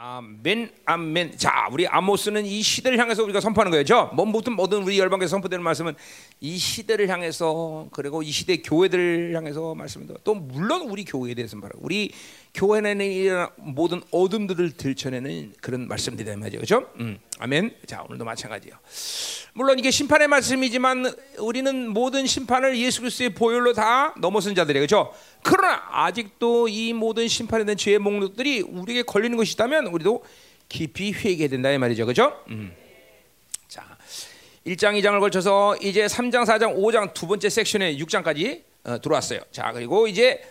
아멘, 아멘. 자, 우리 아모스는 이 시대를 향해서 우리가 선포하는 거죠. 뭐 모든 모든 우리 열방에서 선포되는 말씀은 이 시대를 향해서 그리고 이 시대 교회들을 향해서 말씀입니다. 또 물론 우리 교회에 대해서 말하고 우리 교회는 이런 모든 어둠들을 들춰내는 그런 말씀들이 말이죠, 그렇죠? 음, 아멘. 자, 오늘도 마찬가지요. 물론 이게 심판의 말씀이지만 우리는 모든 심판을 예수 그리스도의 보혈로 다 넘어선 자들이에요, 그렇죠? 그러나 아직도 이 모든 심판에 대한 죄의 목록들이 우리에게 걸리는 것이 있다면 우리도 깊이 회개해야 된다 이 말이죠. 그죠? 음. 자, 1장, 2장을 걸쳐서 이제 3장, 4장, 5장 두 번째 섹션에 6장까지 어, 들어왔어요. 자, 그리고 이제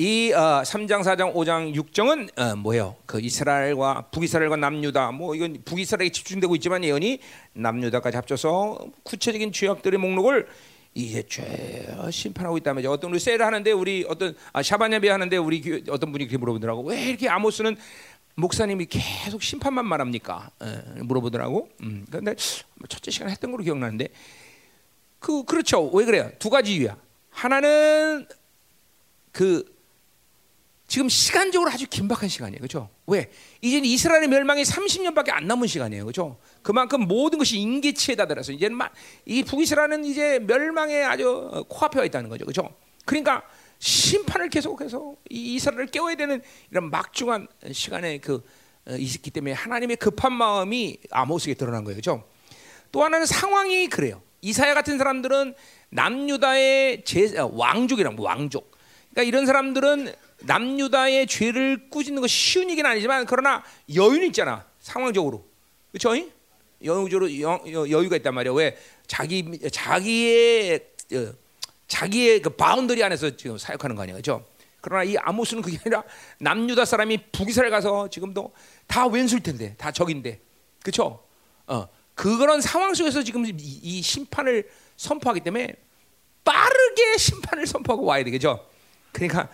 이 어, 3장, 4장, 5장, 6장은 어, 뭐예요? 그 이스라엘과 북이스라엘과 남유다. 뭐 이건 북이스라엘에 집중되고 있지만 예언이 남유다까지 합쳐서 구체적인 죄악들의 목록을 이제 죄 심판하고 있다면서 어떤 우리 세를 하는데 우리 어떤 아, 샤바냐비 하는데 우리 어떤 분이 그렇게 물어보더라고 왜 이렇게 아모스는 목사님이 계속 심판만 말합니까? 에, 물어보더라고. 음, 근데 첫째 시간 했던 걸로 기억나는데 그 그렇죠. 왜 그래요? 두 가지 이유야. 하나는 그 지금 시간적으로 아주 긴박한 시간이에요. 그렇죠? 왜? 이제 이스라엘의 멸망이 30년밖에 안 남은 시간이에요. 그렇죠? 그만큼 모든 것이 인계치에 다다라서 이제는 막이 북이스라엘은 이제 멸망에 아주 코앞에 와 있다는 거죠. 그렇죠? 그러니까 심판을 계속해서 이 이스라엘을 깨워야 되는 이런 막중한 시간에 그 어, 있기 때문에 하나님의 급한 마음이 아모스에 드러난 거예요. 그렇죠? 또 하나는 상황이 그래요. 이사야 같은 사람들은 남유다의 제, 어, 왕족이란 왕족. 그러니까 이런 사람들은 남유다의 죄를 꾸짖는 것이 쉬운 일은 아니지만 그러나 여유는 있잖아 상황적으로 그렇죠? 여유적으로 여, 유가 있단 말이야 왜 자기 자기의 어, 자기의 그 boundary 안에서 지금 사역하는 거 아니야 그렇죠? 그러나 이 아모스는 그게 아니라 남유다 사람이 북이스라엘 가서 지금도 다 왼수일 텐데 다 적인데 그렇죠? 어 그런 상황 속에서 지금 이, 이 심판을 선포하기 때문에 빠르게 심판을 선포하고 와야 되겠죠. 그러니까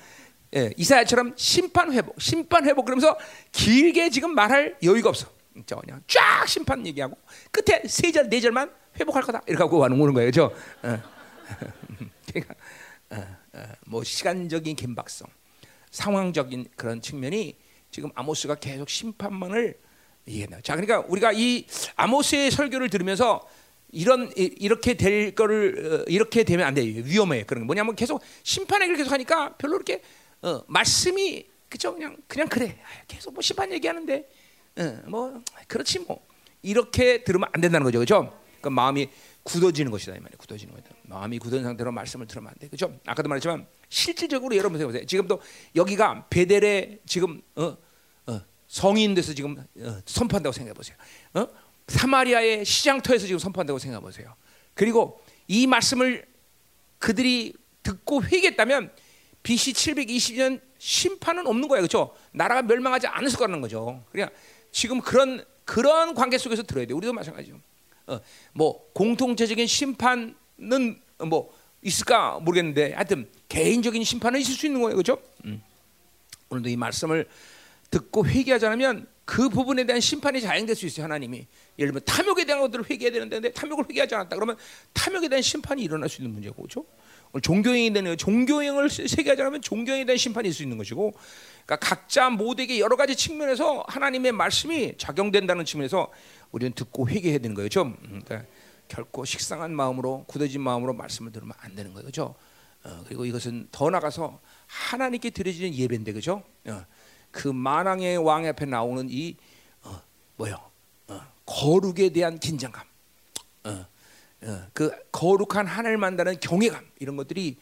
예, 이사야처럼 심판 회복, 심판 회복 그러면서 길게 지금 말할 여유가 없어. 저 그냥 쫙 심판 얘기하고 끝에 세 절, 네 절만 회복할 거다 이렇게 하고 와는 오는 거예요, 저. 어. 그러니까 어, 어, 뭐 시간적인 긴박성, 상황적인 그런 측면이 지금 아모스가 계속 심판만을 얘기해요. 자, 그러니까 우리가 이 아모스의 설교를 들으면서 이런 이렇게 될 거를 이렇게 되면 안 돼요. 위험해. 그런 게 뭐냐면 계속 심판 얘기를 계속 하니까 별로 이렇게 어, 말씀이 그죠 그냥 그냥 그래. 계속 뭐 심판 얘기하는데. 어, 뭐 그렇지 뭐. 이렇게 들으면 안 된다는 거죠. 그죠? 그 마음이 굳어지는 것이다 이 말이에요. 굳어지는 거다. 마음이 굳은 상태로 말씀을 들으면 안 돼. 그죠? 아까도 말했지만 실질적으로 여러분 생각해보세요. 지금도 여기가 베델에 지금 어, 어, 성인 돼서 지금 어, 선포한다고 생각해보세요. 어? 사마리아의 시장터에서 지금 선포한다고 생각해보세요. 그리고 이 말씀을 그들이 듣고 회개했다면 BC 720년 심판은 없는 거예요. 그렇죠? 나라가 멸망하지 않았을 거라는 거죠. 그냥 지금 그런 그런 관계 속에서 들어야 돼. 우리도 마찬가지죠. 어, 뭐 공통체적인 심판은 뭐 있을까 모르겠는데 하여튼 개인적인 심판은 있을 수 있는 거예요. 그렇죠? 음. 오늘도 이 말씀을 듣고 회개하지 않으면 그 부분에 대한 심판이 자행될 수 있어요. 하나님이 예를 들면 탐욕에 대한 것들을 회개해야 되는데 탐욕을 회개하지 않았다 그러면 탐욕에 대한 심판이 일어날 수 있는 문제고 그렇죠? 종교행위 되는 종교행을 세계하지 않으면 종교행위에 대한 심판이 있을 수 있는 것이고, 그러니까 각자 모두에게 여러 가지 측면에서 하나님의 말씀이 작용된다는 측면에서 우리는 듣고 회개해야 되는 거예요, 좀. 그러니까 결코 식상한 마음으로 굳어진 마음으로 말씀을 들으면 안 되는 거예요, 그죠? 어, 그리고 이것은 더 나가서 하나님께 드려지는 예배인데, 그죠? 어, 그 만왕의 왕 앞에 나오는 이 어, 뭐요? 어, 거룩에 대한 긴장감. 어, 어, 그 거룩한 하나님을 만나는 경외감 이런 것들이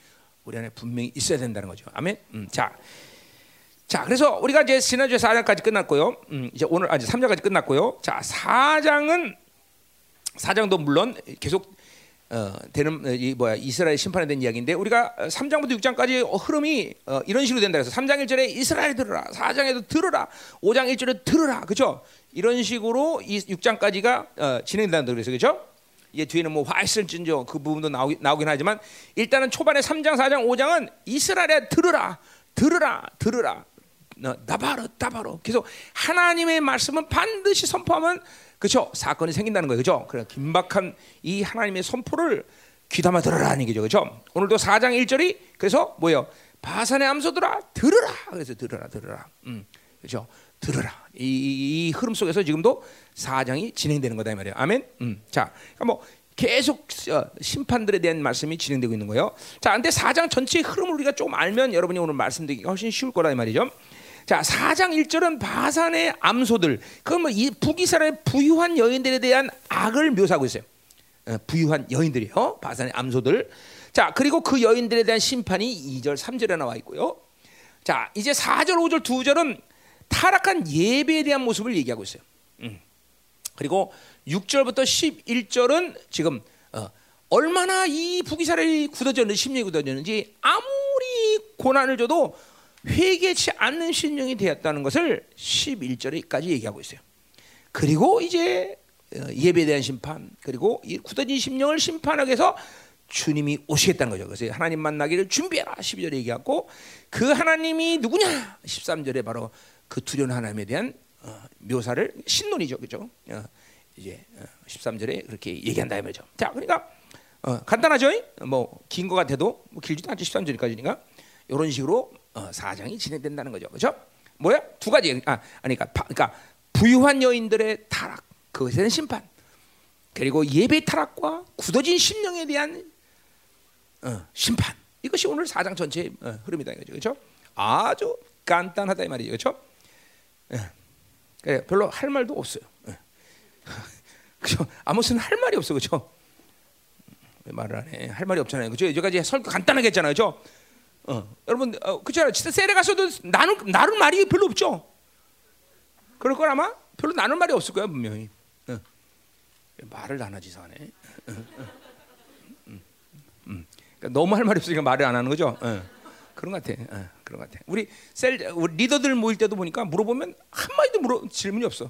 우리 안에 분명히 있어야 된다는 거죠. 아멘. 음, 자, 자, 그래서 우리가 이제 지난주에 4장까지 끝났고요. 음, 이제 오늘 아직 3장까지 끝났고요. 자, 4장은 4장도 물론 계속 어, 되는 이 뭐야 이스라엘 심판에 대한 이야기인데 우리가 3장부터 6장까지 흐름이 어, 이런 식으로 된다 그래서 3장 1절에 이스라엘 들으라 4장에도 들으라 5장 1절에 들으라 그죠 이런 식으로 이 6장까지가 어, 진행된다 그래서 그죠 이제 뒤에는 뭐 화했을진저 그 부분도 나오긴, 나오긴 하지만 일단은 초반에 3장, 4장, 5장은 이스라엘에 들으라, 들으라, 들으라. 나바로, 나바로. 계속 하나님의 말씀은 반드시 선포하면 그죠 사건이 생긴다는 거예요, 그죠? 그래 긴박한 이 하나님의 선포를 귀담아 들으라는 얘기죠, 그죠? 오늘도 4장 1절이 그래서 뭐예요? 바산의 암소들아 들으라. 그래서 들으라, 들으라. 음, 그죠? 들으라. 이, 이 흐름 속에서 지금도 사장이 진행되는 거다 이 말이에요. 아멘. 음. 자, 그러니까 뭐 계속 어, 심판들에 대한 말씀이 진행되고 있는 거예요. 자, 근데 사장 전체의 흐름을 우리가 좀 알면 여러분이 오늘 말씀드리기가 훨씬 쉬울 거라 이 말이죠. 자, 4장 1절은 바산의 암소들. 그건 뭐이 북이스라엘 부유한 여인들에 대한 악을 묘사하고 있어요. 어, 부유한 여인들이요. 바산의 암소들. 자, 그리고 그 여인들에 대한 심판이 2절, 3절에 나와 있고요. 자, 이제 4절, 5절, 2절은 타락한 예배에 대한 모습을 얘기하고 있어요. 음. 그리고 6절부터 11절은 지금 어, 얼마나 이 북이스라엘이 굳어졌는지 심령이 굳어졌는지 아무리 고난을 줘도 회개치 않는 심령이 되었다는 것을 11절에까지 얘기하고 있어요. 그리고 이제 어, 예배에 대한 심판 그리고 이 굳어진 심령을 심판하기 위해서 주님이 오시겠다는 거죠. 그래서 하나님 만나기를 준비해라 12절에 얘기하고 그 하나님이 누구냐 13절에 바로 그 두려운 하나님에 대한 어, 묘사를 신론이죠. 그죠? 어, 이제 13절에 그렇게 얘기한다 이 말이죠. 자, 그러니까 간단하죠? 뭐긴 거 같아도 뭐 길지도 않지 13절까지니까 이런 식으로 어, 사장이 진행된다는 거죠. 그렇죠? 뭐야? 두 가지. 아, 그러니까 그러니까 부유한 여인들의 타락, 그것에 대한 심판. 그리고 예배 타락과 굳어진 심령에 대한 어, 심판. 이것이 오늘 사장 전체의 어, 흐름이다 이거죠. 그렇죠? 아주 간단하다 이 말이죠. 그렇죠? 예. 그래, 별로 할 말도 없어요. 예. 그죠? 아무튼 할 말이 없어. 그렇죠? 왜 말을 안 해? 할 말이 없잖아요. 그죠? 여기까지 설교 간단하게 했잖아요. 그죠? 어, 여러분 어. 진짜 세례 가서도 나는 나눌 말이 별로 없죠. 그럴 걸 아마 별로 나눌 말이 없을 거야 분명히. 어. 말을 안 하지 사네. 어, 어. 음, 음. 그러니까 너무 할 말이 없으니까 말을 안 하는 거죠. 어. 그런 것 같아. 어, 그런 것 같아. 우리 셀 우리 리더들 모일 때도 보니까 물어보면 한 마디도 물어 질문이 없어.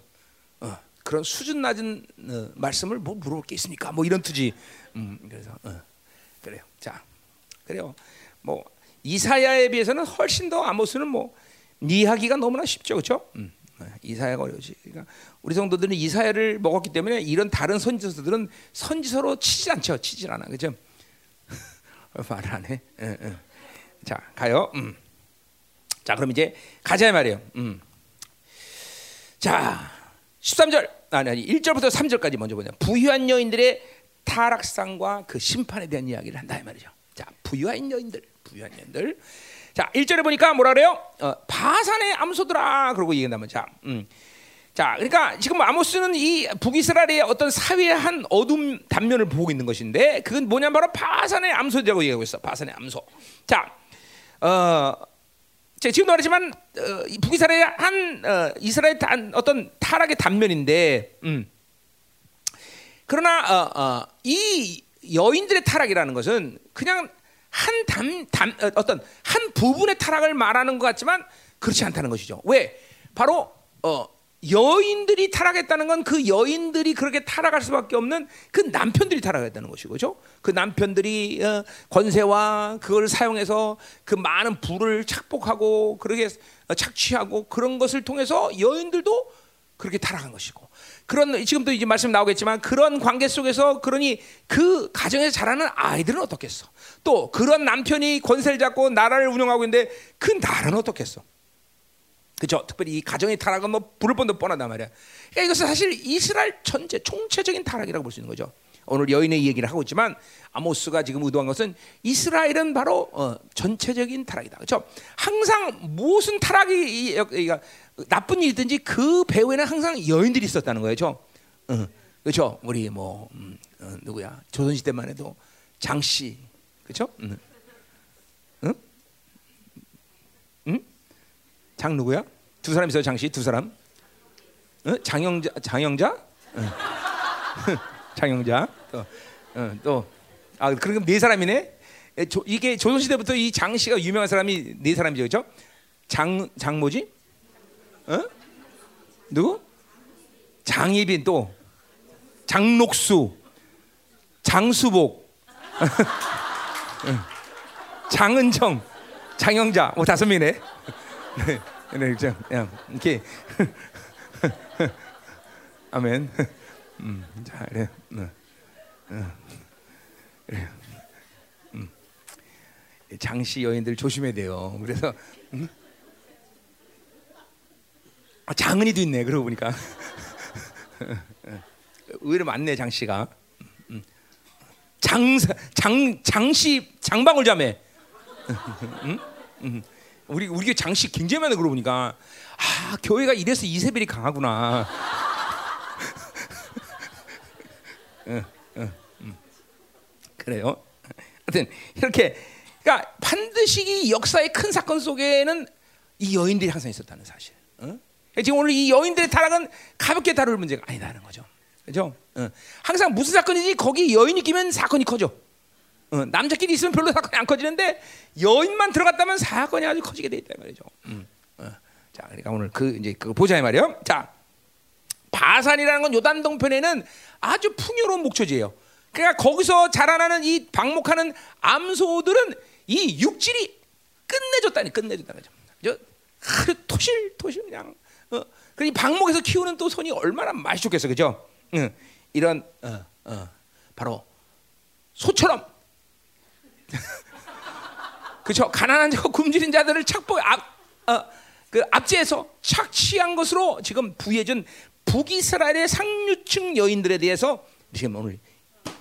어, 그런 수준 낮은 어, 말씀을 뭐 물어볼 게 있습니까? 뭐 이런 투지. 음, 그래서 어, 그래요. 자, 그래요. 뭐 이사야에 비해서는 훨씬 더 아모스는 뭐 이해하기가 너무나 쉽죠, 그렇죠? 음, 이사야가 어려지. 그러니까 우리 성도들은 이사야를 먹었기 때문에 이런 다른 선지서들은 선지서로 치지 않죠, 치질 않아, 그렇죠? 말을 안 해. 응, 응. 자, 가요. 음. 자, 그럼 이제 가자 말이에요. 음. 자, 13절 아니 아니 1절부터 3절까지 먼저 보자. 부유한 여인들의 타락상과 그 심판에 대한 이야기를 한다 이 말이죠. 자, 부유한 여인들. 부유한 년들. 자, 1절에 보니까 뭐라 그래요? 어, 바산의 암소들아 그러고 얘기한다면 자. 음. 자, 그러니까 지금 아모스는 이 북이스라엘의 어떤 사회의 한 어둠 단면을 보고 있는 것인데 그건 뭐냐면 바로 바산의 암소들이라고 얘기하고 있어. 바산의 암소. 자, 어, 지금도 말했지만 어, 북이스라엘의 한 어, 이스라엘 단, 어떤 타락의 단면인데, 음. 그러나 어, 어, 이 여인들의 타락이라는 것은 그냥 한 담, 담, 어, 어떤 한 부분의 타락을 말하는 것 같지만 그렇지 않다는 것이죠. 왜? 바로 어, 여인들이 타락했다는 건 그 여인들이 그렇게 타락할 수밖에 없는 그 남편들이 타락했다는 것이고, 그죠? 그 남편들이 어, 권세와 그걸 사용해서 그 많은 부를 착복하고 그렇게 착취하고 그런 것을 통해서 여인들도 그렇게 타락한 것이고, 그런 지금도 이제 말씀 나오겠지만 그런 관계 속에서 그러니 그 가정에서 자라는 아이들은 어떻겠어? 또 그런 남편이 권세를 잡고 나라를 운영하고 있는데 그 나라는 어떻겠어? 그죠? 특별히 이 가정의 타락은 뭐 부를 뻔도 뻔하단 말이야. 그러니까 이것은 사실 이스라엘 전체 총체적인 타락이라고 볼 수 있는 거죠. 오늘 여인의 얘기를 하고 있지만 아모스가 지금 의도한 것은 이스라엘은 바로 어, 전체적인 타락이다. 그렇죠? 항상 무슨 타락이 그러니까 나쁜 일이든지 그 배후에는 항상 여인들이 있었다는 거예요. 그렇죠? 어, 그렇죠? 우리 뭐 음, 어, 누구야? 조선 시대만 해도 장씨, 그렇죠? 응? 응? 응? 장 누구야? 두 사람 있어요, 장씨 두 사람. 응? 장영자, 장영자? 응. 장영자. 또, 응, 또, 아, 그럼 네 사람이네. 조, 이게 조선 시대부터 이 장씨가 유명한 사람이 네 사람이죠, 그렇죠? 장, 장모지? 어? 누구? 장희빈 또 장록수, 장수복, 장은정, 장영자, 뭐 다섯 명이네. 네, 네, 그죠? 그냥 이렇게 아멘. 음, 자, 그래, 음, 음, 그래. 음. 장씨 여인들 조심해야 돼요. 그래서. 음? 아, 장은이도 있네. 그러고 보니까 의외로 많네 장씨가. 음. 장사 장 장씨 장방울 자매. 응? 응. 우리 우리 장씨 굉장히 많네 그러고 보니까 아 교회가 이래서 이세벨이 강하구나. 응, 응, 응. 그래요. 하여튼 이렇게 그러니까 반드시 이 역사의 큰 사건 속에는 이 여인들이 항상 있었다는 사실. 어? 지금 오늘 이 여인들의 타락은 가볍게 다룰 문제가 아니다는 거죠. 그죠? 어. 항상 무슨 사건이지 거기 여인이 끼면 사건이 커져. 어, 남자끼리 있으면 별로 사건이 안 커지는데 여인만 들어갔다면 사건이 아주 커지게 돼 있단 말이죠. 음, 어. 자, 그러니까 오늘 그 이제 그 보자 이 말이요. 자, 바산이라는 건 요단 동편에는 아주 풍요로운 목초지예요. 그러니까 거기서 자라나는 이 방목하는 암소들은 이 육질이 끝내줬다니 끝내줬다는 거죠. 하루 토실 토실 그냥 어, 그이 방목에서 키우는 또 손이 얼마나 맛이 좋겠어, 그죠? 응. 이런 어, 어, 바로 소처럼 그죠? 가난한 자고 굶주린 자들을 착복 앞, 어, 그 압제해서 착취한 것으로 지금 부해준 북이스라엘의 상류층 여인들에 대해서 지금 오늘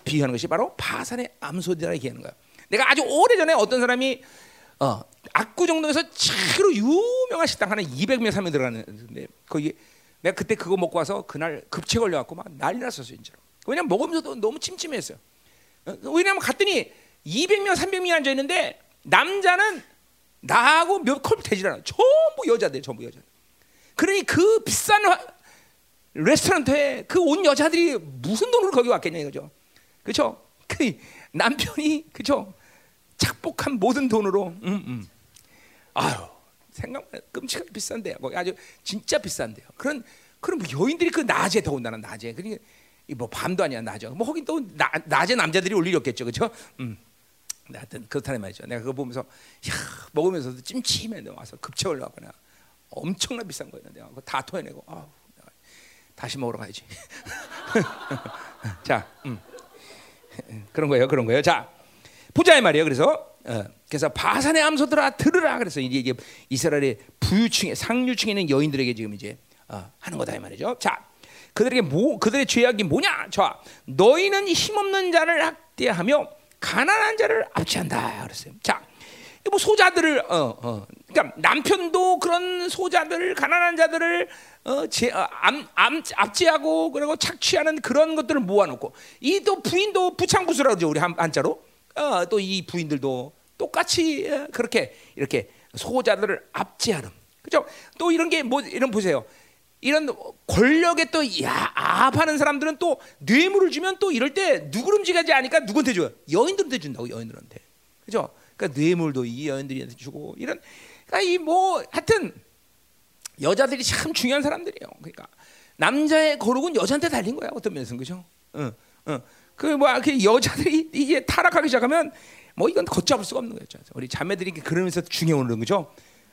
비유하는 것이 바로 바산의 암소들이라 얘기하는 거야. 내가 아주 오래 전에 어떤 사람이 어, 압구정동에서 최로 유명한 식당 하나 200명 3명 들어가는데 거기 내가 그때 그거 먹고 와서 그날 급체 걸려갖고 막 난리 났었어요 진짜로. 왜냐면 먹으면서도 너무 침침했어요. 어, 왜냐면 갔더니 200명 300명이 앉아 있는데 남자는 나하고 몇 컵 되질 않아. 전부 여자들 전부 여자. 그러니 그 비싼 레스토랑에 그 온 여자들이 무슨 돈으로 거기 왔겠냐 이거죠. 그렇죠? 그 남편이 그렇죠? 착복한 모든 돈으로 음, 음. 아유 생각만 끔찍하게 비싼데요. 아주 진짜 비싼데요. 그런 그럼 뭐 여인들이 그 낮에 더운다는 낮에 그러니까 뭐 밤도 아니야 낮에 뭐 거긴 또 나, 낮에 남자들이 올 일이 없겠죠, 그렇죠? 음. 하여튼 그렇다는 말이죠. 내가 그거 보면서 야 먹으면서도 찜찜해 와서 급체 올라가거나 엄청나 비싼 거였는데 그거 다 토해내고 아 다시 먹으러 가야지. 자, 음. 그런 거예요, 그런 거예요. 자, 보자 이 말이에요. 그래서 어, 그래서 바산의 암소들아 들으라. 그래서 이제 이게 이스라엘의 부유층에 상류층에 있는 여인들에게 지금 이제 어, 하는 거다 이 말이죠. 자, 그들에게 뭐 그들의 죄악이 뭐냐? 자, 너희는 힘없는 자를 학대하며 가난한 자를 압제한다. 그랬어요. 자, 뭐 소자들을 어, 어, 그러니까 남편도 그런 소자들 가난한 자들을 어, 제, 어, 암, 암, 압제하고 그리고 착취하는 그런 것들을 모아놓고 이 또 부인도 부창부수라 그러죠 우리 한, 한자로 어, 또 이 부인들도 똑같이 어, 그렇게 이렇게 소자들을 압제하는 그죠? 또 이런 게 뭐 이런 보세요. 이런 권력에 또 야압하는 사람들은 또 뇌물을 주면 또 이럴 때 누구 름지가지 않으니까 누구한테 줘요? 여인들한테 준다고 여인들한테 그죠? 그러니까 뇌물도 이 여인들한테 주고 이런 그러니까 이 뭐 하여튼 여자들이 참 중요한 사람들이에요. 그러니까 남자의 거룩은 여자한테 달린 거야 어떤 면에서 그죠? 응, 응. 그뭐 그 여자들이 이게 타락하기 시작하면 뭐 이건 걷잡을 수가 없는 거죠. 우리 자매들이 그러면서 중요한 거죠.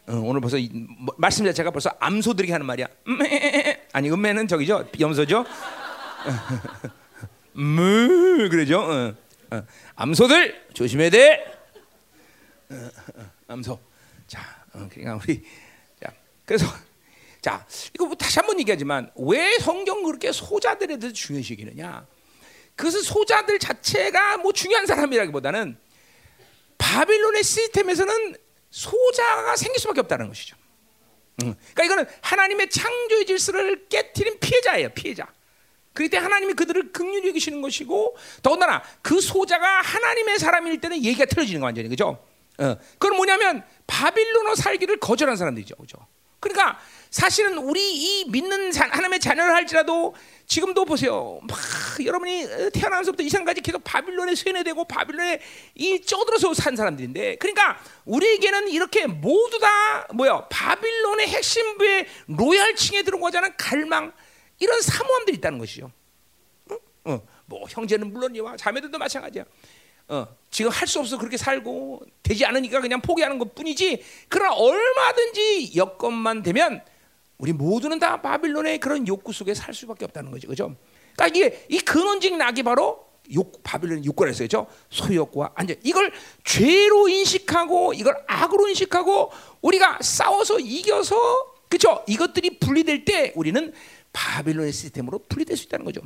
응, 오늘 벌써 이, 뭐, 말씀 자체가 벌써 암소들에게 하는 말이야. 아니 음매는 저기죠 염소죠. 무 그러죠. 응, 응. 암소들 조심해야 돼. 암소. 자, 그러니까 우리 자 그래서 자, 이거 뭐 다시 한번 얘기하지만 왜 성경 그렇게 소자들에 대해서 중요시 여기느냐? 그것은 소자들 자체가 뭐 중요한 사람이라기보다는 바빌론의 시스템에서는 소자가 생길 수밖에 없다는 것이죠. 음. 그러니까 이거는 하나님의 창조의 질서를 깨뜨린 피해자예요, 피해자. 그럴 때 하나님이 그들을 극률히 여기시는 것이고 더군다나 그 소자가 하나님의 사람일 때는 얘기가 틀어지는 거 완전히 그죠? 어. 그건 뭐냐면 바빌론어 살기를 거절한 사람들이죠, 그죠? 그러니까 사실은 우리 이 믿는 하나님의 자녀를 할지라도 지금도 보세요. 막 여러분이 태어나면서부터 이상까지 계속 바빌론에 세뇌되고 바빌론에 이 쪄들어서 산 사람들인데 그러니까 우리에게는 이렇게 모두 다 뭐야 바빌론의 핵심부의 로얄층에 들어가지 않은 갈망 이런 사모함들이 있다는 것이죠. 어? 어. 뭐 형제는 물론이와 자매들도 마찬가지야. 어, 지금 할 수 없어 그렇게 살고 되지 않으니까 그냥 포기하는 것 뿐이지. 그러나 얼마든지 여건만 되면 우리 모두는 다 바빌론의 그런 욕구 속에 살 수밖에 없다는 거죠. 그죠? 그러니까 이게 이 근원적 낙이 바로 욕, 바빌론의 욕구라 했어요. 소욕과 안전. 이걸 죄로 인식하고 이걸 악으로 인식하고 우리가 싸워서 이겨서 그렇죠? 이것들이 분리될 때 우리는 바빌론의 시스템으로 분리될 수 있다는 거죠.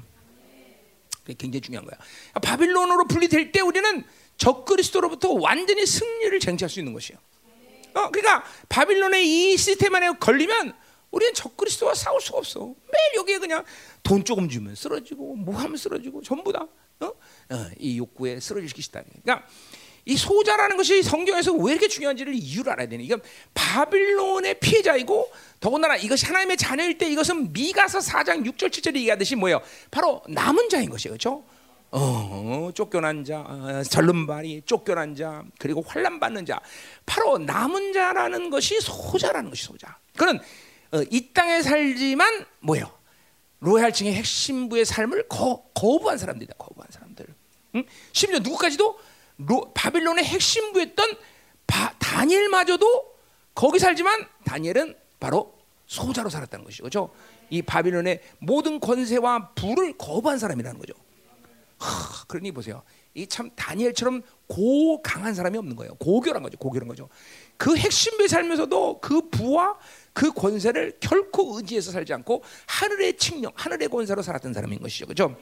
그게 굉장히 중요한 거야. 바빌론으로 분리될 때 우리는 적그리스도로부터 완전히 승리를 쟁취할 수 있는 것이에요. 어, 그러니까 바빌론의 이 시스템 안에 걸리면 우리는 적그리스도와 싸울 수가 없어. 매일 여기에 그냥 돈 조금 주면 쓰러지고 뭐 하면 쓰러지고 전부 다 어? 어, 이 욕구에 쓰러질 것이다. 그러니까 이 소자라는 것이 성경에서 왜 이렇게 중요한지를 이유를 알아야 되는. 이건 바빌론의 피해자이고 더군다나 이것이 하나님의 자녀일 때 이것은 미가서 4장 6절 7절에 얘기하듯이 뭐예요? 바로 남은 자인 것이에요. 그렇죠? 어, 쫓겨난 자, 어, 절름발이 쫓겨난 자, 그리고 환란 받는 자, 바로 남은 자라는 것이 소자라는 것이 소자. 그는 어, 이 땅에 살지만 뭐예요? 로얄층의 핵심부의 삶을 거, 거부한 사람들이다. 거부한 사람들. 응? 심지어 누구까지도 로, 바빌론의 핵심부였던 바, 다니엘마저도 거기 살지만 다니엘은 바로 소자로 살았다는 것이죠. 그렇죠? 이 바빌론의 모든 권세와 부를 거부한 사람이라는 거죠. 하, 그러니 보세요. 이 참 다니엘처럼 고 강한 사람이 없는 거예요. 고결한 거죠. 고결한 거죠. 그 핵심부에 살면서도 그 부와 그 권세를 결코 의지해서 살지 않고 하늘의 칙령, 하늘의 권세로 살았던 사람인 것이죠. 그렇죠?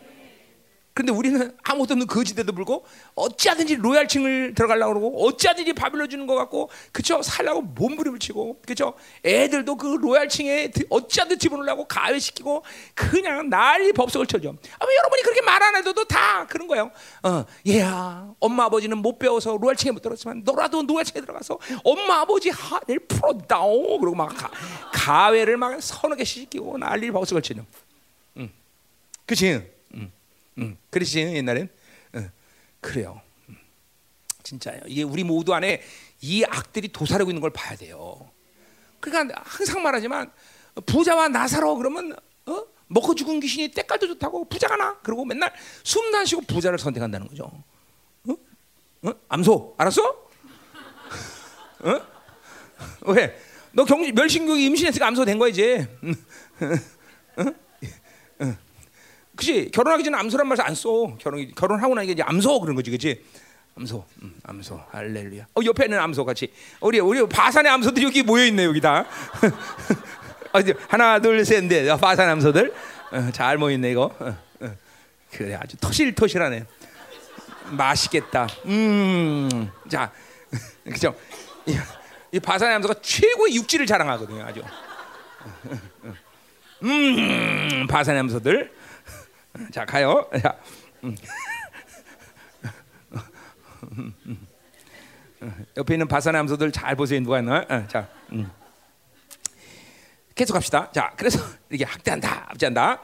근데 우리는 아무것도 없는 거지대도 불고 어찌하든지 로얄층을 들어가려고 그러고 어찌하든지 바빌로 주는 것 같고 그쵸? 살라고 몸부림을 치고 그쵸? 애들도 그 로얄층에 어찌하든 집어넣으려고 가외시키고 그냥 난리 법석을 쳐줘. 아, 왜 여러분이 그렇게 말 안 해도 다 그런 거예요? 어, 얘야 엄마 아버지는 못 배워서 로얄층에 못 들었지만 너라도 로얄층에 들어가서 엄마 아버지 하늘 풀었다오. 그러고 막 가, 가외를 막 서너 개 시키고 난리 법석을 치죠 응. 그치 음, 그러시 옛날엔 음, 그래요. 음, 진짜요. 이게 우리 모두 안에 이 악들이 도사리고 있는 걸 봐야 돼요. 그러니까 항상 말하지만 부자와 나사로 그러면 어? 먹고 죽은 귀신이 때깔도 좋다고 부자가 나 그러고 맨날 숨 나시고 부자를 선택한다는 거죠. 어? 어? 암소 알았어? 어? 왜? 너 경, 멸신교육 임신했으니까 암소 된 거야 이제. 어? 그지 결혼하기 전에 암소란 말안 써. 결혼 결혼하고 나니까 이제 암소 그런 거지, 그지? 암소, 음, 암소, 할렐루야. 어 옆에 는 암소 같이. 우리 우리 바산의 암소들이 여기 모여 있네 여기 다. 하나, 둘, 셋, 넷. 바산 암소들 어, 잘 모여 있네 이거. 어, 어. 그래 아주 토실토실하네. 맛있겠다. 음, 자, 그죠? 이, 이 바산의 암소가 최고의 육질을 자랑하거든요, 아주. 음, 바산의 암소들. 자 가요. 자. 옆에 있는 바산의 암소들 잘 보세요. 누가 있나? 어, 자, 음. 계속 갑시다. 자, 그래서 이게 학대한다, 압제한다.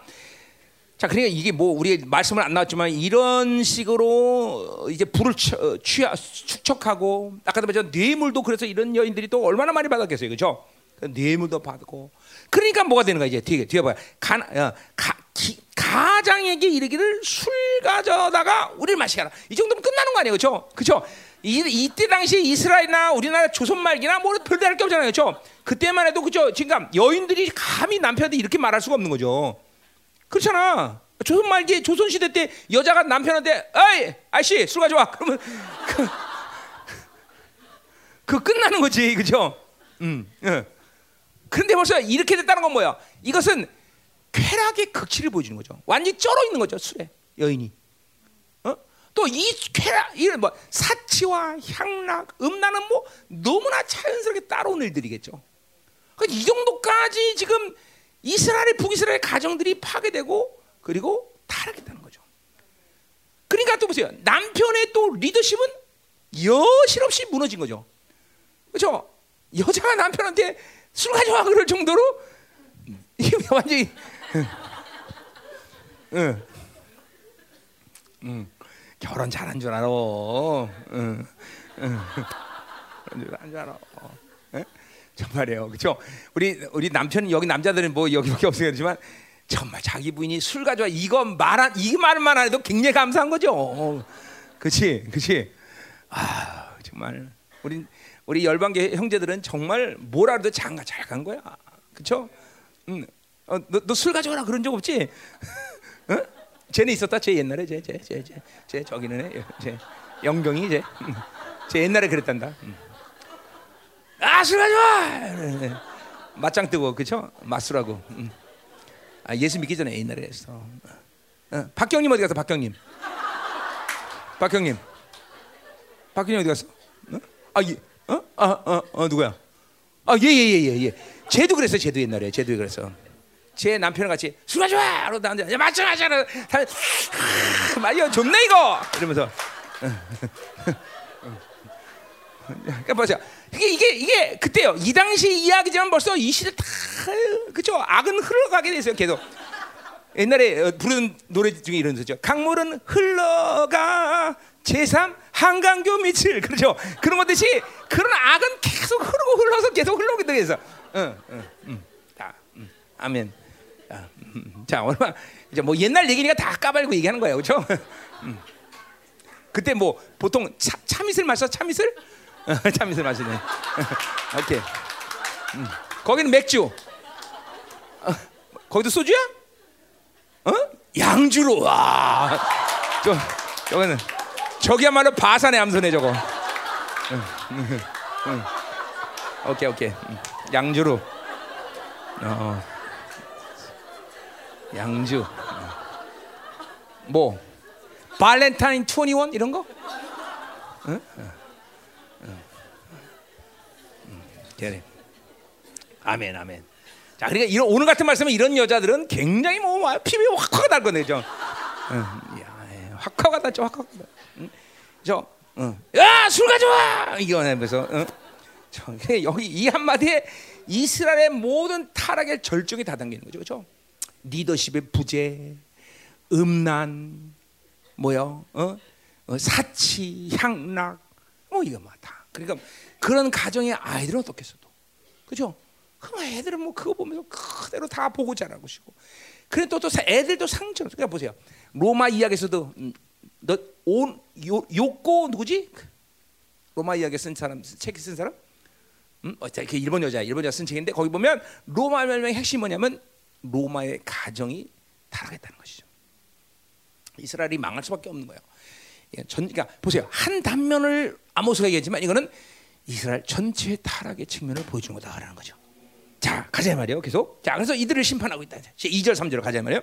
자, 그러니까 이게 뭐 우리 말씀은 안 나왔지만 이런 식으로 이제 불을 취하, 축척하고 아까도 말했 뇌물도 그래서 이런 여인들이 또 얼마나 많이 받았겠어요, 그렇죠? 뇌물도 받고. 그러니까 뭐가 되는 거야 이제 뒤에 뒤에 봐요. 가, 어, 가, 기, 가장에게 이르기를 술 가져다가 우리를 마시게 하라. 이 정도면 끝나는 거 아니에요, 그렇죠? 그렇죠? 이, 이때 당시 이스라엘이나 우리나라 조선 말기나 뭐 별다를 게 없잖아요, 그렇죠? 그때만 해도 그죠? 지금 여인들이 감히 남편한테 이렇게 말할 수가 없는 거죠. 그렇잖아. 조선 말기 조선 시대 때 여자가 남편한테 어이 아씨 술 가져와 그러면 그, 그 끝나는 거지, 그렇죠? 음. 예. 그런데 벌써 이렇게 됐다는 건 뭐야? 이것은 쾌락의 극치를 보여주는 거죠. 완전히 쩔어 있는 거죠 술에 여인이. 어? 또이 쾌락, 이런 뭐 사치와 향락, 음란은 뭐 너무나 자연스럽게 따라온 일들이겠죠. 그러니까 이 정도까지 지금 이스라엘 북이스라엘 가정들이 파괴되고 그리고 타락했다는 거죠. 그러니까 또 보세요. 남편의 또 리더십은 여실없이 무너진 거죠. 그렇죠? 여자가 남편한테 술 가져와 그럴 정도로 이게 완전히 응. 응. 결혼 잘한 줄 알아. 응. 응. 잘한 줄 알아. 응? 정말이에요. 그렇죠? 우리 우리 남편 여기 남자들은 뭐 여기밖에 없어요 그지만 정말 자기 부인이 술 가져와 이거 말한 이 말만 해도 굉장히 감사한 거죠. 그렇지, 그렇지. 아 정말 우리 우리 열방계 형제들은 정말 뭐라도 장가 잘 간 거야. 그렇죠? 응. 어, 너술 가져와라 그런 적 없지? 어? 쟤는 있었다. 쟤 옛날에 쟤, 쟤, 쟤, 쟤, 쟤 저기는 애, 쟤 영경이 쟤, 쟤 옛날에 그랬단다. 아술 가져와. 맞짱 뜨고 그죠? 맞수라고. 음. 아, 예수 믿기 전에 옛날에 했어. 어, 박경님 어디 갔어? 박경님. 박경님. 박경님 어디 갔어? 어? 아, 예. 어? 아, 어, 어, 누구야? 아, 예, 예, 예, 예, 예. 쟤도 그랬어, 쟤도 옛날에. 쟤도 그랬어. 제 남편과 같이 술 마셔! 그러다 앉아. 야, 맞춰! 다, 말이야, 좋네, 이거! 이러면서. 그러니까 보세요. 이게, 이게, 이게 그때요. 이 당시 이야기지만 벌써 이 시대 다, 그죠? 악은 흘러가게 됐어요, 계속. 옛날에 어, 부르는 노래 중에 이런 거죠. 강물은 흘러가 제3 한강교 밑을 그렇죠. 그런 것 듯이 그런 악은 계속 흐르고 흘러서 계속 흘러오게 돼서. 응, 응, 응. 자, 음, 아멘. 자, 음, 자, 얼마 이제 뭐 옛날 얘기니까 다 까발고 얘기하는 거예요, 그렇죠? 음. 그때 뭐 보통 차, 참이슬 마셔 참이슬? 참이슬 마시네. 오케이. 음. 거기는 맥주. 어, 거기도 소주야? 어? 양주로 와. 저 저거는 저기야말로 바산의 암소네 저거. 응, 응, 응. 오케이 오케이. 양주로. 어. 양주. 뭐 발렌타인 21 이런 거? 응? 응. 응. 응. 아멘 아멘. 자, 그러니까 이런 오늘 같은 말씀은 이런 여자들은 굉장히 뭐 피부에 확확 달 거네, 죠. 예, 확확 달죠, 확확. 응? 저, 응. 야, 술 가져와. 이거 하면서, 응? 저, 여기 이 한마디에 이스라엘의 모든 타락의 절정이 다 담기는 거죠, 그렇죠? 리더십의 부재, 음란, 뭐요, 어? 어, 사치, 향락, 뭐 이거 막 다. 그러니까 그런 가정의 아이들은 어떻겠어도, 그렇죠? 그럼 애들은 뭐 그거 보면서 그대로 다 보고 자라고 시고. 그래 또또 애들도 상처. 그러니까 보세요. 로마 이야기에서도 음, 너온 요고 누구지? 로마 이야기 쓴 사람 책 쓴 사람? 음, 어, 그 일본 여자, 일본 여자 쓴 책인데 거기 보면 로마 멸망의 핵심 뭐냐면 로마의 가정이 타락했다는 것이죠. 이스라엘이 망할 수밖에 없는 거예요. 전, 그러니까 보세요. 한 단면을 아모스가 얘기했지만 이거는 이스라엘 전체의 타락의 측면을 보여주는 거다라는 거죠. 자, 가자 말이에요. 계속. 자, 그래서 이들을 심판하고 있다. 2절, 3절로 가자 말이에요.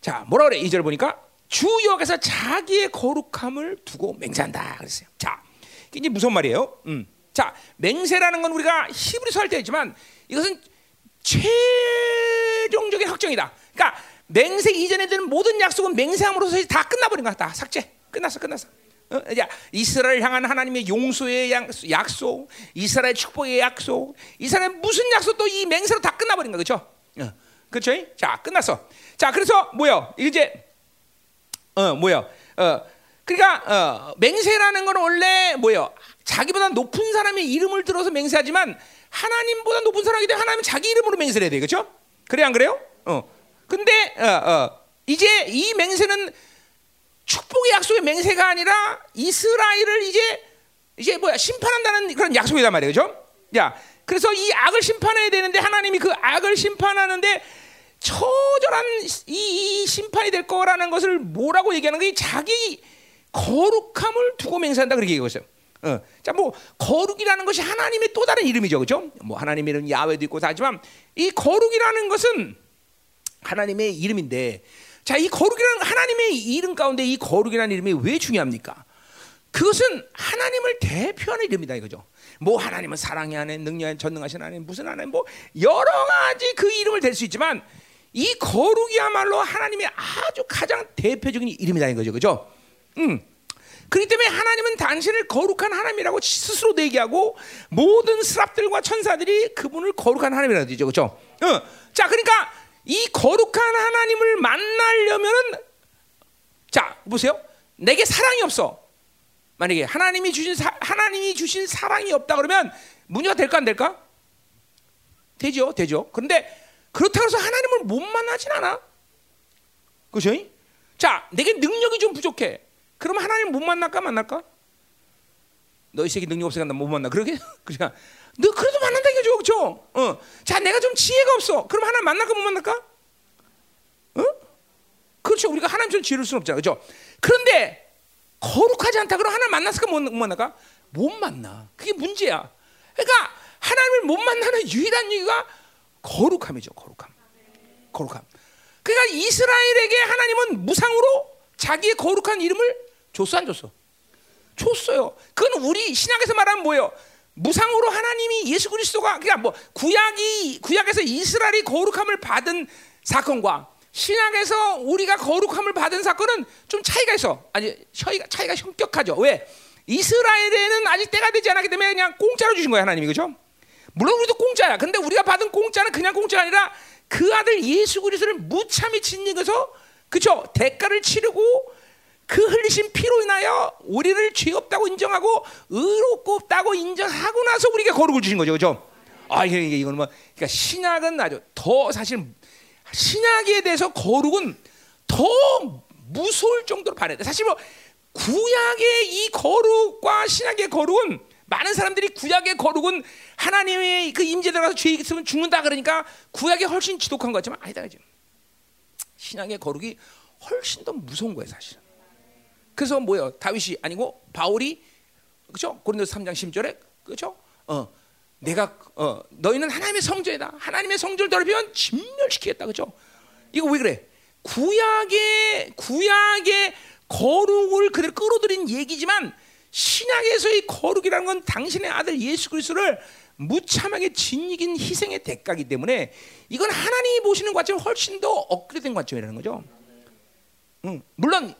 자, 뭐라 그래? 2절 보니까 주 여호와께서 자기의 거룩함을 두고 맹세한다 그랬어요. 자, 이게 무슨 말이에요? 음. 자, 맹세라는 건 우리가 히브리서 할 때 했지만 이것은 최종적인 확정이다. 그러니까 맹세 이전에 되는 모든 약속은 맹세함으로써 다 끝나버린 거야. 다 삭제. 끝났어, 끝났어. 어? 이스라엘 향한 하나님의 용서의 약속, 이스라엘 축복의 약속, 이스라엘 무슨 약속도 이 맹세로 다 끝나버린 거 그렇죠? 어. 그렇죠? 자 끝났어. 자 그래서 뭐요? 이제 어 뭐요? 어 그러니까 어, 맹세라는 건 원래 뭐요? 자기보다 높은 사람의 이름을 들어서 맹세하지만 하나님보다 높은 사람이기 때문에 하나님 자기 이름으로 맹세를 해야 돼, 그렇죠? 그래 안 그래요? 어. 근데 어, 어, 이제 이 맹세는 축복의 약속의 맹세가 아니라 이스라엘을 이제 이제 뭐야 심판한다는 그런 약속이단 말이에요, 그죠? 야, 그래서 이 악을 심판해야 되는데 하나님이 그 악을 심판하는데 처절한 이, 이 심판이 될 거라는 것을 뭐라고 얘기하는 게 자기 거룩함을 두고 맹세한다 그렇게 얘기했어요. 어. 자, 뭐 거룩이라는 것이 하나님의 또 다른 이름이죠, 그죠? 뭐 하나님의 이름 야훼도 있고 다 하지만 이 거룩이라는 것은 하나님의 이름인데 자, 이 거룩이라는 하나님의 이름 가운데 이 거룩이라는 이름이 왜 중요합니까? 그것은 하나님을 대표하는 이름이다 이거죠. 뭐 하나님은 사랑이 하나님, 능력 전능하신 하나님, 무슨 하나님, 뭐 여러 가지 그 이름을 댈 수 있지만 이 거룩이야말로 하나님의 아주 가장 대표적인 이름이다 이거죠, 그죠? 음. 그렇기 때문에 하나님은 당신을 거룩한 하나님이라고 스스로 얘기하고 모든 스랍들과 천사들이 그분을 거룩한 하나님이라고 하죠, 그죠? 어. 자, 그러니까 이 거룩한 하나님을 만나려면은 자 보세요. 내게 사랑이 없어. 만약에 하나님이 주신 사, 하나님이 주신 사랑이 없다 그러면 문제가 될까 안 될까? 되죠, 되죠. 그런데 그렇다고 해서 하나님을 못 만나진 않아. 그죠? 자, 내게 능력이 좀 부족해. 그럼 하나님 못 만날까 만날까? 너희 새끼 능력 없으니까 못 만나. 그러게? 그러니까 너 그래도 만난다 이거죠, 그렇죠? 어. 자, 내가 좀 지혜가 없어. 그럼 하나님 만날까 못 만날까? 어? 그렇죠. 우리가 하나님처럼 지혜를 수는 없잖아, 그렇죠? 그런데 거룩하지 않다 그럼 하나님 만났을까 못, 만날까? 못 만나. 그게 문제야. 그러니까 하나님을 못 만나는 유일한 이유가 거룩함이죠. 거룩함. 거룩함. 그러니까 이스라엘에게 하나님은 무상으로 자기의 거룩한 이름을 줬어 안 줬어? 줬어요. 그건 우리 신약에서 말하면 뭐예요? 무상으로 하나님이 예수 그리스도가 그러니까 뭐 구약이 구약에서 이스라엘이 거룩함을 받은 사건과 신약에서 우리가 거룩함을 받은 사건은 좀 차이가 있어. 아니 차이가 차이가 현격하죠. 왜? 이스라엘에는 아직 때가 되지 않았기 때문에 그냥 공짜로 주신 거야 하나님이 그죠? 물론 우리도 공짜야. 근데 우리가 받은 공짜는 그냥 공짜가 아니라 그 아들 예수 그리스도를 무참히 짓는 것서 그죠? 대가를 치르고 그 흘리신 피로 인하여 우리를 죄 없다고 인정하고 의롭고 없다고 인정하고 나서 우리가 거룩을 주신 거죠, 그죠? 아 이게 이거는 뭐 그러니까 신약은 아주 더 사실 신약에 대해서 거룩은 더 무서울 정도로 바래야 돼. 사실 뭐 구약의 이 거룩과 신약의 거룩은 많은 사람들이 구약의 거룩은 하나님의 그 임재 들어가서 죄 있으면 죽는다 그러니까 구약이 훨씬 지독한 것 같지만 아니다 그죠? 신약의 거룩이 훨씬 더 무서운 거예요 사실은. 그래서 뭐요? 다윗이 아니고 바울이 그죠? 고린도서 3장 10절에 그죠? 어. 내가 어, 너희는 하나님의 성전이다. 하나님의 성전을 더럽히면 진멸시키겠다. 그죠? 이거 왜 그래? 구약의 구약의 거룩을 그대로 끌어들인 얘기지만 신약에서의 거룩이라는 건 당신의 아들 예수 그리스도를 무참하게 진이긴 희생의 대가기 때문에 이건 하나님이 보시는 관점 훨씬 더 업그레이드된 관점이라는 거죠. 응. 물론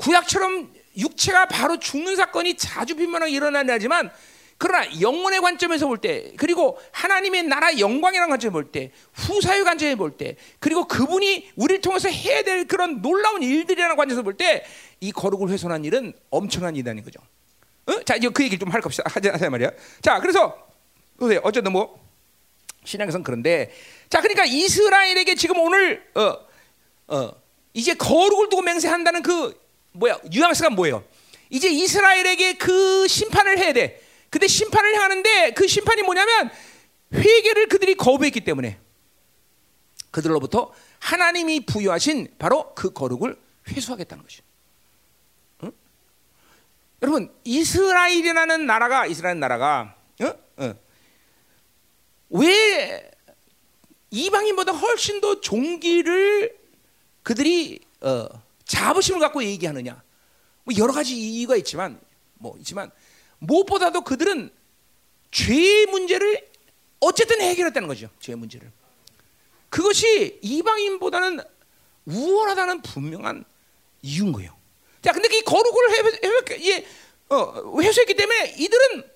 구약처럼 육체가 바로 죽는 사건이 자주 빈번하게 일어나긴 하지만 그러나 영혼의 관점에서 볼 때, 그리고 하나님의 나라 영광이라는 관점을 볼 때, 후사의 관점에 볼 때, 그리고 그분이 우리를 통해서 해야 될 그런 놀라운 일들이라는 관점에서 볼 때, 이 거룩을 훼손한 일은 엄청난 일이라는 거죠. 어? 자, 이제 그 얘기를 좀 할 겁시다. 하자, 하자 말이야. 자, 그래서, 보세요. 어쨌든 뭐, 신앙에서는 그런데, 자, 그러니까 이스라엘에게 지금 오늘, 어, 어, 이제 거룩을 두고 맹세한다는 그, 뭐야, 뉘앙스가 뭐예요? 이제 이스라엘에게 그 심판을 해야 돼. 근데 심판을 향하는데 그 심판이 뭐냐면 회개를 그들이 거부했기 때문에 그들로부터 하나님이 부여하신 바로 그 거룩을 회수하겠다는 것이죠. 응? 여러분 이스라엘이라는 나라가 이스라엘 나라가 응? 응. 왜 이방인보다 훨씬 더 종기를 그들이 어, 자부심을 갖고 얘기하느냐? 뭐 여러 가지 이유가 있지만 뭐 있지만 무엇보다도 그들은 죄의 문제를 어쨌든 해결했다는 거죠. 죄의 문제를. 그것이 이방인보다는 우월하다는 분명한 이유인 거예요. 자, 근데 이 거룩을 해, 해, 어, 회수했기 때문에 이들은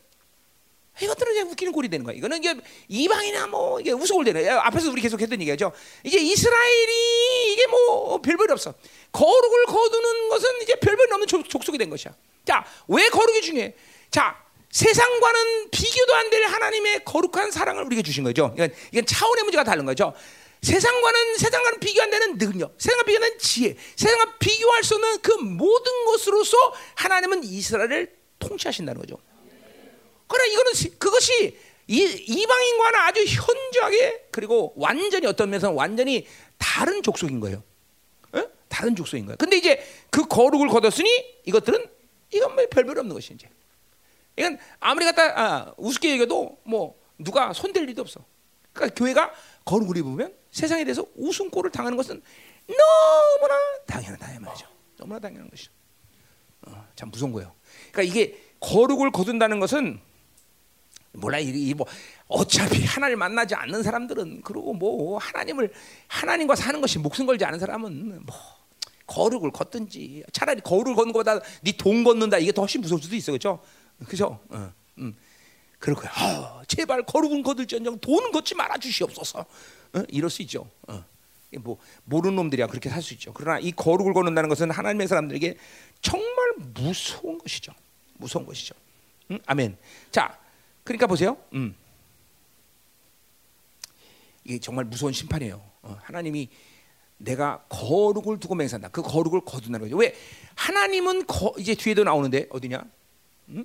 이것들은 이제 웃기는 꼴이 되는 거야. 이거는 이게 이방이나 뭐 이게 우스골 되는. 앞에서 우리 계속 했던 얘기죠. 이제 이스라엘이 이게 뭐 별별이 없어. 거룩을 거두는 것은 이제 별별이 없는 족 속이 된 것이야. 자, 왜 거룩이 중요해? 자, 세상과는 비교도 안 될 하나님의 거룩한 사랑을 우리에게 주신 거죠. 이건, 이건 차원의 문제가 다른 거죠. 세상과는 세상과는 비교 안 되는 능력, 세상과 비교하는 지혜, 세상과 비교할 수 없는 그 모든 것으로서 하나님은 이스라엘을 통치하신다는 거죠. 그러나 이거는 그것이 이, 이방인과는 아주 현저하게 그리고 완전히 어떤 면에서 완전히 다른 족속인 거예요. 에? 다른 족속인 거예요. 근데 이제 그 거룩을 거뒀으니 이것들은 이건 뭐 별별 없는 것이 이제. 이건 아무리 갖다 아, 우습게 얘기해도 뭐 누가 손댈 일도 없어. 그러니까 교회가 거룩을 입으면 세상에 대해서 웃음꼴을 당하는 것은 너무나 당연하다 말이죠. 너무나 당연한 것이죠. 어, 참 무서운 거예요. 그러니까 이게 거룩을 거둔다는 것은 몰라 이뭐 어차피 하나님을 만나지 않는 사람들은 그리고 뭐 하나님을 하나님과 사는 것이 목숨 걸지 않은 사람은 뭐 거룩을 걷든지 차라리 거룩을 걷는 것보다 네 돈 걷는다 이게 더 훨씬 무서울 수도 있어 그렇죠? 그죠? 어, 음. 그럴 거야. 아, 제발 거룩은 거둘지언정 돈은 걷지 말아 주시옵소서. 어? 이럴 수 있죠. 어. 뭐 모르는 놈들이야 그렇게 살 수 있죠. 그러나 이 거룩을 거는다는 것은 하나님의 사람들에게 정말 무서운 것이죠. 무서운 것이죠. 음? 아멘. 자, 그러니까 보세요. 음. 이게 정말 무서운 심판이에요. 어, 하나님이 내가 거룩을 두고 맹세한다. 그 거룩을 거둔다는 거죠. 왜? 하나님은 거, 이제 뒤에도 나오는데 어디냐? 음?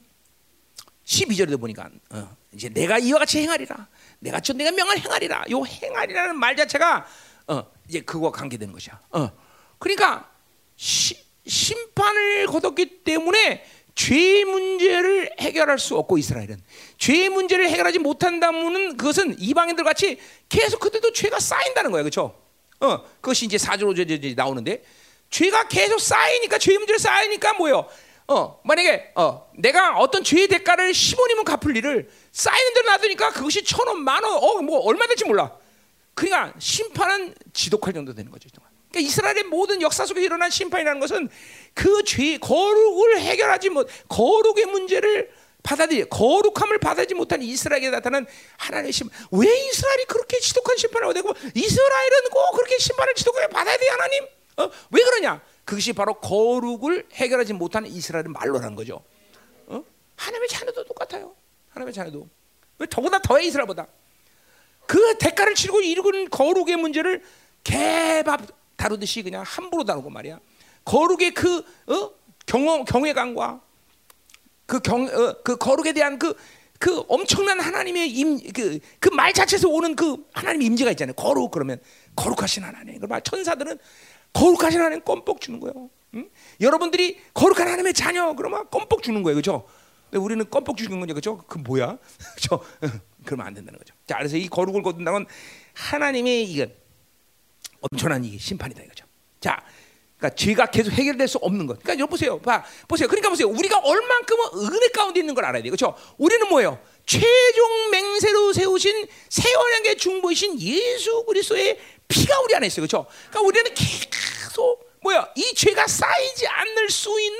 12절에도 보니까 어, 이제 내가 이와 같이 행하리라. 내가 저 내가 명을 행하리라. 요 행하리라는 말 자체가 어, 이제 그거와 관계되는 것이야. 어. 그러니까 시, 심판을 거뒀기 때문에 죄의 문제를 해결할 수 없고 이스라엘은 죄의 문제를 해결하지 못한다면은 그것은 이방인들 같이 계속 그들도 죄가 쌓인다는 거예요, 그렇죠? 어, 그것이 이제 이제 나오는데 죄가 계속 쌓이니까 죄 문제를 쌓이니까 뭐요? 어, 만약에 어, 내가 어떤 죄의 대가를 10원이면 갚을 일을 쌓이는 대로 놔두니까 그것이 천 원, 만 원, 어, 뭐 얼마 될지 몰라. 그러니까 심판은 지독할 정도 되는 거죠. 그러니까 이스라엘의 모든 역사 속에 일어난 심판이라는 것은 그 죄, 거룩을 해결하지 못, 거룩의 문제를 받아들이, 거룩함을 받아들이지 못한 이스라엘에 나타난 하나님의 심판. 왜 이스라엘이 그렇게 지독한 심판을 되고 이스라엘은 꼭 그렇게 심판을 지독하게 받아야 돼 하나님? 어? 왜 그러냐? 그것이 바로 거룩을 해결하지 못한 이스라엘의 말로라는 거죠. 어? 하나님의 자녀도 똑같아요. 하나님의 자녀도. 왜 더보다 더해 이스라엘보다. 그 대가를 치르고 이루는 거룩의 문제를 개밥 다루듯이 그냥 함부로 다루고 말이야. 거룩의 그 어? 경험 경외감과 그경그 거룩에 대한 그 그 엄청난 하나님의 임그그 그 말 자체에서 오는 그 하나님의 임재가 있잖아요. 거룩 그러면 거룩하신 하나님. 그말 천사들은 거룩하신 하나님 껌뻑 주는 거예요. 응? 여러분들이 거룩한 하나님의 자녀 그러면 껌뻑 주는 거예요, 그렇죠? 우리는 껌뻑 주는 거죠, 그렇죠? 그 뭐야? 저 그러면 안 된다는 거죠. 자, 그래서 이 거룩을 거둔다는 건 하나님의 이건 엄청난 이 심판이다 이거죠. 자, 그러니까 죄가 계속 해결될 수 없는 것. 그러니까 여러분 보세요, 봐, 보세요. 그러니까 보세요. 우리가 얼만큼은 은혜 가운데 있는 걸 알아야 돼요, 그렇죠? 우리는 뭐예요? 최종 맹세로 세우신 세원양의 중보이신 예수 그리스도의 피가 우리 안에 있어요, 그렇죠? 그러니까 우리는 계속 뭐야 이 죄가 쌓이지 않을 수 있는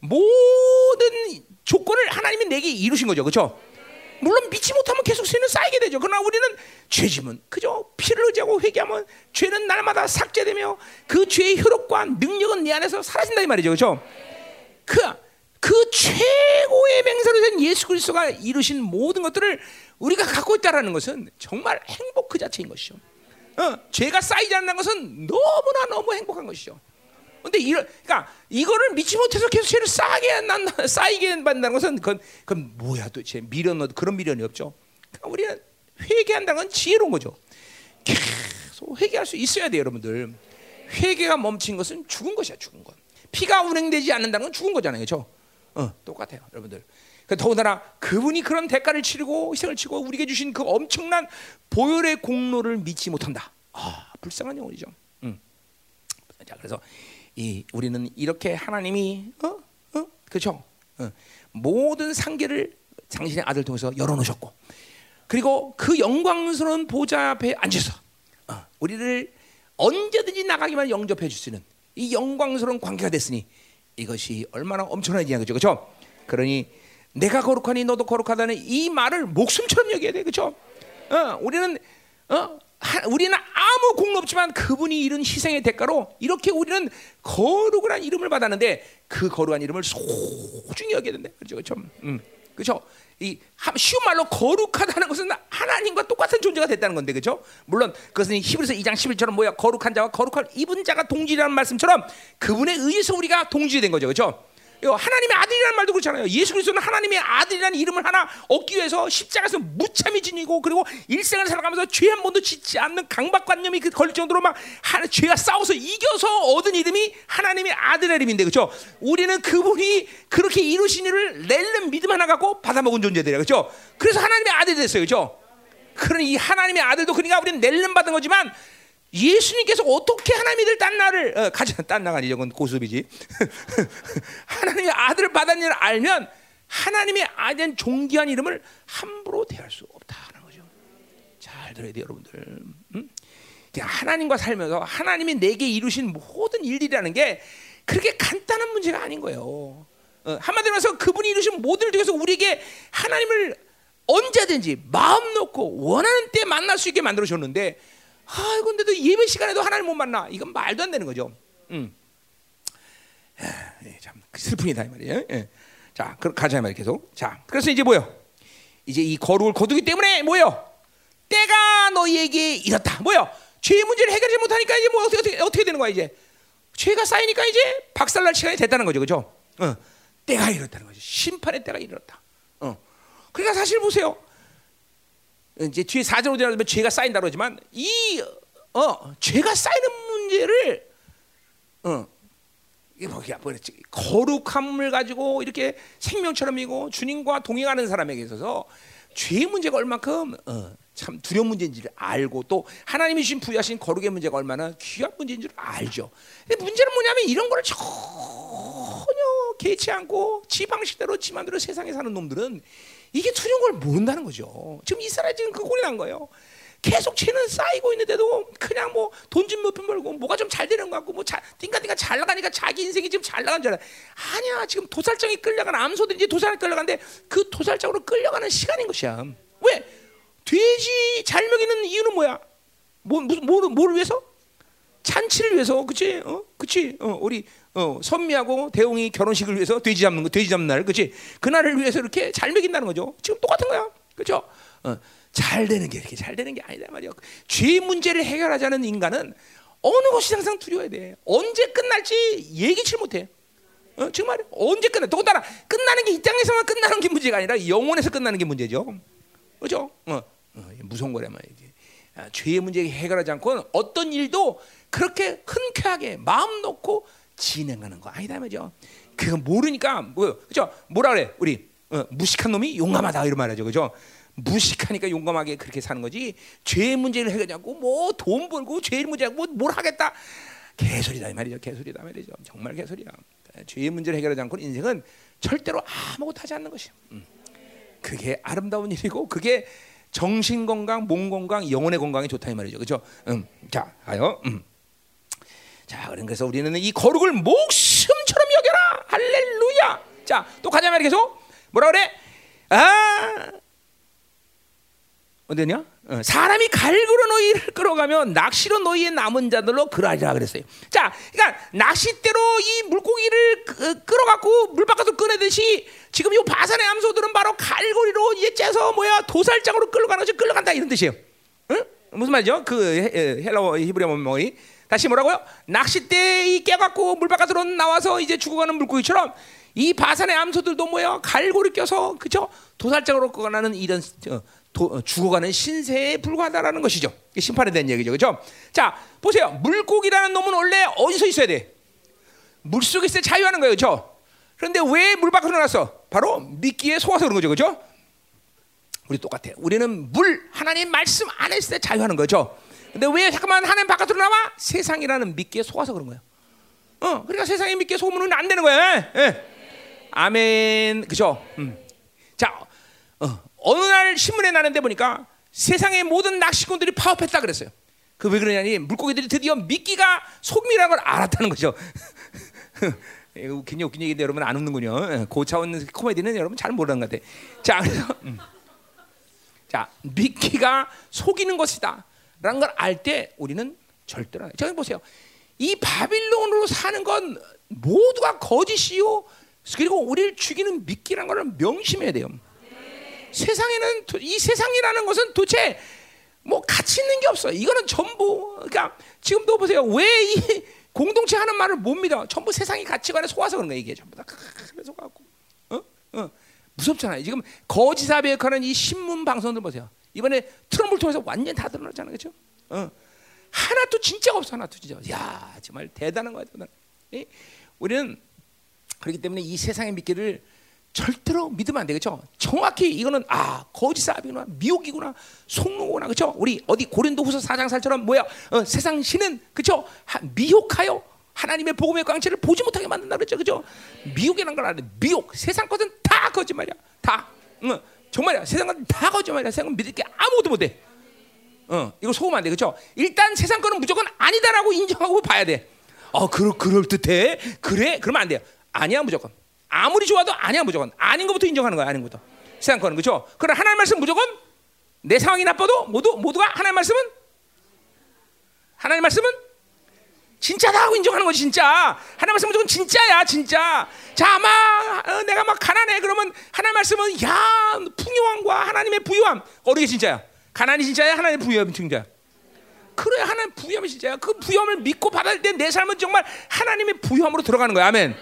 모든 조건을 하나님이 내게 이루신 거죠, 그렇죠? 물론 믿지 못하면 계속 죄는 쌓이게 되죠. 그러나 우리는 죄짐은 그저 피를 의지하고 회개하면 죄는 날마다 삭제되며 그 죄의 효력과 능력은 내 안에서 사라진다 이 말이죠, 그렇죠? 그, 그 최고의 맹세로 된 예수 그리스도가 이루신 모든 것들을 우리가 갖고 있다라는 것은 정말 행복 그 자체인 것이죠. 어, 죄가 쌓이지 않는 것은 너무나 너무 행복한 것이죠. 근데 이런, 그러니까 이거를 믿지 못해서 계속 죄를 쌓게 난 쌓이게 만다는 것은 그건, 그건 뭐야 도대체 미련 그런 미련이 없죠. 그러니까 우리는 회개한다는 건 지혜로운 거죠. 계속 회개할 수 있어야 돼요, 여러분들. 회개가 멈춘 것은 죽은 것이야, 죽은 것. 피가 운행되지 않는다는 건 죽은 거잖아요, 그렇죠? 어, 똑같아요, 여러분들. 그 더군다나 그분이 그런 대가를 치르고 희생을 치고 우리에게 주신 그 엄청난 보혈의 공로를 믿지 못한다. 아, 불쌍한 영혼이죠. 음. 자, 그래서 이 우리는 이렇게 하나님이 어, 어, 그렇죠? 어. 모든 상계를 당신의 아들 통해서 열어 놓으셨고, 그리고 그 영광스러운 보좌 앞에 앉아서 어, 우리를 언제든지 나가기만 영접해 주시는 이 영광스러운 관계가 됐으니 이것이 얼마나 엄청난 일이냐 그죠? 그죠? 그러니 내가 거룩하니 너도 거룩하다는 이 말을 목숨처럼 여겨야 돼, 그죠 어, 우리는 어, 하, 우리는 아무 공로 없지만 그분이 이룬 희생의 대가로 이렇게 우리는 거룩을 한 이름을 받았는데 그 거룩한 이름을 소중히 여겨야 된다. 그렇죠, 그렇죠. 음, 그렇죠. 이 쉬운 말로 거룩하다는 것은 하나님과 똑같은 존재가 됐다는 건데, 그렇죠? 물론 그것은 히브리서 2장 11처럼 뭐야 거룩한 자와 거룩한 입은 자가 동질이라는 말씀처럼 그분에 의해서 우리가 동질된 거죠, 그렇죠? 하나님의 아들이라는 말도 그렇잖아요. 예수 그리스도는 하나님의 아들이라는 이름을 하나 얻기 위해서 십자가에서 무참히 지니고 그리고 일생을 살아가면서 죄 한 번도 짓지 않는 강박관념이 그 걸릴 정도로 막 죄가 싸워서 이겨서 얻은 이름이 하나님의 아들의 이름인데 그렇죠? 우리는 그분이 그렇게 이루신 일을 낼는 믿음 하나 갖고 받아먹은 존재들이야 그렇죠? 그래서 하나님의 아들이 됐어요 그렇죠? 그러니 이 하나님의 아들도 그러니까 우리는 낼는 받은 거지만 예수님께서 어떻게 하나님들 딴 나를 어, 가져 딴 나가 아니죠, 건 고수비지. 하나님의 아들을 받았는 알면 하나님의 아들 존귀한 이름을 함부로 대할 수 없다는 거죠. 잘 들어야 돼요, 여러분들. 음? 하나님과 살면서 하나님이 내게 이루신 모든 일들이라는 게 그렇게 간단한 문제가 아닌 거예요. 어, 한마디로 해서 그분이 이루신 모든 일 중에서 우리에게 하나님을 언제든지 마음 놓고 원하는 때 만날 수 있게 만들어 줬는데 아, 근데도 예배 시간에도 하나님 못 만나. 이건 말도 안 되는 거죠. 음. 예, 참 슬픔이다 이 말이에요. 예. 자, 가자 말 계속. 자, 그래서 이제 뭐요? 이제 이 거룩을 거두기 때문에 뭐요? 때가 너희에게 이렇다. 뭐요? 죄의 문제를 해결하지 못하니까 이제 뭐 어떻게 어떻게, 되는 거야 이제? 죄가 쌓이니까 이제 박살날 시간이 됐다는 거죠, 그렇죠? 어, 때가 이렇다는 거죠. 심판의 때가 이렇다. 어. 그러니까 사실 보세요. 이제 뒤에 4절 5절 하면 죄가 쌓인다 그러지만 이 어, 죄가 쌓이는 문제를 어, 이게 뭐야 거룩함을 가지고 이렇게 생명처럼이고 주님과 동행하는 사람에게 있어서 죄의 문제가 얼만큼 어, 참 두려운 문제인지를 알고 또 하나님이 주신 부여하신 거룩의 문제가 얼마나 귀한 문제인 줄 알죠. 근데 문제는 뭐냐면 이런 거를 전혀 개의치 않고 지 방식대로 지 맘대로 세상에 사는 놈들은 이게 두려운 걸 모른다는 거죠. 지금 이스라엘 지금 그 꼴이 난 거예요. 계속 죄는 쌓이고 있는데도 그냥 뭐 돈 좀 몇푼 벌고 뭐가 좀 잘 되는 것 같고 뭐 자, 띵가띵가 잘 나가니까 자기 인생이 지금 잘 나간 줄 알아. 아니야 지금 도살장에 끌려간 암소들이 도살에 끌려가는데 그 도살장으로 끌려가는 시간인 것이야. 왜? 돼지 잘 먹이는 이유는 뭐야? 뭐 무슨 뭐, 뭐를 위해서? 잔치를 위해서, 그치? 어, 그치? 어, 우리 어, 선미하고 대웅이 결혼식을 위해서 돼지 잡는 거, 돼지 잡는 날, 그치? 그날을 위해서 이렇게 잘 먹인다는 거죠. 지금 똑같은 거야, 그죠? 어, 잘 되는 게 이렇게 잘 되는 게 아니다 말이야. 죄 문제를 해결하자는 인간은 어느 것이 항상 두려워야 돼. 언제 끝날지 예기치 못해. 어, 정말 언제 끝나? 더군다나 끝나는 게 이 땅에서만 끝나는 게 문제가 아니라 영혼에서 끝나는 게 문제죠. 그죠? 어, 어, 무서운 거란 말이지. 아, 죄의 문제 해결하지 않고는 어떤 일도 그렇게 흔쾌하게 마음 놓고 진행하는 거 아니다 말이죠. 그거 모르니까 뭐 그죠? 뭐라 그래? 우리 어, 무식한 놈이 용감하다 이런 말이죠, 그죠? 무식하니까 용감하게 그렇게 사는 거지. 죄의 문제를 해결하고 뭐 돈 벌고 죄의 문제 뭐뭘 하겠다. 개소리다 이 말이죠. 개소리다 말이죠. 정말 개소리야. 죄의 문제를 해결하지 않고 인생은 절대로 아무것도 하지 않는 것이야. 음. 그게 아름다운 일이고 그게 정신 건강, 몸 건강, 영혼의 건강에 좋다 이 말이죠. 그렇죠? 음. 자, 가요. 음. 자, 그래서 우리는 이 거룩을 목숨처럼 여겨라. 할렐루야. 자, 또 가자 말이 계속 뭐라 그래? 아, 어디냐? 어, 사람이 갈구로 너희를 끌어가면 낚시로 너희의 남은 자들로 그러하리라 그랬어요. 자, 그러니까 낚싯대로 이 물고기를 끌어갖고 물바깥으로 꺼내듯이 지금 이 바산의 암소들은 바로 갈고리로 이제 째서 뭐야 도살장으로 끌어가는 끌어간다 이런 뜻이에요. 응? 무슨 말이죠? 그 헬라어 히브리어 뭐이 다시 뭐라고요? 낚싯대 깨갖고 물 바깥으로 나와서 이제 죽어가는 물고기처럼 이 바산의 암소들도 뭐야 갈고리 껴서 그죠 도살장으로 끌어가는 이런 어, 도, 어, 죽어가는 신세에 불과하다라는 것이죠. 심판에 대한 얘기죠. 그죠? 자, 보세요. 물고기라는 놈은 원래 어디서 있어야 돼? 물 속에 있어 자유하는 거예요. 그죠? 그런데 왜 물 밖으로 나왔어? 바로 미끼에 속아서 그런 거죠. 그죠? 우리 똑같아. 우리는 물, 하나님 말씀 안에 있을 때 자유하는 거죠. 근데 왜 잠깐만 하나님 바깥으로 나와? 세상이라는 미끼에 속아서 그런 거예요. 어, 그러니까 세상에 미끼에 속으면 안 되는 거야. 예. 예. 아멘. 그죠? 음. 자, 어, 어느 날 신문에 나는데 보니까 세상의 모든 낚시꾼들이 파업했다 그랬어요. 그 왜 그러냐니 물고기들이 드디어 미끼가 속미라는 걸 알았다는 거죠. 굉장히 웃긴 얘기인데 여러분 안 웃는군요. 고차원 코미디는 여러분 잘 모르는 것 같아. 자, 그래서 음. 자 미끼가 속이는 것이다. 라는 걸 알 때 우리는 절대로 저기 보세요. 이 바빌론으로 사는 건 모두가 거짓이요. 그리고 우리를 죽이는 미끼라는 걸 명심해야 돼요. 세상에는 이 세상이라는 것은 도대체 뭐 가치 있는 게 없어. 이거는 전부 그러니까 지금도 보세요. 왜 이 공동체 하는 말을 못 믿어? 전부 세상의 가치관에 속아서 그런 거야 이게 전부 다 그래서 갖고 어? 어. 무섭잖아요. 지금 거짓 사백하는 이 신문 방송들 보세요. 이번에 트럼프를 통해서 완전 다 드러났잖아요, 그렇죠? 어. 하나도 진짜가 없어, 하나도 진짜. 야, 정말 대단한 거야, 대단. 우리는 그렇기 때문에 이 세상의 미끼를 절대로 믿으면 안 되겠죠. 정확히 이거는 아 거짓사비구나 미혹이구나 속는구나 그렇죠. 우리 어디 고린도후서 4장 살처럼 뭐야 어, 세상 신은 그렇죠 미혹하여 하나님의 복음의 광채를 보지 못하게 만든다 그랬죠, 그렇죠. 미혹이라는 걸 알아. 미혹 세상 것은 다 거짓말이야, 다. 응. 정말이야. 세상 것은 다 거짓말이야. 세상 은 믿을 게 아무것도 못해. 어, 이거 속으면 안 돼, 그렇죠. 일단 세상 거는 무조건 아니다라고 인정하고 봐야 돼. 어, 그럴 그럴 듯해. 그래? 그러면 안 돼요. 아니야 무조건. 아무리 좋아도 아니야 무조건 아닌 것부터 인정하는 거야 아닌 것부터 세상 거는 그렇죠. 그러나 하나님 말씀 무조건 내 상황이 나빠도 모두 모두가 하나님 말씀은 하나님 말씀은 진짜다 하고 인정하는 거지 진짜 하나님 말씀 무조건 진짜야 진짜 자 막 어, 내가 막 가난해 그러면 하나님 말씀은 야 풍요함과 하나님의 부유함 어디게 진짜야 가난이 진짜야 하나님의 부유함이 진짜야 그래 하나님 부유함이 진짜야 그 부유함을 믿고 받을 때 내 삶은 정말 하나님의 부유함으로 들어가는 거야 아멘.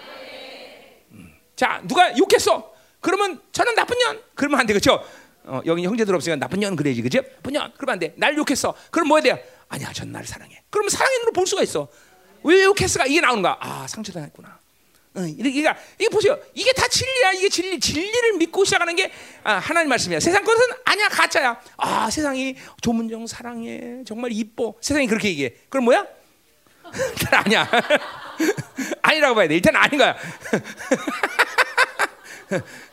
자, 누가 욕했어? 그러면 저는 나쁜 년. 그러면 안 돼, 그렇죠? 어, 여기 형제들 없으니까 나쁜 년 그래야지, 그죠? 나쁜 년. 그러면 안 돼. 날 욕했어. 그럼 뭐 해야 돼요? 아니야, 전 나를 사랑해. 그러면 사랑의 눈으로 볼 수가 있어. 왜 욕했을까? 이게 나오는가? 아, 상처당했구나. 어, 그러니까 이게 보세요. 이게 다 진리야. 이게 진리. 진리를 믿고 시작하는 게 아, 하나님 말씀이야. 세상 것은 아니야 가짜야. 아 세상이 조문정 사랑해 정말 이뻐. 세상이 그렇게 얘기해. 그럼 뭐야? 아니야. 아니라고 봐야 돼. 일단 아닌 거야.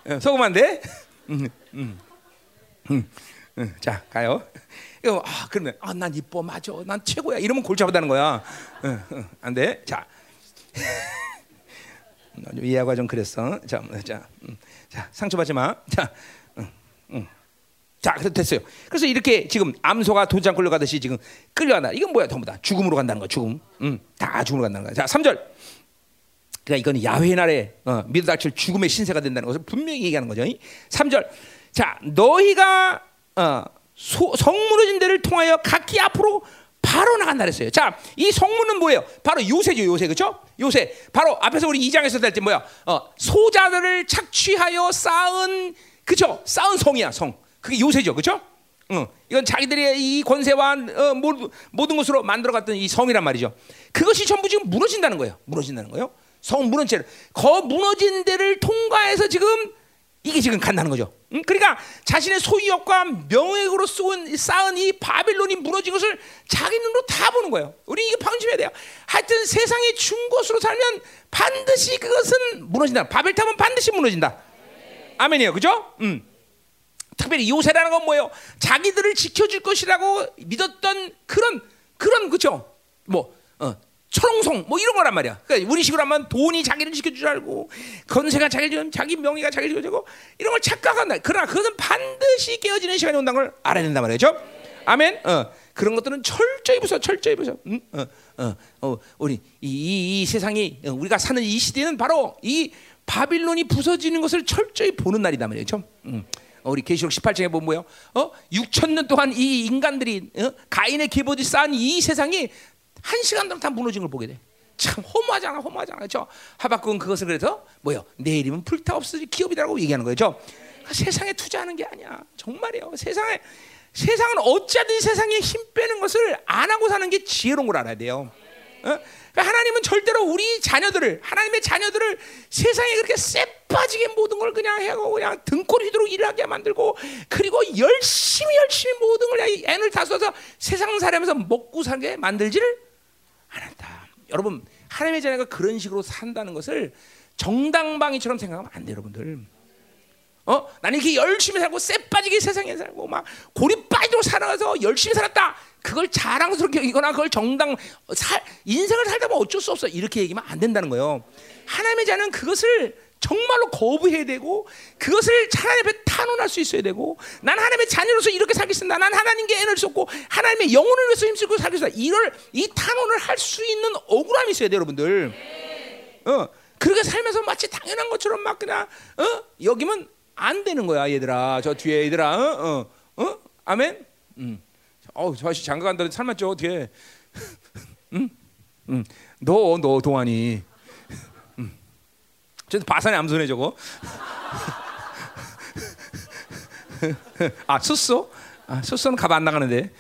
소금 안 돼? 음, 음, 음, 음. 자 가요. 이거 아 그러면 아난 이뻐 맞아. 난 최고야. 이러면 골치 아프다는 거야. 어, 어, 안 돼. 자. 이해가 좀 그랬어. 자, 자, 음, 자 상처받지 마. 자, 음, 음. 자, 됐어요. 그래서 이렇게 지금 암소가 도장 끌려가듯이 지금 끌려간다. 이건 뭐야, 전부 다 죽음으로 간다는 거야. 죽음. 음, 다 죽음으로 간다는 거야. 자, 3절. 그러니까 이건 야훼 날에 어, 믿어 닥칠 죽음의 신세가 된다는 것을 분명히 얘기하는 거죠. 3절. 자, 너희가 어, 소, 성무너진 데를 통하여 각기 앞으로 바로 나간다 그랬어요. 자, 이 성문은 뭐예요? 바로 요새죠, 요새. 그렇죠? 요새. 바로 앞에서 우리 2장에서 할때 뭐야? 어, 소자들을 착취하여 쌓은 그죠? 쌓은 성이야, 성. 그게 요새죠. 그렇죠? 어, 이건 자기들의 이 권세와 어, 모든, 모든 것으로 만들어갔던 이 성이란 말이죠. 그것이 전부 지금 무너진다는 거예요. 무너진다는 거예요. 성 무너진 데를 거 무너진 데를 통과해서 지금 이게 지금 간다는 거죠. 응? 그러니까 자신의 소유욕과 명예로 쏜, 쌓은 이 바빌론이 무너진 것을 자기 눈으로 다 보는 거예요. 우리 이게 방심해야 돼요. 하여튼 세상에 준 것으로 살면 반드시 그것은 무너진다. 바벨탑은 반드시 무너진다. 아멘이에요. 그죠? 음. 특별히 요새라는 건 뭐예요? 자기들을 지켜줄 것이라고 믿었던 그런 그런 그죠? 뭐 어, 철옹성 뭐 이런 거란 말이야. 그러니까 우리 식으로 하면 돈이 자기를 지켜줄 줄 알고 건세가 자기를 지금 자기 명예가 자기를 지켜주고 이런 걸 착각한다. 그러나 그것은 반드시 깨어지는 시간이 온다는 걸 알아야 된단 말이죠. 아멘. 어. 그런 것들은 철저히 부서, 철저히 부서. 응? 어, 어, 어, 우리 이, 이, 이 세상이 우리가 사는 이 시대는 바로 이 바빌론이 부서지는 것을 철저히 보는 날이다 말이죠. 응. 우리 계시록 18장에 보면 뭐요? 어? 6천 년 동안 이 인간들이 어? 가인의 계보지 쌓은 이 세상이 한 시간 동안 다 무너진 걸 보게 돼. 참 허무하잖아, 허무하잖아, 그렇죠? 하박국은 그것을 그래서 뭐요? 내일이면 불타 없어질 기업이라고 얘기하는 거죠. 그러니까 세상에 투자하는 게 아니야. 정말이에요. 세상에 세상은 어찌하든 세상에 힘 빼는 것을 안 하고 사는 게 지혜로운 걸 알아야 돼요. 어? 그러니까 하나님은 절대로 우리 자녀들을 하나님의 자녀들을 세상에 그렇게 쎄빠지게 모든 걸 그냥 해고 그냥 등골 휘도록 일하게 만들고 그리고 열심히 열심히 모든 걸 애를 다 써서 세상 살면서 먹고 살게 만들지를 않았다. 여러분 하나님의 자녀가 그런 식으로 산다는 것을 정당방위처럼 생각하면 안 돼요, 여러분들. 어? 나는 이렇게 열심히 살고 쎄 빠지게 세상에 살고 막 고리 빠지도록 살아가서 열심히 살았다. 그걸 자랑스럽게 여기거나 그걸 정당 살, 인생을 살다 보면 어쩔 수 없어 이렇게 얘기하면 안 된다는 거예요. 하나님의 자는 그것을 정말로 거부해야 되고 그것을 하나님 앞에 탄원할 수 있어야 되고 난 하나님의 자녀로서 이렇게 살겠습니다. 난 하나님께 애를 쏟고 하나님의 영혼을 위해서 힘쓰고 살겠습니다. 이걸 이 탄원을 할 수 있는 억울함이 있어야 돼요, 여러분들. 어, 그렇게 살면서 마치 당연한 것처럼 막 그냥 어? 여기면 안 되는 거야, 얘들아. 저 뒤에 얘들아. 어? 어? 어? 아멘. 음. 어, 저 아저씨 장가 간다는 삶았죠, 어떻게? 응? 응. 너, 너 동안이. 응. 저 바산에 암손해 저거. 아, 숫소? 아, 숫소는 가안 나가는데.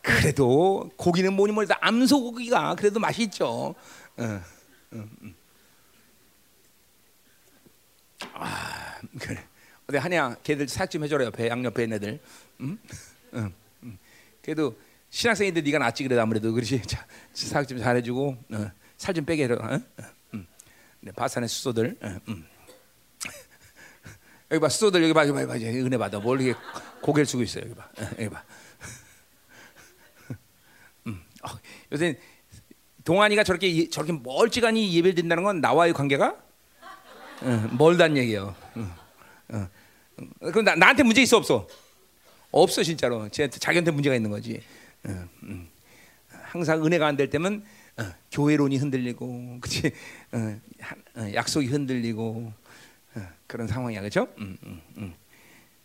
그래도 고기는 뭐니 뭐니 다 암소 고기가 그래도 맛이 있죠. 응. 응. 응. 아, 그래. 어디 하냐? 걔들 사역 좀 해줘라 옆에 양옆에 있는 애들. 응? 응. 응. 그래도 신학생인데 네가 낫지 그래도 아무래도 그렇지. 자, 사역 좀 잘해주고 어, 살좀 빼게 해라. 어? 응. 네, 바산의 수소들. 어, 응. 여기 봐 수소들 여기 봐 여기 봐, 봐 은혜 받아. 뭘 이렇게 고개를 숙고 있어 여기 봐. 어, 여기 봐. 음. 어, 요새 동안이가 저렇게 저렇게 멀찌감히 예배를 드린다는 건 나와의 관계가 어, 멀단 얘기예요. 어, 어. 그럼 나, 나한테 문제 있어 없어? 없어 진짜로. 제 자기한테 문제가 있는 거지. 어, 음. 항상 은혜가 안 될 때면 어, 교회론이 흔들리고, 그렇지? 어, 어, 약속이 흔들리고 어, 그런 상황이야, 그렇죠? 음, 음, 음.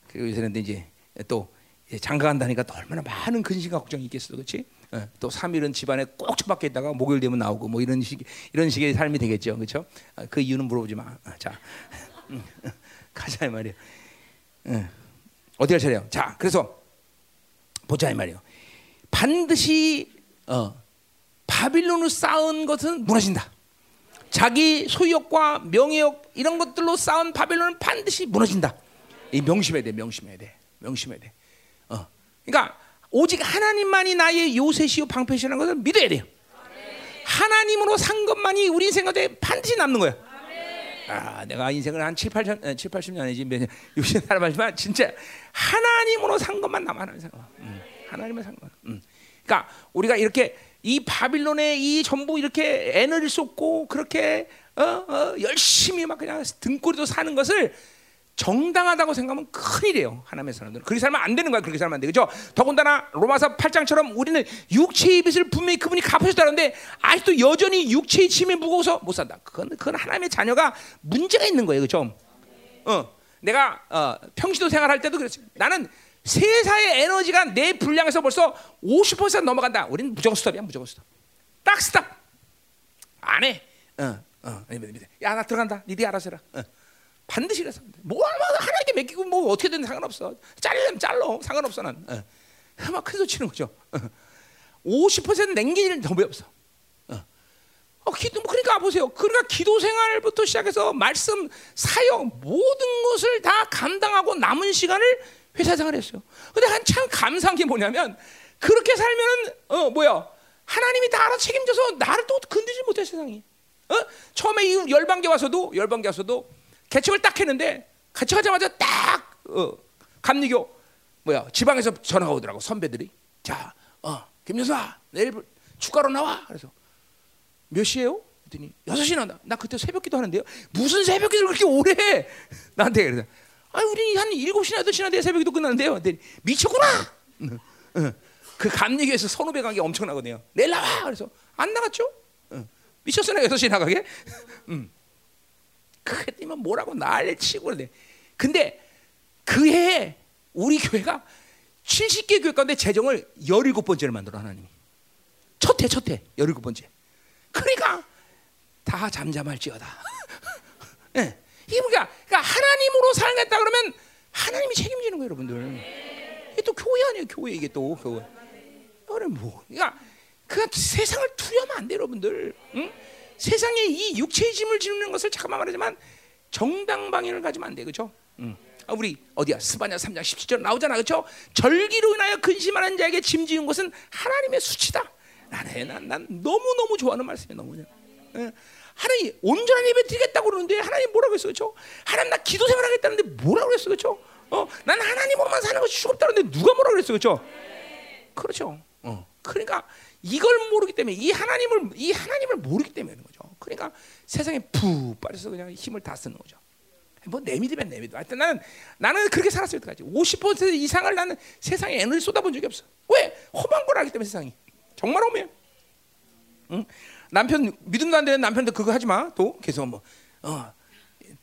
그리고 요새는 이제 또 장가 간다니까 또 얼마나 많은 근심과 걱정이 있겠어, 그렇지? 어, 또 3일은 집안에 꼭 처박혀 있다가 목요일 되면 나오고 뭐 이런 식 이런 식의 삶이 되겠죠, 그렇죠? 어, 그 이유는 물어보지 마. 어, 자, 음, 가자 이 말이야. 어, 어디 갈 차례요? 자, 그래서 보자 이 말이에요. 반드시 어, 바빌론을 쌓은 것은 무너진다. 자기 소유욕과 명예욕 이런 것들로 쌓은 바벨론은 반드시 무너진다. 이 명심해야 돼, 명심해야 돼, 명심해야 돼. 어, 그러니까 오직 하나님만이 나의 요새시요 방패시라는 것을 믿어야 돼요. 하나님으로 산 것만이 우리 인생 가운데 반드시 남는 거예요. 아, 내가 인생을 한 7, 8년, 7, 80년이지 몇 년, 60년 살아봤지만 진짜 하나님으로 산 것만 남아 하나님 산 것. 음, 하나님을 산 것. 음. 그러니까 우리가 이렇게 이 바빌론에 이 전부 이렇게 에너지를 쏟고 그렇게 어, 어, 열심히 막 그냥 등골이도 사는 것을 정당하다고 생각하면 큰일이에요. 하나님의 사람들은. 그렇게 살면 안 되는 거야. 그렇게 살면 안 돼. 그죠? 더군다나 로마서 8장처럼 우리는 육체의 빚을 분명히 그분이 갚으셨다는데 아직도 여전히 육체의 짐이 무거워서 못 산다. 그건, 그건 하나님의 자녀가 문제가 있는 거예요. 그죠? 어, 내가 어, 평시도 생활할 때도 그랬어 나는 세상의 에너지가 내 분량에서 벌써 50% 넘어간다. 우리는 무조건 스톱이야. 무조건 스톱. 딱 스톱. 안 해. 어, 어. 야, 나 들어간다. 니들이 알아서 해라. 어. 반드시 그래서 뭐 하나님께 맡기고 뭐 어떻게든 상관없어. 잘리면 잘러 상관없어 난. 어. 막큰 소리 치는 거죠. 어. 50% 냉기는 덤이 없어. 어. 어, 기도 뭐 그러니까 보세요. 그러니까 기도 생활부터 시작해서 말씀, 사역 모든 것을 다 감당하고 남은 시간을 회사 생활했어요. 근데 한 참 감사한 게 뭐냐면 그렇게 살면은 어 뭐야 하나님이 다 알아 책임져서 나를 또 건드지 못해 세상이. 어? 처음에 이 열방계 와서도 열방계 와서도 개척을 딱 했는데 개척하자마자 딱 어, 감리교 뭐야 지방에서 전화가 오더라고 선배들이 자, 어, 김여사 내일 축가로 나와. 그래서 몇 시에요? 그랬더니 6시 나온다. 나 그때 새벽기도 하는데요. 무슨 새벽기도를 그렇게 오래 해? 나한테 그래서 아, 우리 한 7시나 8시나 돼 새벽기도 끝나는데요. 근데 미쳤구나. 그 감리교에서 선후배 관계 엄청나거든요. 내일 나와. 그래서 안 나갔죠? 미쳤어, 나 6시 나가게? 음. 그랬더니 뭐라고 난리 치고 그래. 근데 그 해에 우리 교회가 70개 교회 가운데 재정을 17번째를 만들어 하나님이. 첫 해, 첫 해. 17번째. 그러니까 다 잠잠할지어다. 네. 이게 뭐야? 그러니까 하나님으로 살겠다 그러면 하나님이 책임지는 거예요, 여러분들. 이게 또 교회 아니에요, 교회 이게 또 교회. 뭐, 그러니까 그 세상을 두려면 안 돼, 여러분들. 응? 세상에 이 육체의 짐을 지는 것을 잠깐만 말하지만 정당 방향을 가지면 안 돼, 그렇죠? 응. 아, 우리 어디야? 스바냐 3장 17절 나오잖아, 그렇죠? 절기로 인하여 근심하는 자에게 짐 지은 것은 하나님의 수치다. 나는 난, 난 너무 너무 좋아하는 말씀이야, 너무. 응. 하나님 온전한 예배 드리겠다고 그러는데 하나님 뭐라고 했어 그렇죠? 하나님 나 기도 생활하겠다는데 뭐라고 그랬어 그렇죠? 어, 난 하나님으로만 사는 것이 죽었다 그러는데 누가 뭐라고 그랬어 그렇죠? 그렇죠. 어. 그러니까 이걸 모르기 때문에 이 하나님을 이 하나님을 모르기 때문에 그런 거죠. 그러니까 세상에 푹 빠져서 그냥 힘을 다 쓰는 거죠. 뭐내 믿으면 내 믿어. 하여튼 나는 나는 그렇게 살았을 때까지 50% 이상을 나는 세상에 에너지 쏟아본 적이 없어. 왜? 험한 걸 알기 때문에 세상이 정말 험해요. 응? 남편 믿음도 안 되는 남편도 그거 하지 마. 또 계속 뭐 어,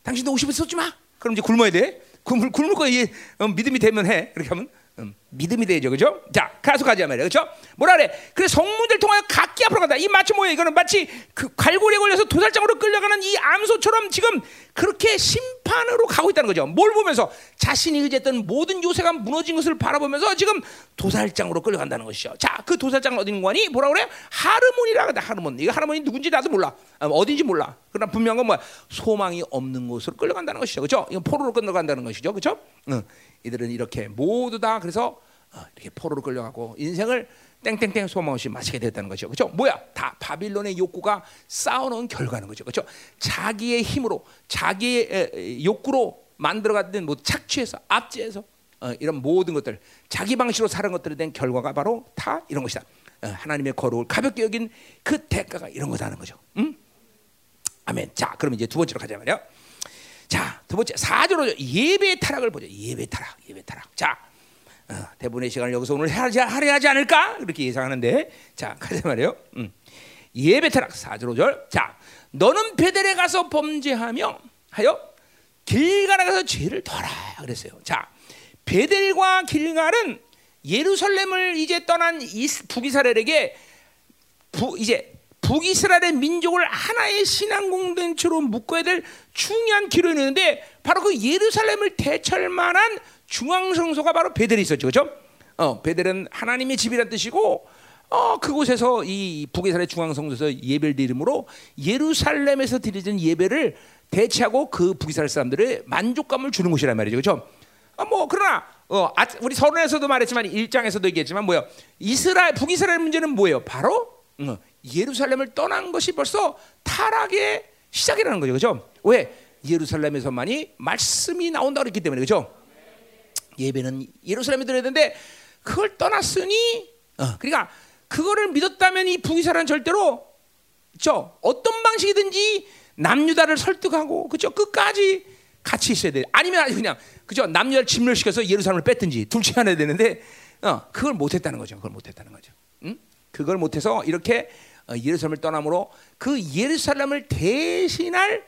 당신도 50원 쏟지 마. 그럼 이제 굶어야 돼. 굶을 굶을 거 이, 어, 믿음이 되면 해. 그렇게 하면 음, 믿음이 되죠, 그죠? 자, 가서 가자 말이야, 그죠? 뭐라 그래? 그래 성문들 통하여 각기 앞으로 간다. 이 마치 뭐야? 이거는 마치 그 갈고리에 걸려서 도살장으로 끌려가는 이 암소처럼 지금 그렇게 심판으로 가고 있다는 거죠. 뭘 보면서 자신이 의지했던 모든 요새가 무너진 것을 바라보면서 지금 도살장으로 끌려간다는 것이죠. 자, 그 도살장 어딘 거니? 뭐라 그래? 하르몬이라 그다 하르몬. 이거 하르몬이 누군지 나도 몰라. 어, 어딘지 몰라. 그러나 분명한 건 뭐야? 소망이 없는 곳으로 끌려간다는 것이죠, 그죠? 이건 포로로 끌려간다는 것이죠, 그죠? 응. 이들은 이렇게 모두 다 그래서 어, 이렇게 포로로 끌려가고 인생을 땡땡땡 소망 없이 마치게 됐다는 거죠. 그렇죠? 뭐야? 다 바빌론의 욕구가 쌓아놓은 결과는 거죠. 그렇죠? 자기의 힘으로 자기의 욕구로 만들어갔던 뭐 착취해서 압제해서 어, 이런 모든 것들 자기 방식으로 사는 것들에 대한 결과가 바로 다 이런 것이다. 어, 하나님의 거룩을 가볍게 여긴 그 대가가 이런 거다는 거죠. 응? 아멘. 자, 그럼 이제 두 번째로 가자 말이야. 자, 두 번째 사절로 예배 타락을 보죠. 예배 타락, 예배 타락. 자, 어, 대부분의 시간을 여기서 오늘 하려 하지 않을까 그렇게 예상하는데, 자, 가자 말이요. 음. 예배 타락 사절 오절. 자, 너는 베델에 가서 범죄하며 하여 길가에 가서 죄를 덜라 그랬어요. 자, 베델과 길갈은 예루살렘을 이제 떠난 북이스라엘에게 부, 이제 북이스라엘의 민족을 하나의 신앙 공동체로 묶어야 될 중요한 기로였는데 바로 그 예루살렘을 대처할 만한 중앙 성소가 바로 베델이 있었죠. 그렇죠? 어, 베델은 하나님의 집이란 뜻이고 어, 그곳에서 이 북이스라엘 중앙 성소에서 예배를 드림으로 예루살렘에서 드리는 예배를 대체하고 그 북이스라엘 사람들의 만족감을 주는 곳이란 말이죠. 그렇죠? 아, 뭐 그러나 어, 아, 우리 서론에서도 말했지만 일장에서도 얘기했지만 뭐요? 이스라엘 북이스라엘 문제는 뭐예요? 바로 어, 예루살렘을 떠난 것이 벌써 타락의 시작이라는 거죠. 그렇죠? 왜? 예루살렘에서만이 말씀이 나온다 그랬기 때문에 그렇죠? 예배는 예루살렘에 드려야 되는데 그걸 떠났으니 어, 그러니까 그거를 믿었다면 이 북이스라엘은 절대로 저 어떤 방식이든지 남유다를 설득하고 그죠 끝까지 같이 있어야 돼. 아니면 그냥 그죠 남유다를 진멸시켜서 예루살렘을 뺐든지 둘 중에 하나 되는데 어, 그걸 못했다는 거죠. 그걸 못했다는 거죠. 응? 그걸 못해서 이렇게 어, 예루살렘을 떠남으로 그 예루살렘을 대신할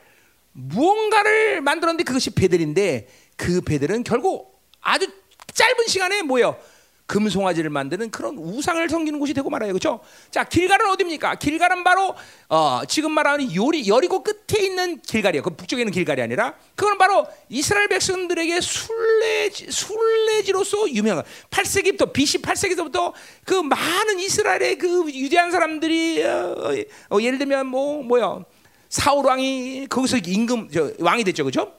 무언가를 만들었는데 그것이 베델인데 그 베델은 결국 아주 짧은 시간에 뭐요? 금송아지를 만드는 그런 우상을 섬기는 곳이 되고 말아요. 그렇죠? 자, 길갈은 어디입니까? 길갈은 바로 어, 지금 말하는 요리 여리고 끝에 있는 길갈이에요. 그 북쪽에 있는 길갈이 아니라 그건 바로 이스라엘 백성들에게 순례지 순례지로서 유명한 8세기부터 BC 8세기부터 그 많은 이스라엘의 그 유대한 사람들이 어, 어, 예를 들면 뭐 뭐야? 사울 왕이 거기서 임금 저, 왕이 됐죠. 그렇죠?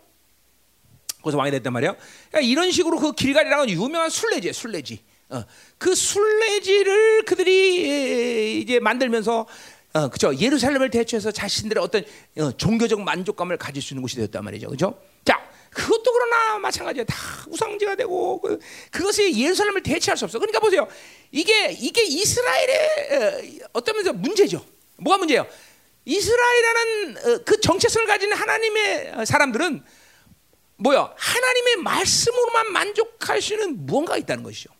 거기서 왕이 됐단 말이에요. 그러니까 이런 식으로 그 길갈이라는 유명한 순례지예요. 순례지. 어, 그 순례지를 그들이 이제 만들면서 어, 그죠 예루살렘을 대체해서 자신들의 어떤 어, 종교적 만족감을 가질 수 있는 곳이 되었단 말이죠, 그죠? 자, 그것도 그러나 마찬가지야. 다 우상지가 되고 그, 그것이 예루살렘을 대체할 수 없어. 그러니까 보세요, 이게 이게 이스라엘의 어, 어떤 면에서 문제죠. 뭐가 문제예요? 이스라엘이라는 어, 그 정체성을 가진 하나님의 사람들은 뭐야? 하나님의 말씀으로만 만족할 수 있는 무언가가 있다는 것이죠.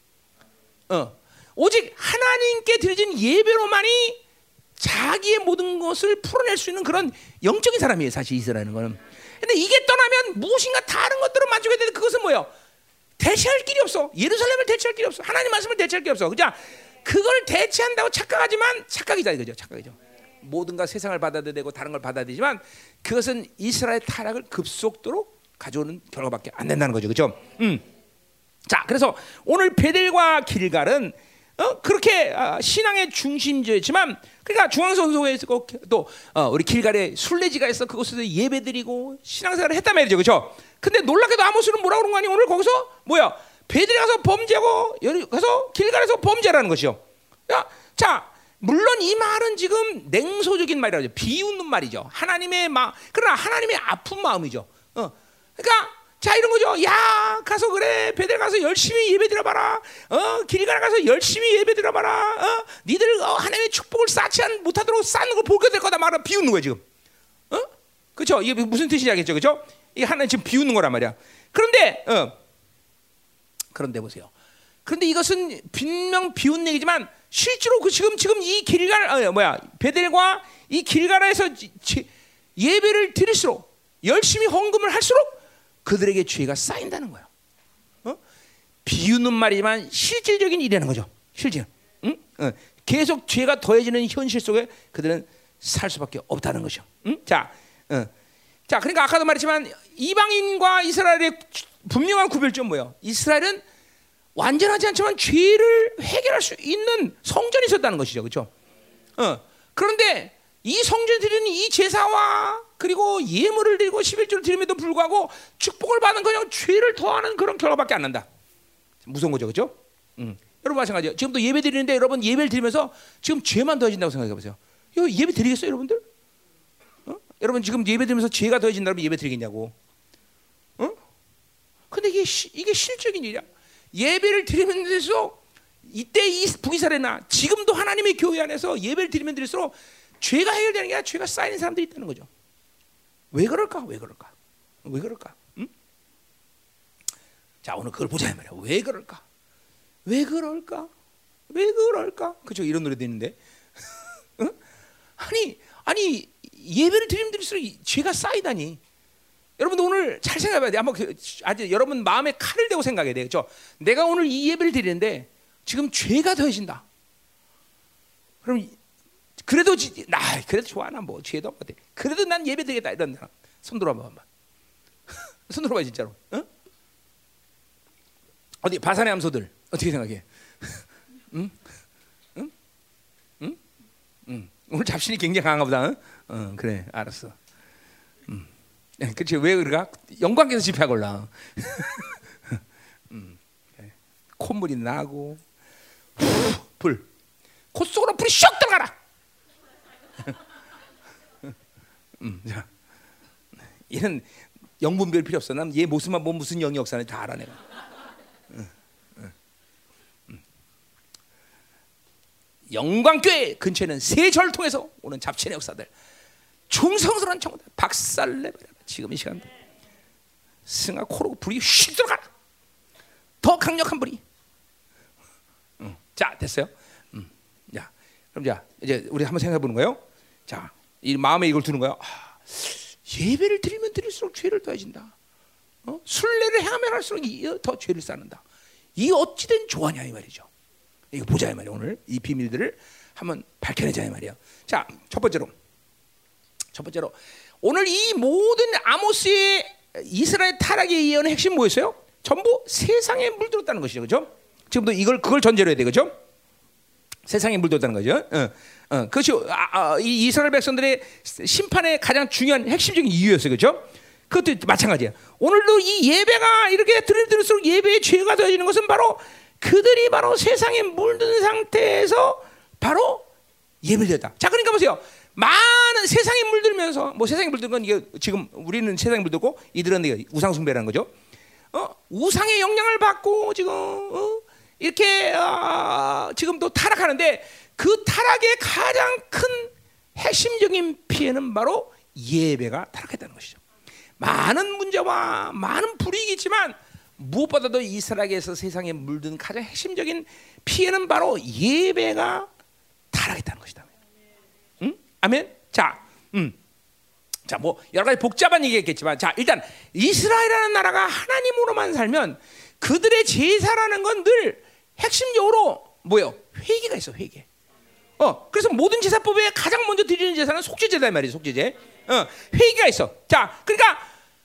어. 오직 하나님께 드려진 예배로만이 자기의 모든 것을 풀어낼 수 있는 그런 영적인 사람이에요. 사실 이스라엘은 거는. 근데 이게 떠나면 무엇인가 다른 것들을 만족해야 되는데 그것은 뭐예요? 대체할 길이 없어. 예루살렘을 대체할 길이 없어. 하나님 말씀을 대체할 길이 없어. 그죠? 그걸 대체한다고 착각하지만 착각이다 이거죠. 착각이죠. 모든가 세상을 받아들이고 다른 걸 받아들이지만 그것은 이스라엘 타락을 급속도로 가져오는 결과밖에 안 된다는 거죠. 그죠? 음. 자, 그래서 오늘 베델과 길갈은 어, 그렇게 아, 신앙의 중심지였지만 그러니까 중앙선소에서 또 어, 우리 길갈에 순례지가 있어 그곳에서 예배드리고 신앙생활을 했단 말이죠, 그렇죠? 근데 놀랍게도 아모스는 뭐라 그런 거 아니? 오늘 거기서 뭐야? 베델에 가서 범죄하고 가서 길갈에서 범죄라는 것이요. 야, 자, 물론 이 말은 지금 냉소적인 말이라죠. 비웃는 말이죠. 하나님의 마, 그러나 하나님의 아픈 마음이죠. 어, 그러니까. 자 이런 거죠. 야 가서 그래 베델 가서 열심히 예배 드려봐라. 어 길갈 가서 열심히 예배 드려봐라. 어 니들 어, 하나님의 축복을 쌓지 못하도록 쌓는 걸 보게 될 거다 말아 비웃는 거야 지금. 어 그렇죠? 이게 무슨 뜻인지 알겠죠, 그렇죠? 이게 하나님 지금 비웃는 거란 말이야. 그런데 어 그런데 보세요. 그런데 이것은 분명 비웃는 얘기지만 실제로 그 지금 지금 이 길갈 어, 뭐야 베델과 이 길가라에서 예배를 드릴수록 열심히 헌금을 할수록 그들에게 죄가 쌓인다는 거예요. 어? 비웃는 말이지만 실질적인 일이라는 거죠. 실질. 응? 어. 계속 죄가 더해지는 현실 속에 그들은 살 수밖에 없다는 거죠. 응? 자, 어. 자, 그러니까 아까도 말했지만 이방인과 이스라엘의 분명한 구별점 뭐예요? 이스라엘은 완전하지 않지만 죄를 해결할 수 있는 성전이 있었다는 것이죠, 그렇죠? 어. 그런데 이 성전 드리는 이 제사와 그리고 예물을 드리고 11조를 드림에도 불구하고 축복을 받는 그냥 죄를 더하는 그런 결과밖에 안 난다. 무서운 거죠, 그렇죠? 음. 여러분 마찬가지예요. 지금도 예배 드리는데 여러분 예배를 드리면서 지금 죄만 더해진다고 생각해 보세요. 이거 예배 드리겠어요, 여러분들? 어? 여러분 지금 예배 드리면서 죄가 더해진다면 예배 드리겠냐고? 어? 근데 이게 시, 이게 실적인 일이야. 예배를 드리면서 이때 이 북이스라엘나 지금도 하나님의 교회 안에서 예배를 드리면 드릴수록 죄가 해결되는 게 아니라 죄가 쌓이는 사람들이 있다는 거죠. 왜 그럴까? 왜 그럴까? 왜 그럴까? 응? 자 오늘 그걸 보자 말이야. 왜 그럴까? 왜 그럴까? 왜 그럴까? 그죠? 이런 노래도 있는데. 응? 아니 아니 예배를 드리면 드릴수록 죄가 쌓이다니. 여러분도 오늘 잘 생각해봐야 돼. 한번 그, 아주 여러분 마음에 칼을 대고 생각해야 돼. 그죠? 내가 오늘 이 예배를 드리는데 지금 죄가 더해진다. 그럼 그래도 지, 나 그래도 좋아 나 뭐 죄도 없거 그래도 난 예배 드리겠다 이런 사람 손 들어봐 한번. 손 들어봐 진짜로. 어? 어디 바산의 암소들 어떻게 생각해? 응? 응? 오늘 잡신이 굉장히 강한가 보다. 응? 어, 그래, 알았어. 음. 그치, 왜 그러가? 영광께서 집회하걸라. 음. 그래. 콧물이 나고, 후, 불. 콧 속으로 불이 슉 들어가라! 음, 자. 얘는 영분별 필요 없어. 난 얘 모습만 보면 무슨 영이 역사는 다 알아, 내가. 영광교회 근처에는 세 절을 통해서 오는 잡신의 역사들 충성스러운 청들 박살내버려 지금 이 시간도 승아 코로 불이 휙 들어가라 더 강력한 불이 응. 자 됐어요 음. 자 그럼 자 이제 우리 한번 생각해 보는 거예요 자 이 마음에 이걸 두는 거야 아, 예배를 드리면 드릴수록 죄를 더해진다 어? 순례를 행하면 할수록 더 죄를 쌓는다 이 어찌된 조화냐 이 말이죠 이거 보자 이 말이야 오늘 이 비밀들을 한번 밝혀내자 이 말이야. 자, 첫 번째로 첫 번째로 오늘 이 모든 아모스의 이스라엘 타락의 예언의 핵심 뭐였어요? 전부 세상에 물들었다는 것이죠, 그렇죠? 지금도 이걸 그걸 전제로 해야 되겠죠? 세상에 물들었다는 거죠. 어, 어, 그것이 아, 아, 이 이스라엘 백성들의 심판의 가장 중요한 핵심적인 이유였어요, 그렇죠? 그것도 마찬가지야. 오늘도 이 예배가 이렇게 들을 들을수록 예배의 죄가 되어지는 것은 바로 그들이 바로 세상에 물든 상태에서 바로 예배됐다. 자, 그러니까 보세요. 많은 세상에 물들면서 뭐 세상에 물든 건 이게 지금 우리는 세상에 물들고 이들은 우상 숭배라는 거죠. 어, 우상의 영향을 받고 지금 어, 이렇게 어, 지금 또 타락하는데 그 타락의 가장 큰 핵심적인 피해는 바로 예배가 타락했다는 것이죠. 많은 문제와 많은 불이익이지만 무엇보다도 이스라엘에서 세상에 물든 가장 핵심적인 피해는 바로 예배가 타락했다는 것이다. 응? 아멘. 자, 음. 자, 뭐 여러 가지 복잡한 얘기겠지만, 자 일단 이스라엘이라는 나라가 하나님으로만 살면 그들의 제사라는 건 늘 핵심적으로 뭐요? 회개가 있어, 회개. 어, 그래서 모든 제사법에 가장 먼저 드리는 제사는 속죄제다 말이지, 속죄제. 어, 회개가 있어. 자, 그러니까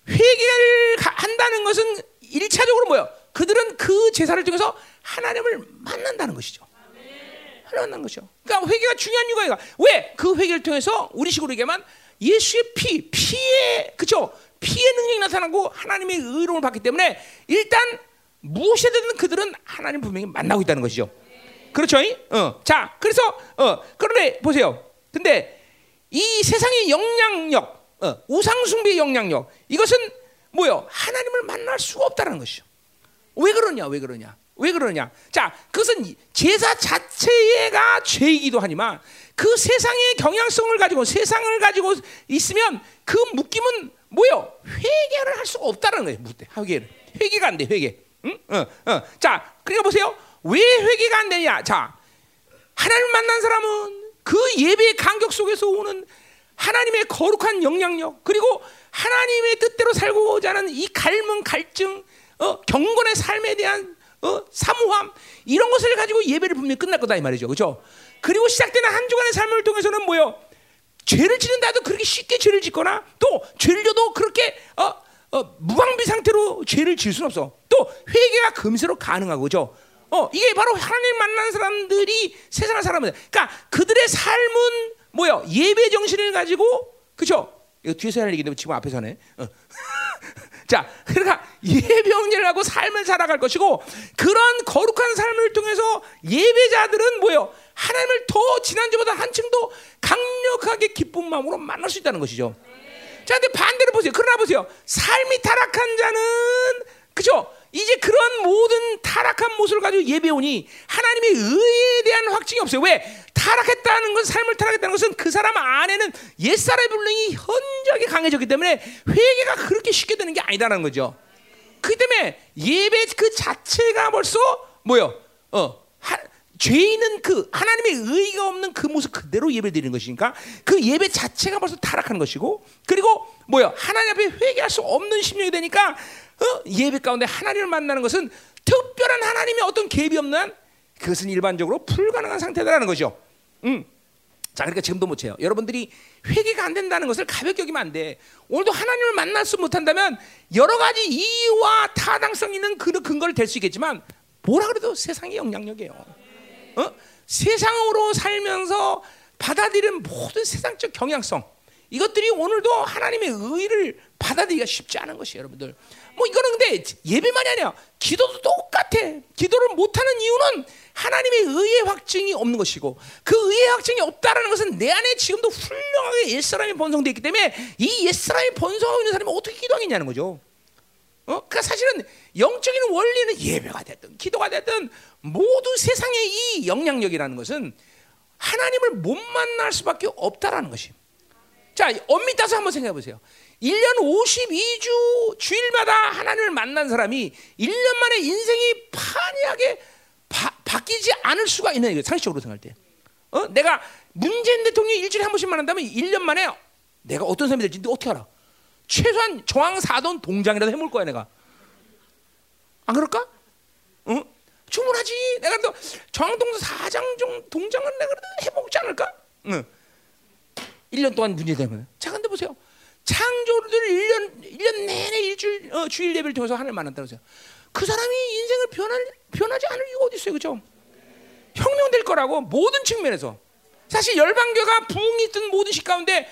회개를 한다는 것은 일차적으로 뭐요? 그들은 그 제사를 통해서 하나님을 만난다는 것이죠. 하나님 만난 것이죠. 그러니까 회개가 중요한 이유가 이거. 왜? 그 회개를 통해서 우리식으로 얘기하면 예수의 피, 피의 그죠? 피의 능력이 나타나고 하나님의 의로움을 받기 때문에 일단 무엇이든 그들은 하나님 분명히 만나고 있다는 것이죠. 그렇죠? 어. 자, 그래서 어, 그런데 보세요. 근데 이 세상의 영향력, 어, 우상 숭배의 영향력, 이것은 뭐요? 하나님을 만날 수가 없다는 것이죠. 왜 그러냐? 왜 그러냐? 왜 그러냐? 자, 그것은 제사 자체가 죄이기도 하지만 그 세상의 경향성을 가지고 세상을 가지고 있으면 그 묶임은 뭐요? 회개를 할 수가 없다는 거예요. 회개를. 회개가 안 돼. 회개. 응? 어, 어. 자, 그러니까 보세요. 왜 회개가 안 되냐? 자, 하나님 만난 사람은 그 예배의 간격 속에서 오는 하나님의 거룩한 영향력 그리고 하나님의 뜻대로 살고자 하는 이 갈문 갈증 어, 경건의 삶에 대한 어, 사모함 이런 것을 가지고 예배를 분명히 끝날 거다 이 말이죠 그렇죠 그리고 시작되는 한 주간의 삶을 통해서는 뭐요 죄를 지는다도 그렇게 쉽게 죄를 짓거나 또 죄를 져도 그렇게 어, 어, 무방비 상태로 죄를 질 수는 없어 또 회개가 금세로 가능하고 그죠 어, 이게 바로 하나님 만난 사람들이 세상을 살아면 그러니까 그들의 삶은 뭐요? 예배 정신을 가지고 그죠? 이거 뒤에서 할 얘기인데 지금 앞에서 하네. 어. 자, 그러니까 예배영리를 하고 삶을 살아갈 것이고 그런 거룩한 삶을 통해서 예배자들은 뭐요? 하나님을 더 지난주보다 한층 더 강력하게 기쁜 마음으로 만날 수 있다는 것이죠. 자, 근데 반대로 보세요. 그러나 보세요. 삶이 타락한 자는 그죠? 이제 그런 모든 타락한 모습을 가지고 예배오니 하나님의 의에 대한 확증이 없어요. 왜? 타락했다는 것, 삶을 타락했다는 것은 그 사람 안에는 옛사람의 불능이 현저하게 강해졌기 때문에 회개가 그렇게 쉽게 되는 게 아니다라는 거죠. 그 때문에 예배 그 자체가 벌써 뭐요? 어, 하, 죄인은 그 하나님의 의가 없는 그 모습 그대로 예배 드리는 것이니까 그 예배 자체가 벌써 타락하는 것이고 그리고 뭐요? 하나님 앞에 회개할 수 없는 심령이 되니까 어? 예배 가운데 하나님을 만나는 것은 특별한 하나님의 어떤 갭이 없는 그것은 일반적으로 불가능한 상태다라는 것이죠. 음. 자, 그러니까 지금도 못 쳐요. 여러분들이 회개가 안 된다는 것을 가볍게 여기면 안 돼. 오늘도 하나님을 만날 수 못한다면 여러 가지 이유와 타당성 있는 그 근거를 댈 수 있겠지만 뭐라 그래도 세상의 영향력이에요. 어? 세상으로 살면서 받아들이는 모든 세상적 경향성 이것들이 오늘도 하나님의 의를 받아들이기가 쉽지 않은 것이에요, 여러분들. 뭐 이거는 근데 예배만이 아니야. 기도도 똑같아. 기도를 못하는 이유는 하나님의 의의 확증이 없는 것이고 그 의의 확증이 없다라는 것은 내 안에 지금도 훌륭하게 옛사람이 번성되어 있기 때문에 이 옛사람이 번성하고 있는 사람이 어떻게 기도하겠냐는 거죠. 어? 그러니까 사실은 영적인 원리는 예배가 됐든 기도가 됐든 모두 세상의 이 영향력이라는 것은 하나님을 못 만날 수밖에 없다라는 것이. 자, 엄밀히 따서 한번 생각해 보세요. 1년 52주 주일마다 하나님을 만난 사람이 1년 만에 인생이 판이하게 바, 바뀌지 않을 수가 있는 거예요. 상식적으로 생각할 때. 어? 내가 문재인 대통령이 일주일에 한 번씩 만난다면 1년 만에 내가 어떤 사람이 될지 어떻게 알아? 최소한 저항 사돈 동장이라도 해볼 거야 내가. 안 그럴까? 응? 충분하지. 내가 또 저항동 사장 동장은 내가 해보지 않을까? 응. 1년 동안 문제 되면. 자, 근데 보세요. 창조를 1년 1년 내내 일주일 어, 주일 예배를 통해서 하나님 만났다고 하세요. 그 사람이 인생을 변할 변하지 않을 이유가 어디 있어요, 그죠? 혁명될 거라고 모든 측면에서. 사실 열방교가 부흥이 있던 모든 시 가운데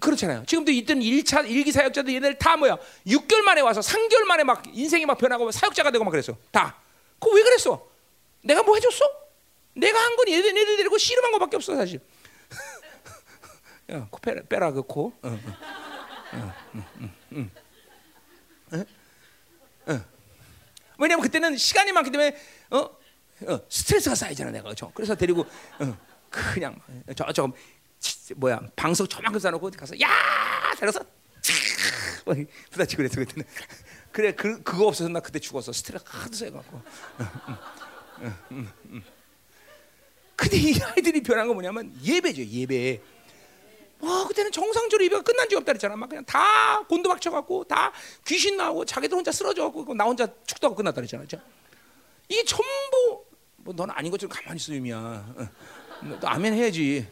그렇잖아요. 지금도 있던 1차 일기 사역자들 얘네들 다 뭐야? 6개월 만에 와서 3개월 만에 막 인생이 막 변하고 사역자가 되고 막 그랬어. 다. 그거 왜 그랬어? 내가 뭐 해줬어? 내가 한 건 얘들 얘들 데리고 씨름한 거밖에 없어 사실. 야, 코 빼라, 빼라 그 코. 어, 어. 어, 왜냐면 그때는 시간이 많기 때문에 어? 어 스트레스가 쌓이잖아 내가 그렇죠. 그래서 데리고 어, 그냥 저저 뭐야 방석 저만큼 쌓아놓고 가서 야 데려서 부딪히고 그랬어 그때는. 그래 그 그거 없어서 나 그때 죽었어. 스트레스 하도 쌓여갖고. 근데 이 아이들이 변한 거 뭐냐면 예배죠 예배. 와 그때는 정상적으로 예배가 끝난 적이 없다 그랬잖아. 막 그냥 다 곤두박쳐 갖고 다 귀신 나오고 자기들 혼자 쓰러져 갖고 나 혼자 축도하고 끝났다 그랬잖아 이게 전부 뭐 너는 아닌 것처럼 가만히 있어 유미야. 어. 너 아멘 해야지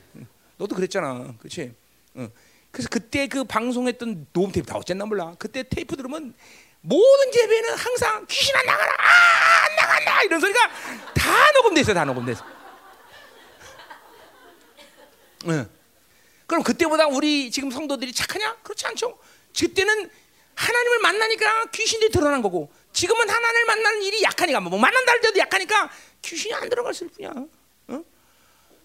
너도 그랬잖아, 그렇지? 어. 그래서 그때 그 방송했던 녹음 테이프 다 어쨌나 몰라. 그때 테이프 들으면 모든 예배는 항상 귀신 안 나가라, 아, 안 나간다 이런 소리가 다 녹음돼 있어, 다 녹음돼 있어. 어. 그럼 그때보다 우리 지금 성도들이 착하냐? 그렇지 않죠. 그때는 하나님을 만나니까 귀신이 드러난 거고 지금은 하나님을 만나는 일이 약하니까 뭐 만난다 할 때도 약하니까 귀신이 안 들어갔을 뿐이야.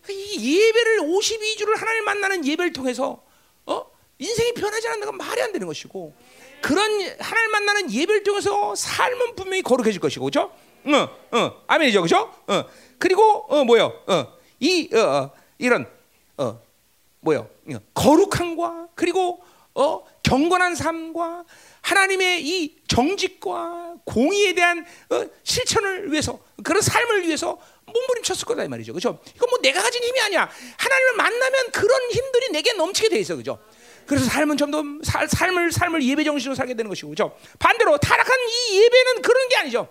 이 예배를 52주를 하나님 만나는 예배를 통해서 어? 인생이 변하지 않는 건 말이 안 되는 것이고 그런 하나님 만나는 예배를 통해서 삶은 분명히 거룩해질 것이고 그죠? 어, 어, 아멘이죠, 그죠? 어, 그리고 어 뭐요? 어, 이 어, 어, 이런 어 뭐요? 어, 거룩함과 그리고 어 경건한 삶과 하나님의 이 정직과 공의에 대한 어, 실천을 위해서 그런 삶을 위해서 몸부림쳤을 거다 이 말이죠. 그렇죠? 이건 뭐 내가 가진 힘이 아니야. 하나님을 만나면 그런 힘들이 내게 넘치게 돼 있어. 그죠? 그래서 삶은 점점 살, 삶을 삶을 예배 정신으로 살게 되는 것이고. 그죠? 반대로 타락한 이 예배는 그런 게 아니죠.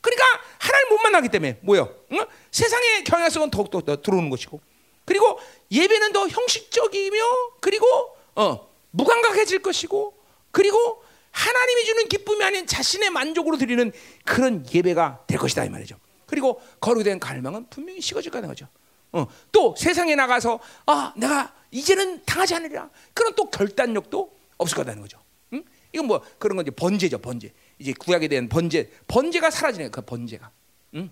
그러니까 하나님 못 만나기 때문에 뭐요? 응? 세상의 경향성은 더욱더 더 들어오는 것이고. 그리고 예배는 더 형식적이며 그리고 어, 무감각해질 것이고 그리고 하나님이 주는 기쁨이 아닌 자신의 만족으로 드리는 그런 예배가 될 것이다 이 말이죠. 그리고 거룩된 갈망은 분명히 식어질 거라는 거죠. 어, 또 세상에 나가서 아 내가 이제는 당하지 않으리라 그런 또 결단력도 없을 거라는 거죠. 응? 이건 뭐 그런 건 이제 번제죠 번제. 이제 구약에 대한 번제 번제가 사라지는 그 번제가. 응?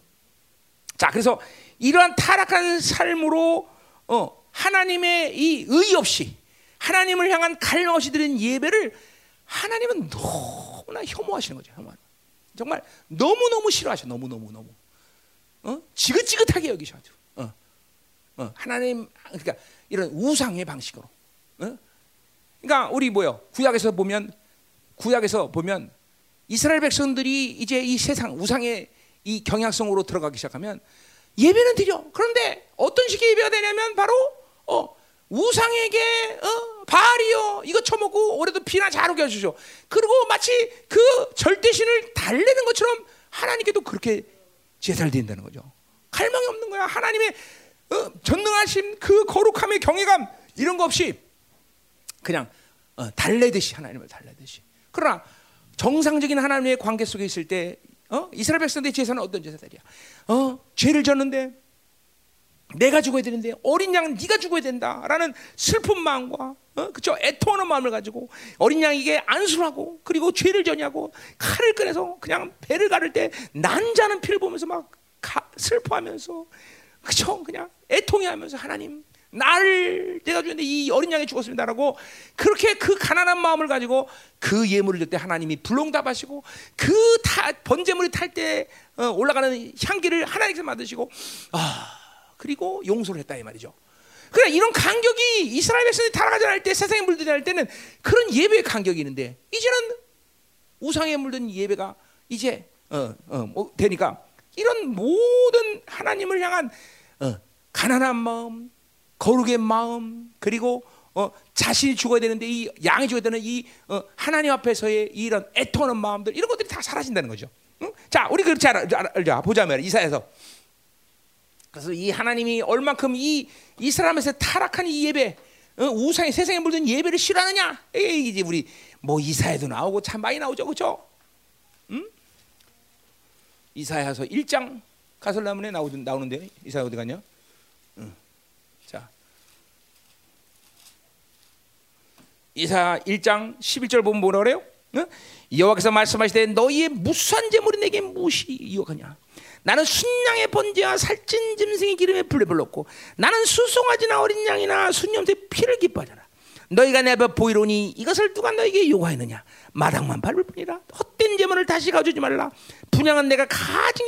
자 그래서 이러한 타락한 삶으로 어, 하나님의 이의 없이 하나님을 향한 갈망 없이 드린 예배를 하나님은 너무나 혐오하시는 거죠. 혐오. 정말 너무 너무 싫어하셔. 너무 너무 너무. 어? 지긋지긋하게 여기셔가지고 어. 어. 하나님 그러니까 이런 우상의 방식으로 어? 그러니까 우리 뭐요 구약에서 보면 구약에서 보면 이스라엘 백성들이 이제 이 세상 우상의 이 경향성으로 들어가기 시작하면 예배는 드려 그런데 어떤 식의 예배가 되냐면 바로 어, 우상에게 어, 바알이요 이거 처먹고 올해도 비나 잘 오게 해주죠 그리고 마치 그 절대신을 달래는 것처럼 하나님께도 그렇게 제사를 드린다는 거죠. 갈망이 없는 거야. 하나님의 어, 전능하신 그 거룩함의 경외감 이런 거 없이 그냥 어, 달래듯이 하나님을 달래듯이. 그러나 정상적인 하나님의 관계 속에 있을 때 어? 이스라엘 백성들의 제사는 어떤 제사들이야? 어? 죄를 졌는데 내가 죽어야 되는데 어린 양은 네가 죽어야 된다라는 슬픈 마음과 어? 그쵸 애통하는 마음을 가지고 어린 양에게 안수하고 그리고 죄를 전하고 칼을 꺼내서 그냥 배를 가를 때 난자는 피를 보면서 막 가, 슬퍼하면서 그쵸 그냥 애통해하면서 하나님 나를 내가 주는데 이 어린 양이 죽었습니다라고 그렇게 그 가난한 마음을 가지고 그 예물을 줄 때 하나님이 불롱답하시고 그 다 번제물이 탈때 어, 올라가는 향기를 하나님께서 만드시고 아 그리고 용서를 했다 이 말이죠. 그래 이런 간격이 이스라엘 백성이 타락하지 않을 때 세상에 물들지 않을 때는 그런 예배의 간격이 있는데 이제는 우상에 물든 예배가 이제 어, 어, 뭐 되니까 이런 모든 하나님을 향한 어, 가난한 마음, 거룩의 마음, 그리고 어, 자신이 죽어야 되는데 이 양이 죽어야 되는 이 어, 하나님 앞에서의 이런 애통하는 마음들 이런 것들이 다 사라진다는 거죠. 응? 자, 우리 그렇지 알자 보자면 이사에서 그래서 이 하나님이 얼만큼 이 이스라엘에서 타락한 이 예배, 어, 우상의 세상에 물든 예배를 싫어하느냐? 이제 우리 뭐 이사에도 나오고 참 많이 나오죠, 그렇죠? 음? 이사야서 1장 가설라문에 나오 나오는데 이사야 어디 갔냐? 음. 자, 이사 1장 11절 보면 뭐라 그래요? 어? 여호와께서 말씀하시되 너희의 무수한 재물이 내게 무엇이 유혹하냐? 나는 순양의 번제와 살찐 짐승의 기름에 불을 불렀고 나는 수송아지나 어린 양이나 순염새 피를 기뻐하잖아. 너희가 내 앞에 보이로니 이것을 누가 너에게 요구하느냐? 마당만 밟을 뿐이라. 헛된 재물을 다시 가져오지 말라. 분양은 내가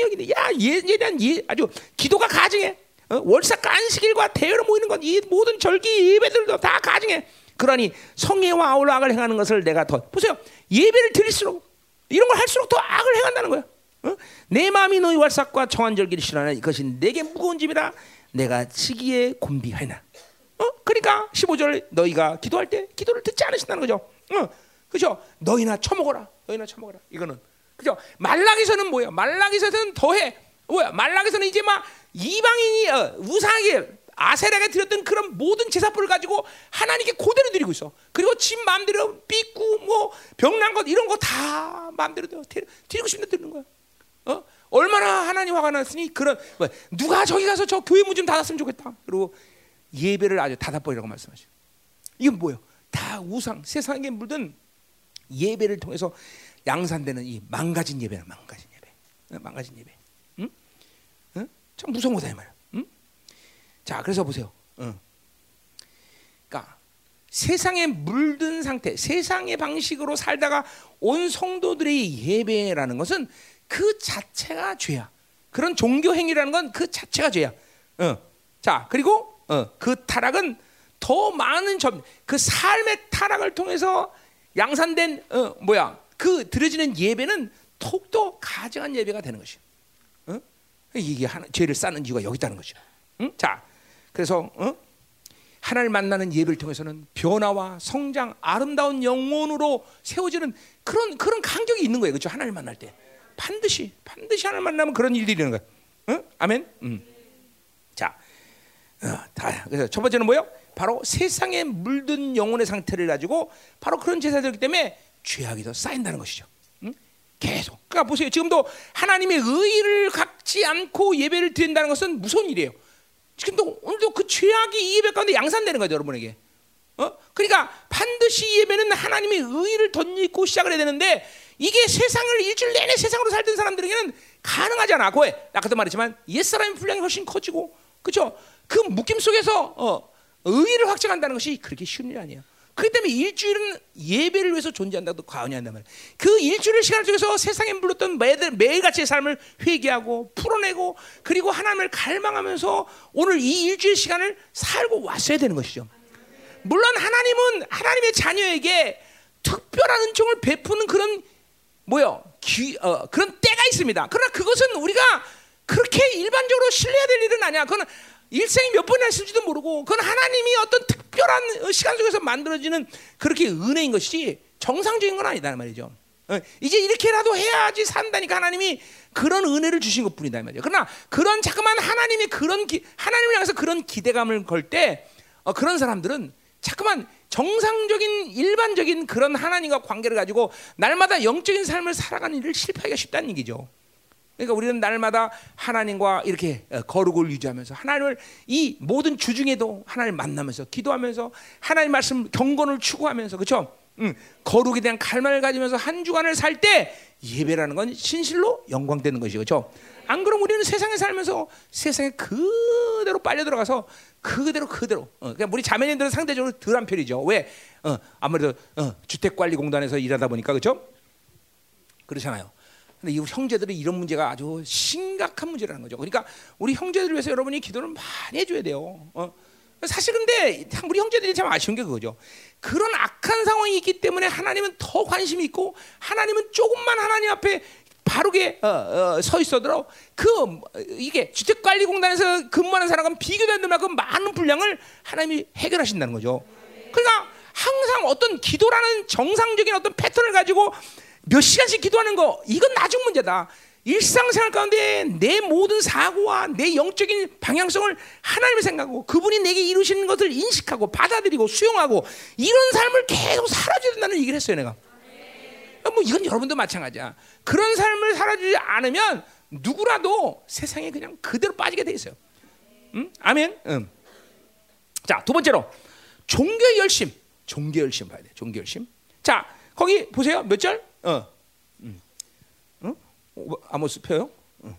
여기네. 야얘에 대한 예 아주 기도가 가증해. 어? 월삭 안식일과 대회로 모이는 것이 모든 절기 예배들도 다 가증해. 그러니 성례와 아울러 악을 행하는 것을 내가 더 보세요. 예배를 드릴수록 이런 걸 할수록 더 악을 행한다는 거야 어? 내 마음이 너희 월삭과 정한 절기를 싫어하나 이것이 내게 무거운 짐이라 내가 치기에 곤비하나. 어? 그러니까 15절 너희가 기도할 때 기도를 듣지 않으신다는 거죠. 어? 그죠? 너희나 처먹어라. 너희나 처먹어라. 이거는. 그죠? 말락에서는 뭐야 말락에서는 더해. 뭐야? 말락에서는 이제 막 이방인이 어, 우상에게 아세라가 드렸던 그런 모든 제사품을 가지고 하나님께 고대로 드리고 있어. 그리고 집 마음대로 삐꾸 뭐 병난 것 이런 거 다 마음대로 드리고 싶은 데 드리는 거야. 어? 얼마나 하나님 화가 났으니 그런 뭐, 누가 저기 가서 저 교회 문 좀 닫았으면 좋겠다. 그리고 예배를 아주 닫아버리라고 말씀하셔. 이건 뭐예요? 다 우상 세상에 물든 예배를 통해서 양산되는 이 망가진 예배는 망가진 예배, 망가진 예배. 응? 응? 참 무서운 거다 이 말이야. 응? 자, 그래서 보세요. 응. 그러니까 세상에 물든 상태, 세상의 방식으로 살다가 온 성도들의 예배라는 것은 그 자체가 죄야. 그런 종교 행위라는 건 그 자체가 죄야. 어. 자, 그리고 어, 그 타락은 더 많은 점, 그 삶의 타락을 통해서 양산된 어, 뭐야 그 드려지는 예배는 더욱더 가증한 예배가 되는 것이야. 어? 이게 하나, 죄를 쌓는 이유가 여기 있다는 거죠. 응? 자, 그래서 어? 하나님을 만나는 예배를 통해서는 변화와 성장, 아름다운 영혼으로 세워지는 그런 그런 간격이 있는 거예요, 그렇죠? 하나님을 만날 때. 반드시 반드시 하나님 만나면 그런 일들이 있는 거야. 응? 아멘. 음. 자, 어, 다 그래서 첫 번째는 뭐요? 바로 세상에 물든 영혼의 상태를 가지고 바로 그런 제사들이기 때문에 죄악이 더 쌓인다는 것이죠. 응? 계속. 그러니까 보세요. 지금도 하나님의 의를 갖지 않고 예배를 드린다는 것은 무서운 일이에요. 지금도 오늘도 그 죄악이 이 예배 가운데 양산되는 거죠, 여러분에게. 어? 그러니까 반드시 예배는 하나님의 의를 덧입고 시작을 해야 되는데 이게 세상을 일주일 내내 세상으로 살던 사람들에게는 가능하지 않아. 그왜 아까도 말했지만 옛사람의 분량이 훨씬 커지고, 그렇죠? 그 묶임 속에서 어, 의의를 확장한다는 것이 그렇게 쉬운 일이 아니에요. 그렇기 때문에 일주일은 예배를 위해서 존재한다도 과언이 아니단 말이에요. 그 일주일 시간을 통해서 세상에 물렀던 매일, 매일같이 삶을 회개하고 풀어내고 그리고 하나님을 갈망하면서 오늘 이 일주일 시간을 살고 왔어야 되는 것이죠. 물론 하나님은 하나님의 자녀에게 특별한 은총을 베푸는 그런 뭐요? 기, 어, 그런 때가 있습니다. 그러나 그것은 우리가 그렇게 일반적으로 신뢰해야 될 일은 아니야. 그건 일생이 몇 번이나 있을지도 모르고 그건 하나님이 어떤 특별한 시간 속에서 만들어지는 그렇게 은혜인 것이지 정상적인 건 아니다 말이죠. 어, 이제 이렇게라도 해야지 산다니까 하나님이 그런 은혜를 주신 것뿐이다 말이죠. 그러나 그런 자꾸만 하나님이 그런 기, 하나님을 향해서 그런 기대감을 걸때 어, 그런 사람들은 자꾸만 정상적인 일반적인 그런 하나님과 관계를 가지고 날마다 영적인 삶을 살아가는 일을 실패하기가 쉽다는 얘기죠. 그러니까 우리는 날마다 하나님과 이렇게 어, 거룩을 유지하면서 하나님을 이 모든 주 중에도 하나님 만나면서 기도하면서 하나님 말씀 경건을 추구하면서 그렇죠? 응, 거룩에 대한 갈망을 가지면서 한 주간을 살 때 예배라는 건 진실로 영광되는 것이죠. 그렇죠? 안 그럼 우리는 세상에 살면서 세상에 그대로 빨려 들어가서 그대로 그대로. 어, 그러니까 우리 자매님들은 상대적으로 덜한 편이죠. 왜? 어, 아무래도 어, 주택관리공단에서 일하다 보니까 그렇죠? 그렇잖아요. 근데 이 형제들이 이런 문제가 아주 심각한 문제라는 거죠. 그러니까 우리 형제들 위해서 여러분이 기도를 많이 해줘야 돼요. 어? 사실 근데 우리 형제들이 참 아쉬운 게 그거죠. 그런 악한 상황이 있기 때문에 하나님은 더 관심이 있고 하나님은 조금만 하나님 앞에 바르게 어, 어, 서 있어도 그 이게 주택관리공단에서 근무하는 사람과 비교도 안 되는 만큼 많은 분량을 하나님이 해결하신다는 거죠. 그러니까 항상 어떤 기도라는 정상적인 어떤 패턴을 가지고 몇 시간씩 기도하는 거 이건 나중 문제다. 일상생활 가운데 내 모든 사고와 내 영적인 방향성을 하나님을 생각하고 그분이 내게 이루시는 것을 인식하고 받아들이고 수용하고 이런 삶을 계속 살아줘야 된다는 얘기를 했어요 내가. 뭐 이건 여러분도 마찬가지야. 그런 삶을 살아주지 않으면 누구라도 세상에 그냥 그대로 빠지게 돼 있어요. 음? 아멘. 음. 자, 두 번째로 종교의 열심. 종교의 열심 봐야 돼. 종교의 열심. 자, 거기 보세요. 몇 절? 어. 음. 어? 아모스 펴요. 어.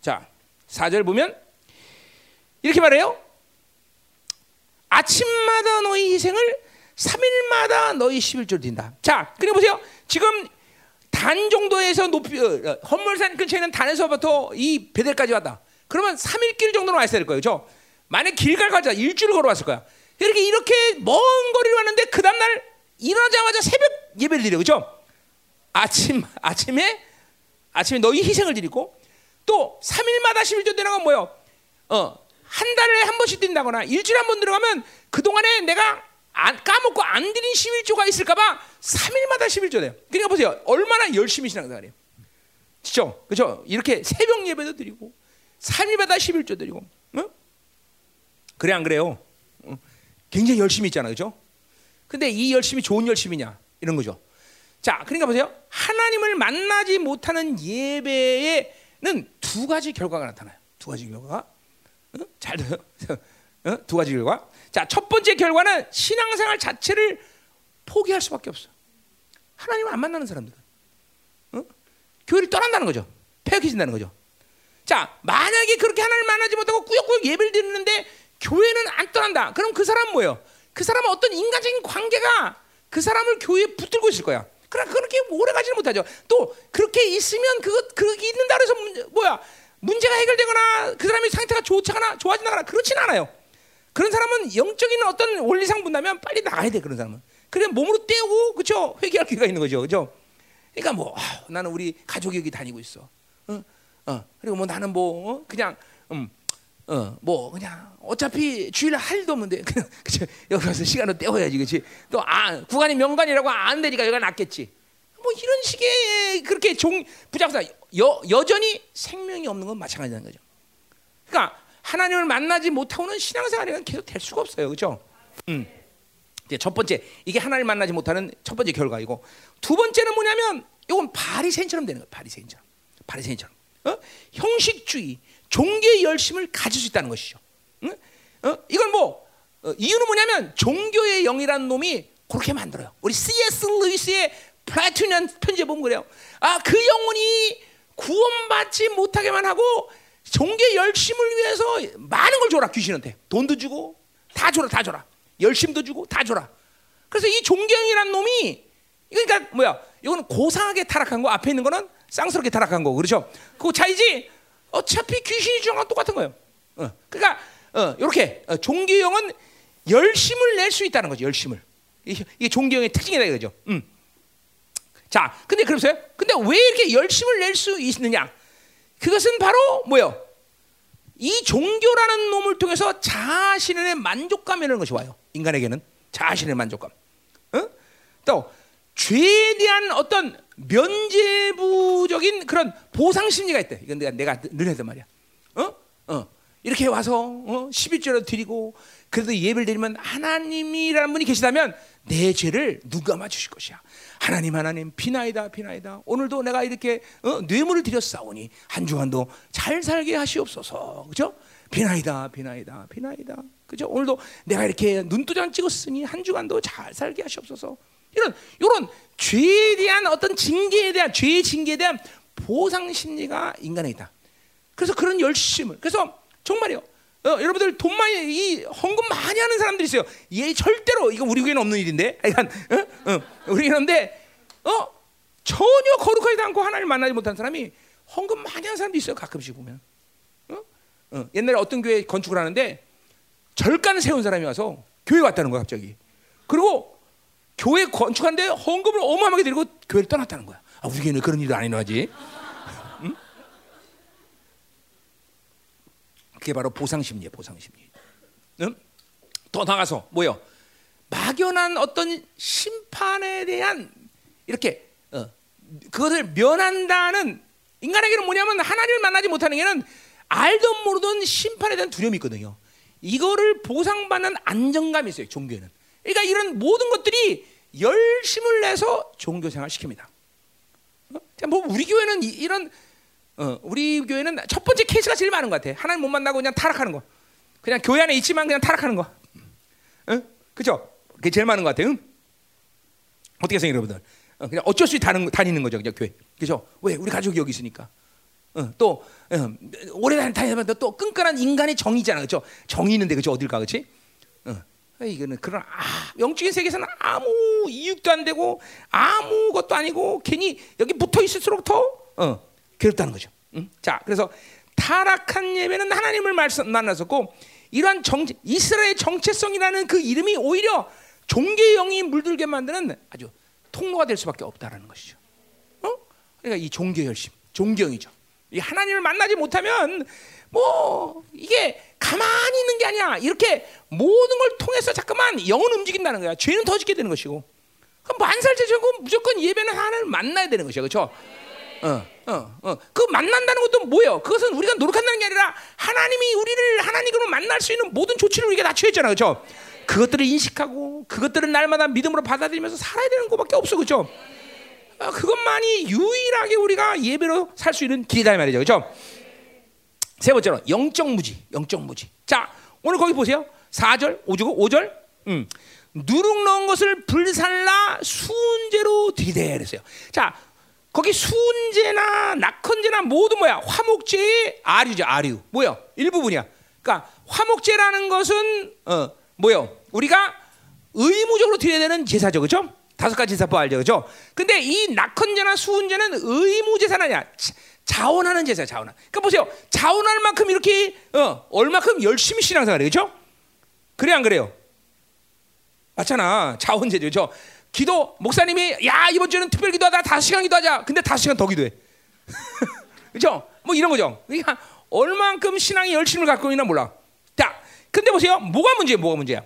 자, 4절 보면 이렇게 말해요. 아침마다 너희 희생을 3일마다 너희 11절 딘다. 자, 그래 보세요. 지금 단 정도에서 높이 어, 헛물산 근처에 있는 단에서부터 이 베델까지 왔다. 그러면 3일 길 정도로 왔어야 될 거예요. 그렇죠? 만약 길갈 가자 일주일 걸어왔을 거야. 이렇게 이렇게 먼 거리를 왔는데 그 다음 날 일어나자마자 새벽 예배를 드려. 그렇죠? 아침 아침에 아침에 너희 희생을 드리고 또 3일마다 11조 되는 건 뭐예요? 어, 한 달에 한 번씩 뛴다거나 일주일에 한 번 들어가면 그 동안에 내가 안, 까먹고 안 드린 11조가 있을까봐 3일마다 11조 돼요. 그러니까 보세요. 얼마나 열심히 신앙생활해요. 그죠? 그죠? 이렇게 새벽 예배도 드리고 3일마다 11조 드리고 어? 그래 안 그래요? 어? 굉장히 열심히 있잖아. 그죠? 근데 이 열심이 좋은 열심이냐? 이런 거죠. 자, 그러니까 보세요. 하나님을 만나지 못하는 예배에는 두 가지 결과가 나타나요. 두 가지 결과가. 어? 잘 들어요. 어? 두 가지 결과. 자, 첫 번째 결과는 신앙생활 자체를 포기할 수밖에 없어. 하나님을 안 만나는 사람들은. 어? 교회를 떠난다는 거죠. 폐역해진다는 거죠. 자, 만약에 그렇게 하나님을 만나지 못하고 꾸역꾸역 예배를 드리는데 교회는 안 떠난다. 그럼 그 사람은 뭐예요? 그 사람은 어떤 인간적인 관계가 그 사람을 교회에 붙들고 있을 거야. 그러나 그렇게 오래 가지는 못하죠. 또 그렇게 있으면 그것 그렇게 있는다 그래서 문제, 뭐야 문제가 해결되거나 그 사람의 상태가 좋거나 좋아진다거나 그렇진 않아요. 그런 사람은 영적인 어떤 원리상 본다면 빨리 나가야 돼 그런 사람은. 그래 몸으로 떼고 그죠 회개할 기회가 있는 거죠, 그죠? 그러니까 뭐 아, 나는 우리 가족이 여기 다니고 있어. 어, 어. 그리고 뭐 나는 뭐 어? 그냥 음. 어, 뭐 그냥 어차피 주일날 할 일도 없는데 그냥 그치? 여기 가서 시간을 때워야지, 그렇지? 또 아, 구간이 명간이라고 안 되니까 여기가 낫겠지. 뭐 이런 식의 그렇게 종 부작사 여 여전히 생명이 없는 건 마찬가지라는 거죠. 그러니까 하나님을 만나지 못하고는 신앙생활이 계속 될 수가 없어요, 그렇죠? 음. 첫 번째 이게 하나님을 만나지 못하는 첫 번째 결과이고 두 번째는 뭐냐면 이건 바리새인처럼 되는 거예요, 바리새인처럼, 바리새인처럼. 어? 형식주의. 종교의 열심을 가질 수 있다는 것이죠. 응? 어? 이건 뭐 어, 이유는 뭐냐면 종교의 영이라는 놈이 그렇게 만들어요. 우리 C.S. 루이스의 플라토니안 편지에 보면 그래요. 아, 그 영혼이 구원받지 못하게만 하고 종교의 열심을 위해서 많은 걸 줘라 귀신한테 돈도 주고 다 줘라 다 줘라 열심도 주고 다 줘라. 그래서 이 종교이라는 놈이 그러니까 뭐야? 이거는 고상하게 타락한 거 앞에 있는 거는 쌍스럽게 타락한 거 그렇죠? 그 차이지. 어차피 귀신이 주장과 똑같은 거예요. 어, 그러니까 어, 이렇게 어, 종교형은 열심을 낼 수 있다는 거죠. 열심을 이게 종교형의 특징이다 이거죠. 음. 자, 근데 그러세요? 근데 왜 이렇게 열심을 낼 수 있느냐? 그것은 바로 뭐요? 이 종교라는 놈을 통해서 자신의 만족감이라는 것이 와요. 인간에게는 자신의 만족감. 어? 또 죄에 대한 어떤 면제부적인 그런 보상 심리가 있대. 이건 내가 내가 늘 했단 말이야. 어? 어. 이렇게 와서 어? 11조를 드리고 그래도 예배를 드리면 하나님이라는 분이 계시다면 내 죄를 누가 맞추실 것이야. 하나님 하나님 비나이다 비나이다. 오늘도 내가 이렇게 어, 뇌물을 드렸사오니 한 주간도 잘 살게 하시옵소서. 그죠? 비나이다 비나이다 비나이다. 그죠? 오늘도 내가 이렇게 눈두장 찍었으니 한 주간도 잘 살게 하시옵소서. 이런 이런 죄에 대한 어떤 징계에 대한 죄의 징계에 대한 보상 심리가 인간에 있다. 그래서 그런 열심을 그래서 정말요. 어, 여러분들 돈 많이 이 헌금 많이 하는 사람들이 있어요. 얘 절대로 이거 우리 교회는 없는 일인데, 약간 어? 어, 우리 교회인데 어 전혀 거룩하지도 않고 하나님을 만나지 못한 사람이 헌금 많이 하는 사람도 있어요. 가끔씩 보면. 어? 어, 옛날에 어떤 교회 건축을 하는데 절간 세운 사람이 와서 교회 왔다는 거야 갑자기. 그리고 교회 건축하는데 헌금을 어마어마하게 드리고 교회를 떠났다는 거야. 아, 우리 교회는 그런 일도 안 일어나지. 그게 바로 보상심리예요, 보상심리. 응? 더 나가서 뭐요? 막연한 어떤 심판에 대한 이렇게 어, 그것을 면한다는 인간에게는 뭐냐면 하나님을 만나지 못하는 게는 알던 모르던 심판에 대한 두려움이 있거든요. 이거를 보상받는 안정감이 있어요. 종교에는. 그러니까 이런 모든 것들이 열심을 내서 종교 생활 시킵니다. 어? 뭐 우리 교회는 이, 런 어, 우리 교회는 첫 번째 케이스가 제일 많은 것 같아. 하나님 못 만나고 그냥 타락하는 거. 그냥 교회 안에 있지만 그냥 타락하는 거. 응? 그죠? 그게 제일 많은 것 같아요. 응? 어떻게 생각해요, 여러분들? 어, 그냥 어쩔 수 없이 다는, 다니는 거죠, 그냥 교회. 그죠? 왜? 우리 가족이 여기 있으니까. 어, 또 어, 오래 다니면 또 끈끈한 인간의 정이잖아, 그죠? 정이 있는데 그죠? 어딜 가, 그렇지? 어. 이거는 그런 아, 영적인 세계에서는 아무 이익도 안 되고 아무것도 아니고 괜히 여기 붙어 있을수록 더 어, 괴롭다는 거죠. 응? 자, 그래서 타락한 예배는 하나님을 만났었고 이러한 정 이스라엘 정체성이라는 그 이름이 오히려 종교의 영이 물들게 만드는 아주 통로가 될 수밖에 없다라는 것이죠. 어? 그러니까 이 종교 열심, 종경이죠. 이 하나님을 만나지 못하면 뭐 이게 가만히 있는 게 아니야. 이렇게 모든 걸 통해서 자꾸만 영은 움직인다는 거야. 죄는 더 짓게 되는 것이고. 그럼 만살제 전고 무조건 예배는 하나님을 만나야 되는 것이야. 그렇죠? 어, 어, 어. 그 만난다는 것도 뭐예요? 그것은 우리가 노력한다는 게 아니라 하나님이 우리를 하나님으로 만날 수 있는 모든 조치를 우리가 다 취했잖아. 그렇죠? 그것들을 인식하고 그것들을 날마다 믿음으로 받아들이면서 살아야 되는 것밖에 없어. 그렇죠? 어, 그것만이 유일하게 우리가 예배로 살 수 있는 길이다 이 말이죠. 그렇죠? 세 번째로 영적 무지, 영적 무지. 자, 오늘 거기 보세요. 4절, 5절, 5절. 음. 누룩 넣은 것을 불살라 순제로 들이대 그랬어요. 자, 거기 순제나 낙헌제나 모두 뭐야? 화목제의 아류죠, 아류. 뭐야? 일부분이야. 그러니까 화목제라는 것은 어, 뭐요? 우리가 의무적으로 드려야 되는 제사죠. 그죠? 다섯 가지 제사법 알죠. 그죠? 근데 이 낙헌제나 수훈제는 의무 아니야. 자원하는 제사야, 자원하. 그러니까 보세요. 자원할 만큼 이렇게 어, 얼마큼 열심히 신앙생활해. 그죠? 그래 안 그래요? 맞잖아. 자원제죠. 그죠? 기도 목사님이 야 이번 주는 특별 기도하다 다섯 시간 기도하자. 근데 다섯 시간 더 기도해. 그죠? 뭐 이런 거죠. 그러니까 얼만큼 신앙이 열심을 갖고 있나 몰라. 자, 근데 보세요. 뭐가 문제야? 뭐가 문제야?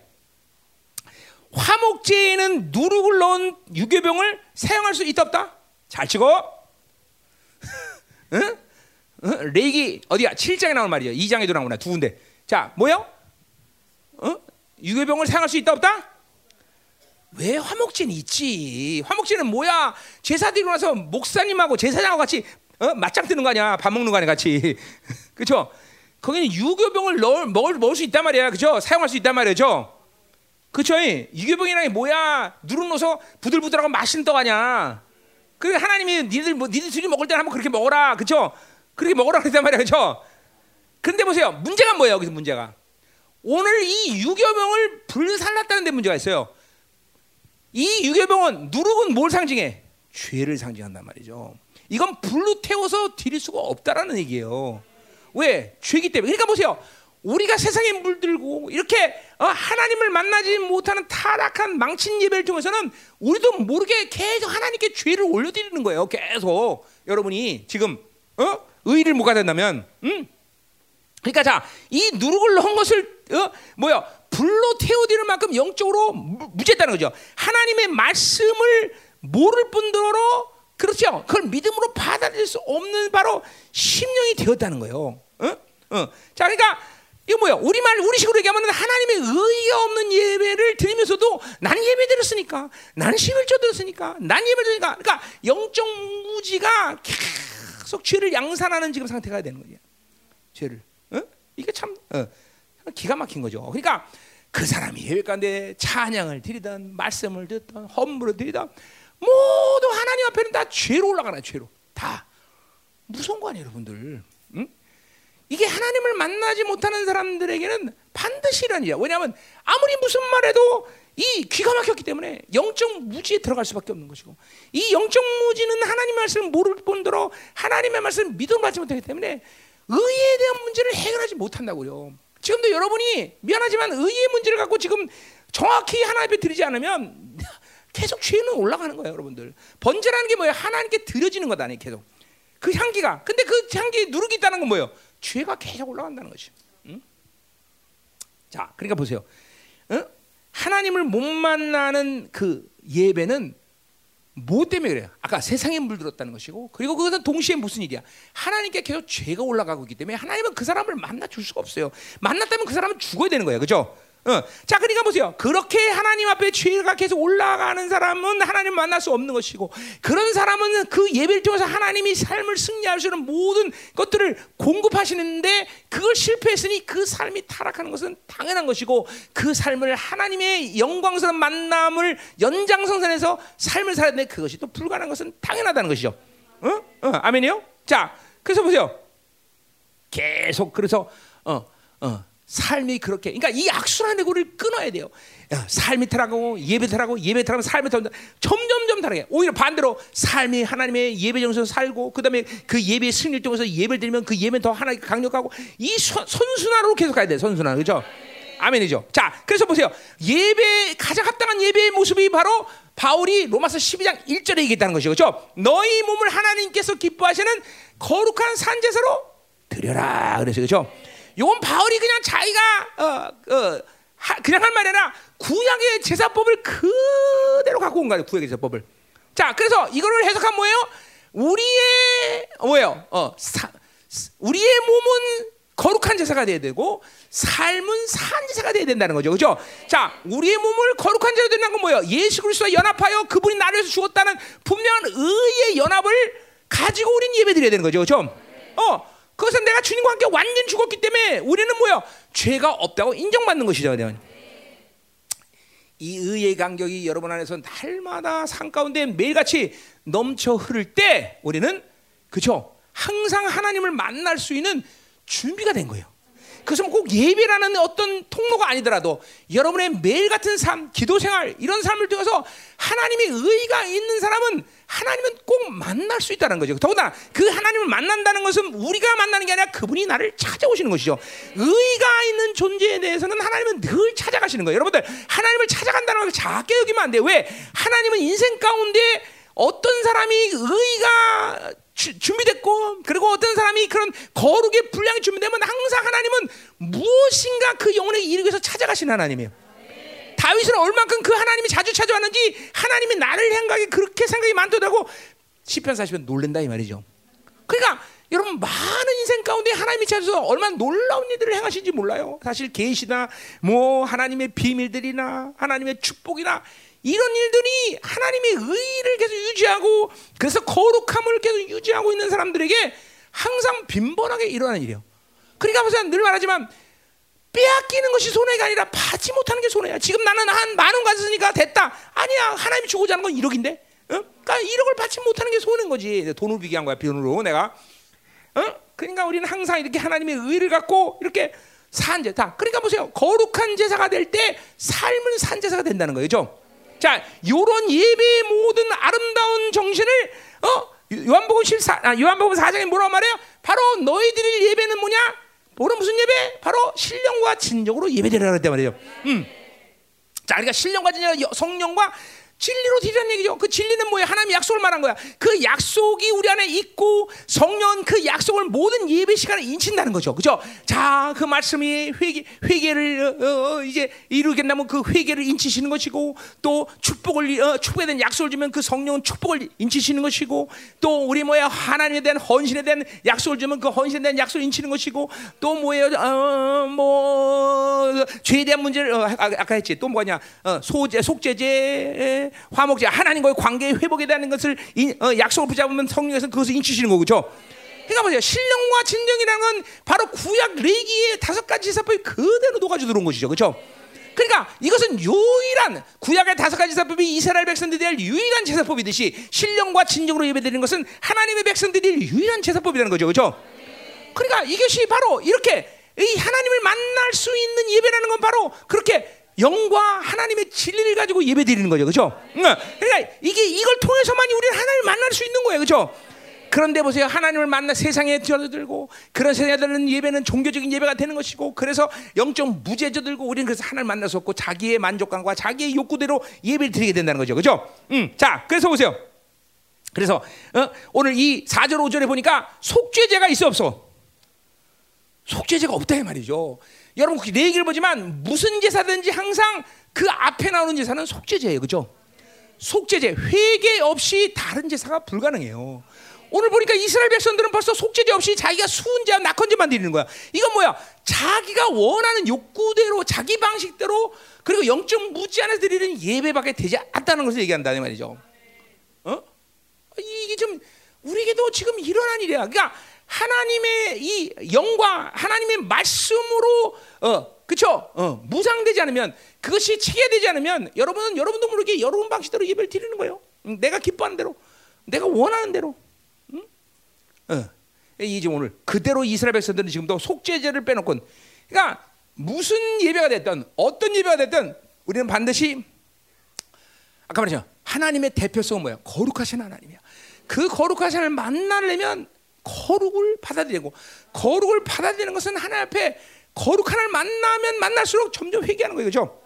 화목제에는 누룩을 넣은 유교병을 사용할 수 있다 없다? 잘 치고. 응? 응? 레기 어디야? 7장에 나오는 말이야. 2장에도 나오나 두 군데. 자, 뭐요? 어? 유교병을 사용할 수 있다 없다? 왜 화목제는 있지? 화목제는 뭐야? 제사 드리고 나서 목사님하고 제사장하고 같이 어? 맞짱 뜨는 거 아니야? 밥 먹는 거 아니야? 같이. 그렇죠? 거기는 유교병을 넣을, 먹을, 먹을 수 있단 말이야. 그죠? 사용할 수 있단 말이죠. 그쵸? 유교병이라는 게 뭐야? 넣어서 부들부들하고 맛있는 떡 아니야. 그 하나님이 니들, 뭐, 니들 둘이 먹을 때 한번 그렇게 먹어라. 그쵸? 그렇게 먹어라 그랬단 말이야. 그쵸? 근데 보세요. 문제가 뭐예요? 여기서 문제가. 오늘 이 유교병을 불살랐다는 데 문제가 있어요. 이 유교병은 누룩은 뭘 상징해? 죄를 상징한단 말이죠. 이건 불로 태워서 드릴 수가 없다라는 얘기예요. 왜? 죄기 때문에. 그러니까 보세요. 우리가 세상에 물들고 이렇게 어, 하나님을 만나지 못하는 타락한 망친 예배를 통해서는 우리도 모르게 계속 하나님께 죄를 올려드리는 거예요. 계속 여러분이 지금 어? 의를 못 가진다면, 음? 그러니까 자, 이 누룩을 넣은 것을 어? 뭐야? 불로 태워드릴 만큼 영적으로 무죄다는 거죠. 하나님의 말씀을 모를 뿐더러 그렇죠. 그걸 믿음으로 받아들일 수 없는 바로 심령이 되었다는 거예요. 어? 어. 자, 그러니까 이거 뭐야? 우리 말 우리 식으로 얘기하면 하나님의 의의가 없는 예배를 드리면서도 난 예배 드렸으니까, 난 11조 드렸으니까, 난 예배 드리니까, 그러니까 영적 무지가 계속 죄를 양산하는 지금 상태가 되는 거예요. 죄를. 어? 이게 참 어, 기가 막힌 거죠. 그러니까 그 사람이 예배 가운데 찬양을 드리던 말씀을 듣던 헌물을 드리던 모두 하나님 앞에는 다 죄로 올라가는 죄로 다 무서운 거 아니에요, 여러분들. 응? 이게 하나님을 만나지 못하는 사람들에게는 반드시 이란 일이야. 왜냐하면 아무리 무슨 말해도 이 귀가 막혔기 때문에 영적 무지에 들어갈 수밖에 없는 것이고 이 영적 무지는 하나님 말씀을 모를 뿐더러 하나님의 말씀을 믿음받지 못하기 때문에 의에 대한 문제를 해결하지 못한다고요. 지금도 여러분이 미안하지만 의의 문제를 갖고 지금 정확히 하나님 앞에 드리지 않으면 계속 죄는 올라가는 거예요, 여러분들. 번제라는 게 뭐예요? 하나님께 드려지는 거다, 니 계속. 그 향기가. 근데 그 향기 누르기 있다는 건 뭐예요? 죄가 계속 올라간다는 거지. 응? 자, 그러니까 보세요. 응? 하나님을 못 만나는 그 예배는 뭐 때문에 그래요? 아까 세상에 물들었다는 것이고 그리고 그것은 동시에 무슨 일이야? 하나님께 계속 죄가 올라가고 있기 때문에 하나님은 그 사람을 만나 줄 수가 없어요. 만났다면 그 사람은 죽어야 되는 거예요. 그죠? 어. 자, 그러니까 보세요. 그렇게 하나님 앞에 죄가 계속 올라가는 사람은 하나님 만날 수 없는 것이고, 그런 사람은 그 예배를 통해서 하나님이 삶을 승리할 수 있는 모든 것들을 공급하시는데, 그걸 실패했으니 그 삶이 타락하는 것은 당연한 것이고, 그 삶을 하나님의 영광스러운 만남을 연장성산해서 삶을 살아야 되는데, 그것이 또 불가능한 것은 당연하다는 것이죠. 어? 어, 아멘이요? 자, 그래서 보세요. 계속, 그래서, 어, 어. 삶이 그렇게 그러니까 이 악순환의 고리를 끊어야 돼요. 삶이 타라고 예배 타라고 예배 타라고 삶이 타라고 점점점 다르게 오히려 반대로 삶이 하나님의 예배 정서 살고 그다음에 그 예배 승리를 통해서 예배를 드리면 그 예배는 더 하나님 강력하고 이 선, 순환으로 계속 가야 돼. 선순환. 그죠? 아멘이죠. 자, 그래서 보세요. 예배 가장 합당한 예배의 모습이 바로 바울이 로마서 12장 1절에 얘기했다는 것이죠. 그죠? 너희 몸을 하나님께서 기뻐하시는 거룩한 산제사로 드려라. 그래서 그죠? 이건 바울이 그냥 자기가 어, 어, 하, 그냥 한 말이 아니라 구약의 제사법을 그대로 갖고 온 거예요. 구약의 제사법을. 자, 그래서 이거를 해석하면 뭐예요? 우리의 뭐예요? 어, 사, 우리의 몸은 거룩한 제사가 돼야 되고 삶은 산 제사가 돼야 된다는 거죠. 그죠? 자, 우리의 몸을 거룩한 제사가 된다는 건 뭐예요? 예수 그리스도와 연합하여 그분이 나를 위해서 죽었다는 분명한 의의 연합을 가지고 우리는 예배드려야 되는 거죠. 그죠? 어, 그것은 내가 주님과 함께 완전 죽었기 때문에 우리는 뭐야? 죄가 없다고 인정받는 것이죠. 이 의의 간격이 여러분 안에서 날마다 산 가운데 매일같이 넘쳐 흐를 때 우리는 그죠? 항상 하나님을 만날 수 있는 준비가 된 거예요. 그것은 꼭 예배라는 어떤 통로가 아니더라도 여러분의 매일 같은 삶, 기도 생활 이런 삶을 통해서 하나님의 의가 있는 사람은 하나님은 꼭 만날 수 있다는 거죠. 더구나 그 하나님을 만난다는 것은 우리가 만나는 게 아니라 그분이 나를 찾아오시는 것이죠. 의가 있는 존재에 대해서는 하나님은 늘 찾아가시는 거예요. 여러분들 하나님을 찾아간다는 걸 작게 여기면 안 돼요. 왜? 하나님은 인생 가운데 어떤 사람이 의가 주, 준비됐고 그리고 어떤 사람이 그런 거룩의 분량이 준비되면 항상 하나님은 무엇인가 그 영혼에게 이르기 위해서 찾아가시는 하나님이에요. 다윗은 얼만큼 그 하나님이 자주 찾아왔는지 하나님이 나를 생각이 그렇게 생각이 많더라고 시편 40편 놀랜다 이 말이죠. 그러니까 여러분 많은 인생 가운데 하나님이 찾아서 얼마나 놀라운 일들을 행하신지 몰라요. 사실 계시나 뭐 하나님의 비밀들이나 하나님의 축복이나 이런 일들이 하나님의 의를 계속 유지하고 그래서 거룩함을 계속 유지하고 있는 사람들에게 항상 빈번하게 일어나는 일이에요. 그러니까 무슨 늘 말하지만 빼앗기는 것이 손해가 아니라 받지 못하는 게 손해야. 지금 나는 한 만 원 가졌으니까 됐다. 아니야. 하나님이 주고자 하는 건 1억인데. 어? 그러니까 1억을 받지 못하는 게 손해인 거지. 돈을 비교한 거야. 비용으로 내가. 어? 그러니까 우리는 항상 이렇게 하나님의 의를 갖고 이렇게 산제 다. 그러니까 보세요. 거룩한 제사가 될 때 삶은 산 제사가 된다는 거죠. 자, 요런 예배의 모든 아름다운 정신을 어? 요한복음 14 아, 요한복음 4장에 뭐라고 말해요? 바로 너희들의 예배는 뭐냐? 뭐로 무슨 예배? 바로 신령과 진정으로 예배드리라 그랬단 말이에요. 음. 자, 그러니까 신령과 진정 성령과 진리로 드리라는 얘기죠. 그 진리는 뭐야? 하나님 약속을 말한 거야. 그 약속이 우리 안에 있고 성령 그 약속을 모든 예배 시간에 인친다는 거죠. 그죠? 자, 그 말씀이 회개, 회개를 어, 어, 이제 이루겠다면 그 회개를 인치시는 것이고 또 축복을 어, 축복에 대한 약속을 주면 그 성령은 축복을 인치시는 것이고 또 우리 뭐야? 하나님에 대한 헌신에 대한 약속을 주면 그 헌신에 대한 약속을 인치는 것이고 또 뭐예요? 어, 뭐 죄에 대한 문제를 어, 아, 아까 했지. 또 뭐냐? 어, 소재 속죄제 화목제 하나님과의 관계의 회복에 대한 것을 인, 어, 약속을 붙잡으면 성령에서 그것을 인치시는 거죠. 그러니까 보세요. 신령과 진정이라는 건 바로 구약 레기의 다섯 가지 제사법이 그대로 녹아져 들어온 것이죠. 그렇죠? 그러니까 이것은 유일한 구약의 다섯 가지 제사법이 이스라엘 백성들이 할 유일한 제사법이듯이 신령과 진정으로 예배드리는 것은 하나님의 백성들이 유일한 제사법이라는 거죠. 그렇죠? 그러니까 이것이 바로 이렇게 이 하나님을 만날 수 있는 예배라는 건 바로 그렇게 영과 하나님의 진리를 가지고 예배 드리는 거죠, 그렇죠? 그러니까 이게 이걸 통해서만이 우리는 하나님을 만날 수 있는 거예요, 그렇죠? 그런데 보세요, 하나님을 만나 세상에 뛰어들고 그런 세상에 들는 예배는 종교적인 예배가 되는 것이고 그래서 영적 무죄져 들고 우리는 그래서 하나님을 없고 자기의 만족감과 자기의 욕구대로 예배를 드리게 된다는 거죠, 그렇죠? 음, 자, 그래서 보세요. 그래서 어? 오늘 이 4절 5절에 보니까 속죄제가 있어 없어? 속죄제가 없다 이 말이죠. 여러분 내 얘기를 보지만 무슨 제사든지 항상 그 앞에 나오는 제사는 속죄제예요, 그렇죠? 속죄제 회개 없이 다른 제사가 불가능해요. 오늘 보니까 이스라엘 백성들은 벌써 속죄제 없이 자기가 수은제와 낙헌제만 드리는 거야. 이건 뭐야? 자기가 원하는 욕구대로 자기 방식대로 그리고 영적 무지 안에서 드리는 예배밖에 되지 않다는 것을 얘기한다 이 말이죠. 어? 이게 좀 우리에게도 지금 일어난 일이야. 그러니까 하나님의 이 영과 하나님의 말씀으로 어 그쵸 어, 무상되지 않으면 그것이 체계되지 않으면 여러분은 여러분도 모르게 여러분 방식대로 예배를 드리는 거예요. 응, 내가 기뻐하는 대로, 내가 원하는 대로. 응? 어. 이제 오늘 그대로 이스라엘 백성들은 지금도 속죄제를 빼놓고, 그러니까 무슨 예배가 됐든 어떤 예배가 됐든 우리는 반드시 아까 말했죠 하나님의 대표성은 뭐야? 거룩하신 하나님이야. 그 거룩하신 하나님을 만나려면 거룩을 받아들이고 거룩을 받아들이는 것은 하나님 앞에 거룩한 하나님을 만나면 만날수록 점점 회개하는 거예요. 그죠?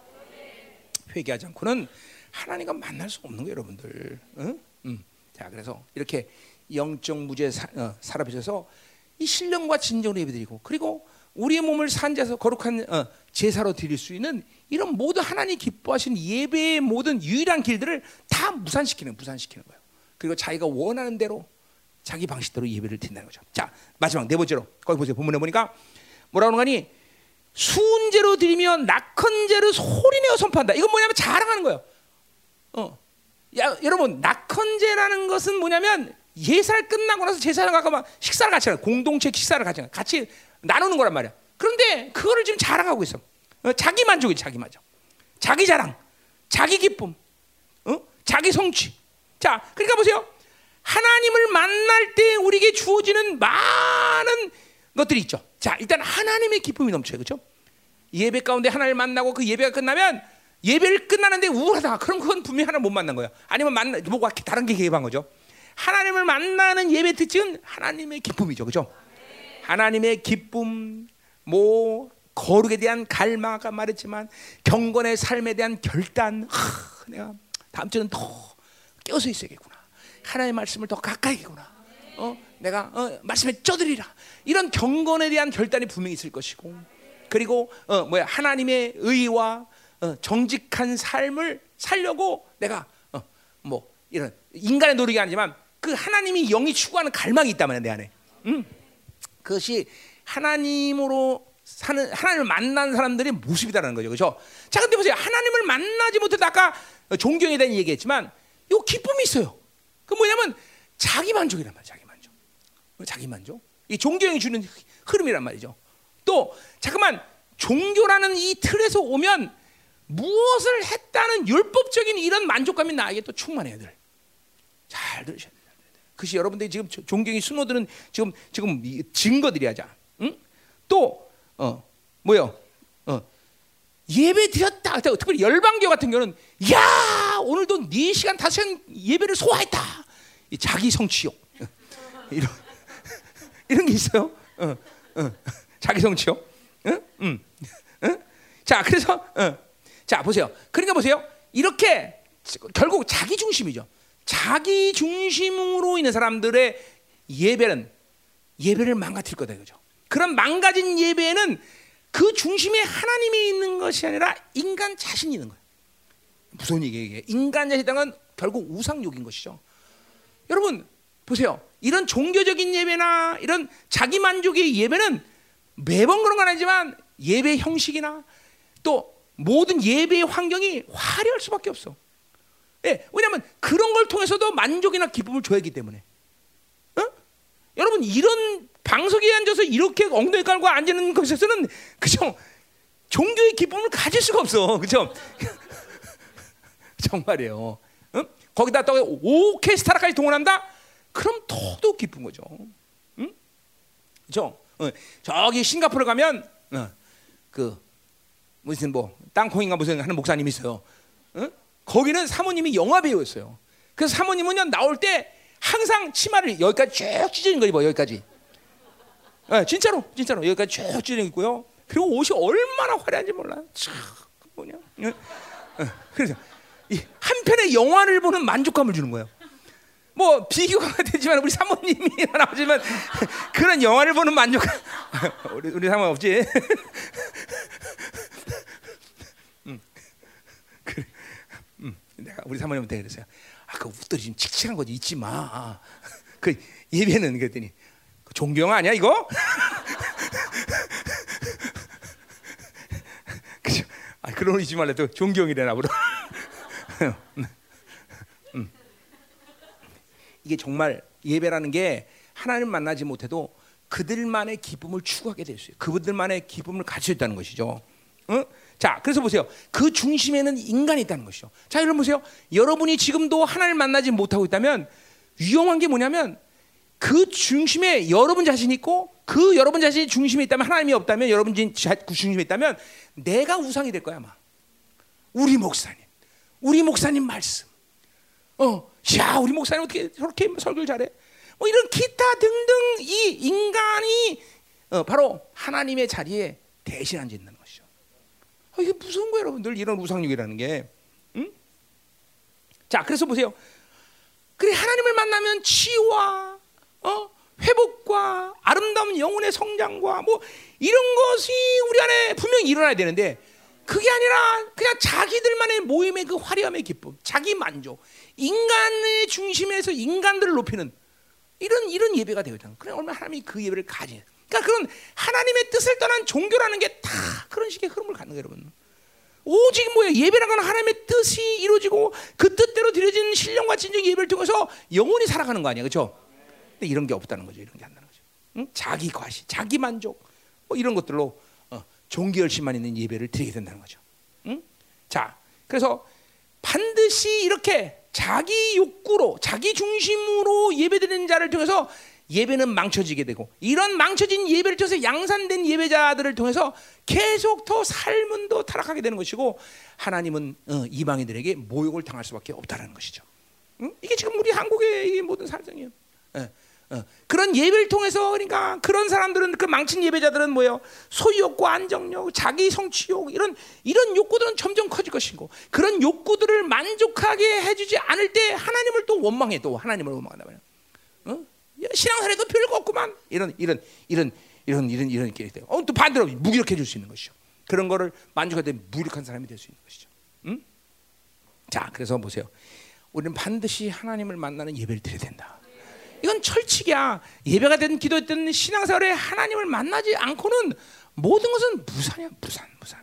회개하지 않고는 하나님과 만날 수 없는 거예요, 여러분들. 응? 응. 자, 그래서 이렇게 영적 무죄 사, 어, 살아비셔서 이 신령과 진정으로 예배드리고 그리고 우리의 몸을 산자에서 거룩한 어, 제사로 드릴 수 있는 이런 모든 하나님 기뻐하신 예배의 모든 유일한 길들을 다 무산시키는 무산시키는 거예요. 그리고 자기가 원하는 대로 자기 방식대로 예배를 드린다는 거죠. 자, 마지막 네 번째로 거기 보세요. 본문에 보니까 뭐라고 하니 수은제로 드리면 낙헌 제를 소리내어 선포한다. 이건 뭐냐면 자랑하는 거예요. 어. 야, 여러분 낙헌 제라는 것은 뭐냐면 예살 끝나고 나서 제사를 갖고 막 식사를 같이 하는 공동체 식사를 같이 하는 같이 나누는 거란 말이야. 그런데 그거를 지금 자랑하고 있어. 어, 자기 만족이 자기 만족. 자기 자랑. 자기 기쁨. 어? 자기 성취. 자, 그러니까 보세요. 하나님을 만날 때 우리에게 주어지는 많은 것들이 있죠. 자, 일단 하나님의 기쁨이 넘쳐요. 그렇죠? 예배 가운데 하나님을 만나고 그 예배가 끝나면 예배를 끝나는데 우울하다. 그럼 그건 분명히 하나 못 만난 거야. 아니면 만나 뭐가 다른 게 개입한 거죠. 하나님을 만나는 예배 특징은 하나님의 기쁨이죠. 그렇죠? 하나님의 기쁨, 뭐 거룩에 대한 갈망 아까 말했지만 경건의 삶에 대한 결단. 하, 내가 다음 주는 더 깨어서 있어야겠구나. 하나님의 말씀을 더 가까이구나. 어, 내가 어, 말씀에 쪄들이라. 이런 경건에 대한 결단이 분명히 있을 것이고, 그리고 어, 뭐야 하나님의 의와 어, 정직한 삶을 살려고 내가 어, 뭐 이런 인간의 노력이 아니지만 그 하나님이 영이 추구하는 갈망이 있다면 내 안에. 음. 그것이 하나님으로 사는 하나님을 만난 사람들의 모습이다라는 거죠. 그렇죠? 자, 근데 보세요. 하나님을 만나지 못해도 아까 존경에 대한 얘기했지만 요 기쁨이 있어요. 그 뭐냐면 자기 만족이란 말이야. 자기 만족. 자기 만족. 이 종교형이 주는 흐름이란 말이죠. 또 잠깐만 종교라는 이 틀에서 오면 무엇을 했다는 율법적인 이런 만족감이 나에게 또 충만해야 돼. 잘 들으셔야 돼. 그것이 여러분들이 지금 종경이 숨어드는 지금 지금 증거들이 하자. 응? 또 어, 뭐요? 어, 예배 드렸 다. 특별히 열방교 같은 경우는 야 오늘도 4 시간 5 시간 예배를 소화했다. 자기 성취욕 이런 이런 게 있어요. 어, 어. 자기 성취욕. 응? 응. 응? 자 그래서 어. 자 보세요. 그러니까 보세요. 이렇게 결국 자기 중심이죠. 자기 중심으로 있는 사람들의 예배는 예배를 망가뜨릴 거다 이거죠. 그런 망가진 예배에는 그 중심에 하나님이 있는 것이 아니라 인간 자신이 있는 거예요. 무슨 얘기예요? 인간 자신이란 결국 우상욕인 것이죠. 여러분 보세요. 이런 종교적인 예배나 이런 자기 만족의 예배는 매번 그런 건 아니지만 예배 형식이나 또 모든 예배의 환경이 화려할 수밖에 없어. 예, 왜냐하면 그런 걸 통해서도 만족이나 기쁨을 줘야 하기 때문에. 어? 여러분 이런 방석에 앉아서 이렇게 엉덩이 깔고 앉는 것에서는 그죠? 종교의 기쁨을 가질 수가 없어, 그죠? 정말이에요. 어? 거기다 또 오케스트라까지 동원한다? 그럼 더더욱 기쁜 거죠. 응? 그죠? 어, 저기 싱가포르 가면 어, 그 무슨 뭐 땅콩인가 무슨 하는 목사님 있어요. 어? 거기는 사모님이 영화 배우였어요. 그래서 사모님은 나올 때 항상 치마를 여기까지 쭉 찢어진 거 입어 여기까지. 네, 진짜로 진짜로 여기까지 쭉 찢어져 있고요. 그리고 옷이 얼마나 화려한지 몰라. 참 뭐냐. 네. 그래서 이 한편의 영화를 보는 만족감을 주는 거예요. 뭐 비교가 되지만 우리 사모님이 나오지만 그런 영화를 보는 만족감 우리 우리 상관 없지. 음. 그래. 음. 내가 우리 사모님한테 그랬어요. 아그 웃들이 좀 칙칙한 거지 잊지 마. 그 예배는 그랬더니 그 존경 아니야 이거? 그죠? 아 그런 잊지 말래 또 존경이래나 보다. 음. 이게 정말 예배라는 게 하나님 만나지 못해도 그들만의 기쁨을 추구하게 될 수 있어요. 그분들만의 기쁨을 가지고 있다는 것이죠. 어? 자, 그래서 보세요. 그 중심에는 인간이 있다는 것이죠. 자, 여러분 보세요. 여러분이 지금도 하나님 만나지 못하고 있다면 위험한 게 뭐냐면 그 중심에 여러분 자신이 있고 그 여러분 자신이 중심에 있다면 하나님이 없다면 여러분 그 중심에 있다면 내가 우상이 될 거야 아마. 우리 목사님, 우리 목사님 말씀. 어, 야, 우리 목사님 어떻게 저렇게 설교를 잘해? 뭐 이런 기타 등등 이 인간이 어, 바로 하나님의 자리에 대신 앉아 있는 것이죠. 어, 이게 무서운 거예요, 여러분들. 이런 우상욕이라는 게. 응? 자, 그래서 보세요. 그래 하나님을 만나면 치유와 어? 회복과 아름다운 영혼의 성장과 뭐 이런 것이 우리 안에 분명히 일어나야 되는데 그게 아니라 그냥 자기들만의 모임의 그 화려함의 기쁨, 자기 만족, 인간의 중심에서 인간들을 높이는 이런 이런 예배가 되는. 그래 얼마나 하나님이 그 예배를 가지. 그러니까 그런 하나님의 뜻을 떠난 종교라는 게 다 그런 식의 흐름을 갖는 거예요, 여러분. 오직 뭐야 예배라는 건 하나님의 뜻이 이루어지고 그 뜻대로 드려진 신령과 진정 예배를 통해서 영혼이 살아가는 거 아니야, 그렇죠? 근데 이런 게 없다는 거죠, 이런 게안 나는 거죠. 응? 자기 과시, 자기 만족, 뭐 이런 것들로 어, 종교 열심만 있는 예배를 드리게 된다는 거죠. 응? 자, 그래서 반드시 이렇게 자기 욕구로, 자기 중심으로 예배드리는 자를 통해서 예배는 망쳐지게 되고 이런 망쳐진 예배를 통해서 양산된 예배자들을 통해서 계속 더 삶은 더 타락하게 되는 것이고 하나님은 어, 이방인들에게 모욕을 당할 수밖에 없다는 것이죠. 응? 이게 지금 우리 한국의 모든 사정이에요. 예, 어. 그런 예배를 통해서 그러니까 그런 사람들은 그 망친 예배자들은 뭐예요? 소유욕과 안정욕, 자기 성취욕 이런 이런 욕구들은 점점 커질 것이고 그런 욕구들을 만족하게 해주지 않을 때 하나님을 또 원망해 또 하나님을 원망한다 말이야. 어? 신앙생활에도 별거 없구만 이런 이런 이런 이런 이런 이런 게 돼요. 어, 또 반대로 무기력해 줄 수 있는 것이죠. 그런 거를 만족할 때 무력한 사람이 될 수 있는 것이죠. 응? 자, 그래서 보세요. 우리는 반드시 하나님을 만나는 예배를 드려야 된다. 이건 철칙이야. 예배가 된 기도했던 신앙생활에 하나님을 만나지 않고는 모든 것은 무산이야, 무산, 무산.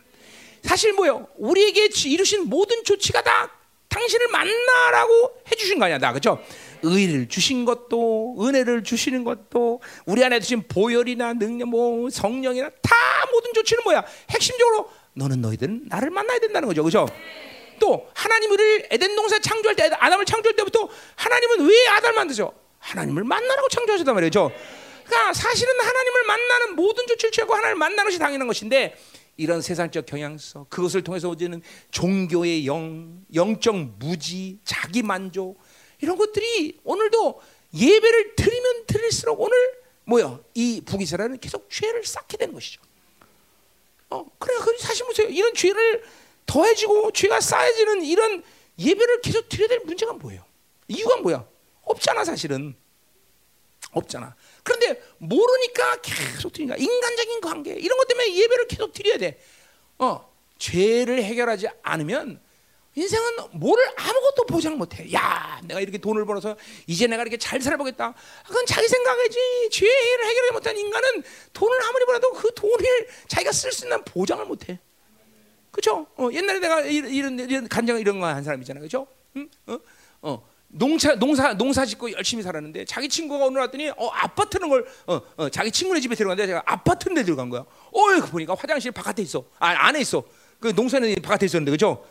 사실 뭐요? 우리에게 이루신 모든 조치가 다 당신을 만나라고 해주신 거 아니야, 나 그죠? 의를 주신 것도 은혜를 주시는 것도 우리 안에 주신 보혈이나 능력, 뭐 성령이나 다 모든 조치는 뭐야? 핵심적으로 너는 너희들은 나를 만나야 된다는 거죠, 그죠? 또 하나님 우리를 에덴 동산 창조할 때 아담을 창조할 때부터 하나님은 왜 아담을 만드죠? 하나님을 만나라고 창조하셨단 말이죠. 그러니까 사실은 하나님을 만나는 모든 조치를 취하고 하나님을 만나는 것이 당연한 것인데 이런 세상적 경향성 그것을 통해서 오지는 종교의 영, 영적 무지, 자기 만족 이런 것들이 오늘도 예배를 드리면 드릴수록 오늘 뭐야 이 북이스라엘은 계속 죄를 쌓게 되는 것이죠. 어 그래 그 사실 보세요 이런 죄를 더해지고 죄가 쌓여지는 이런 예배를 계속 드려야 될 문제가 뭐예요? 이유가 뭐야? 없잖아 사실은 없잖아. 그런데 모르니까 계속 드리니까 인간적인 관계 이런 것 때문에 예배를 계속 드려야 돼. 어 죄를 해결하지 않으면 인생은 뭐를 아무것도 보장 못해. 야, 내가 이렇게 돈을 벌어서 이제 내가 이렇게 잘 살아보겠다. 그건 자기 생각이지. 죄를 해결하지 못한 인간은 돈을 아무리 벌어도 그 돈을 자기가 쓸 수 있는 보장을 못해. 그렇죠? 어, 옛날에 내가 이런, 이런 간장 이런 거 한 사람 있잖아, 그렇죠? 응? 어? 어. 농사 농사 농사 짓고 열심히 살았는데 자기 친구가 오늘 왔더니 어 아파트는 걸 어, 어 자기 친구네 집에 들어갔는데 제가 아파트인데 들어간 거야. 어 보니까 화장실 바깥에 있어. 아 안에 있어. 그 농사는 바깥에 있었는데 그죠?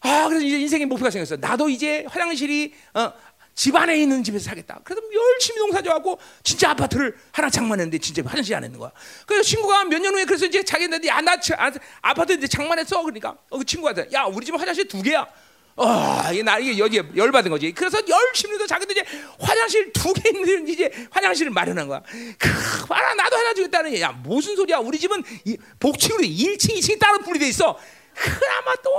아 그래서 이제 인생의 목표가 생겼어. 나도 이제 화장실이 어, 집 안에 있는 집에서 살겠다. 그래서 열심히 농사져갖고 진짜 아파트를 하나 장만했는데 진짜 화장실 안 있는 거야. 그래서 친구가 몇 년 후에 그래서 이제 자기한테 야나 아, 아파트 이제 장만했어. 그러니까 어, 그 친구한테 야 우리 집 화장실 두 개야. 아, 이게 나 이게 여기 열받은 거지. 그래서 열심히 도 자기도 이제 화장실 두 개 있는 이제 화장실을 마련한 거야. 그, 봐라 나도 하나 주겠다는 야 무슨 소리야? 우리 집은 복층으로 1층, 2층이 따로 분리돼 있어. 그나마 또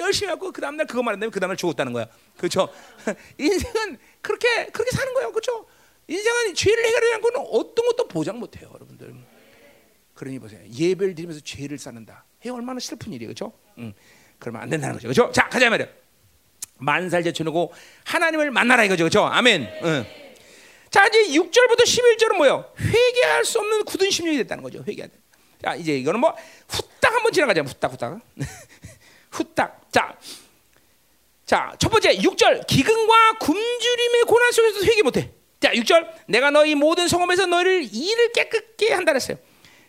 열심히 하고 그 다음날 그거 말한다면 그 다음날 죽었다는 거야. 그렇죠? 인생은 그렇게 그렇게 사는 거예요. 그렇죠? 인생은 죄를 해결하는 거는 어떤 것도 보장 못 해요, 여러분들. 그러니 보세요. 예배를 드리면서 죄를 쌓는다. 이 얼마나 슬픈 일이에요. 그렇죠? 음. 그러면 안 된다는 거죠. 그렇죠? 자, 가자 말이야. 만살 제쳐놓고 하나님을 만나라 이거죠. 그렇죠? 아멘. 응. 자, 이제 6절부터 11절은 뭐예요? 회개할 수 없는 굳은 심령이 됐다는 거죠. 회개할 때. 자, 이제 이거는 뭐 후딱 한번 지나가자. 후딱 후딱. 후딱. 자. 자, 첫 번째 6절 기근과 굶주림의 고난 속에서 회개 못 해. 자, 6절 내가 너희 모든 성읍에서 너희를 일을 깨끗게 한다 그랬어요.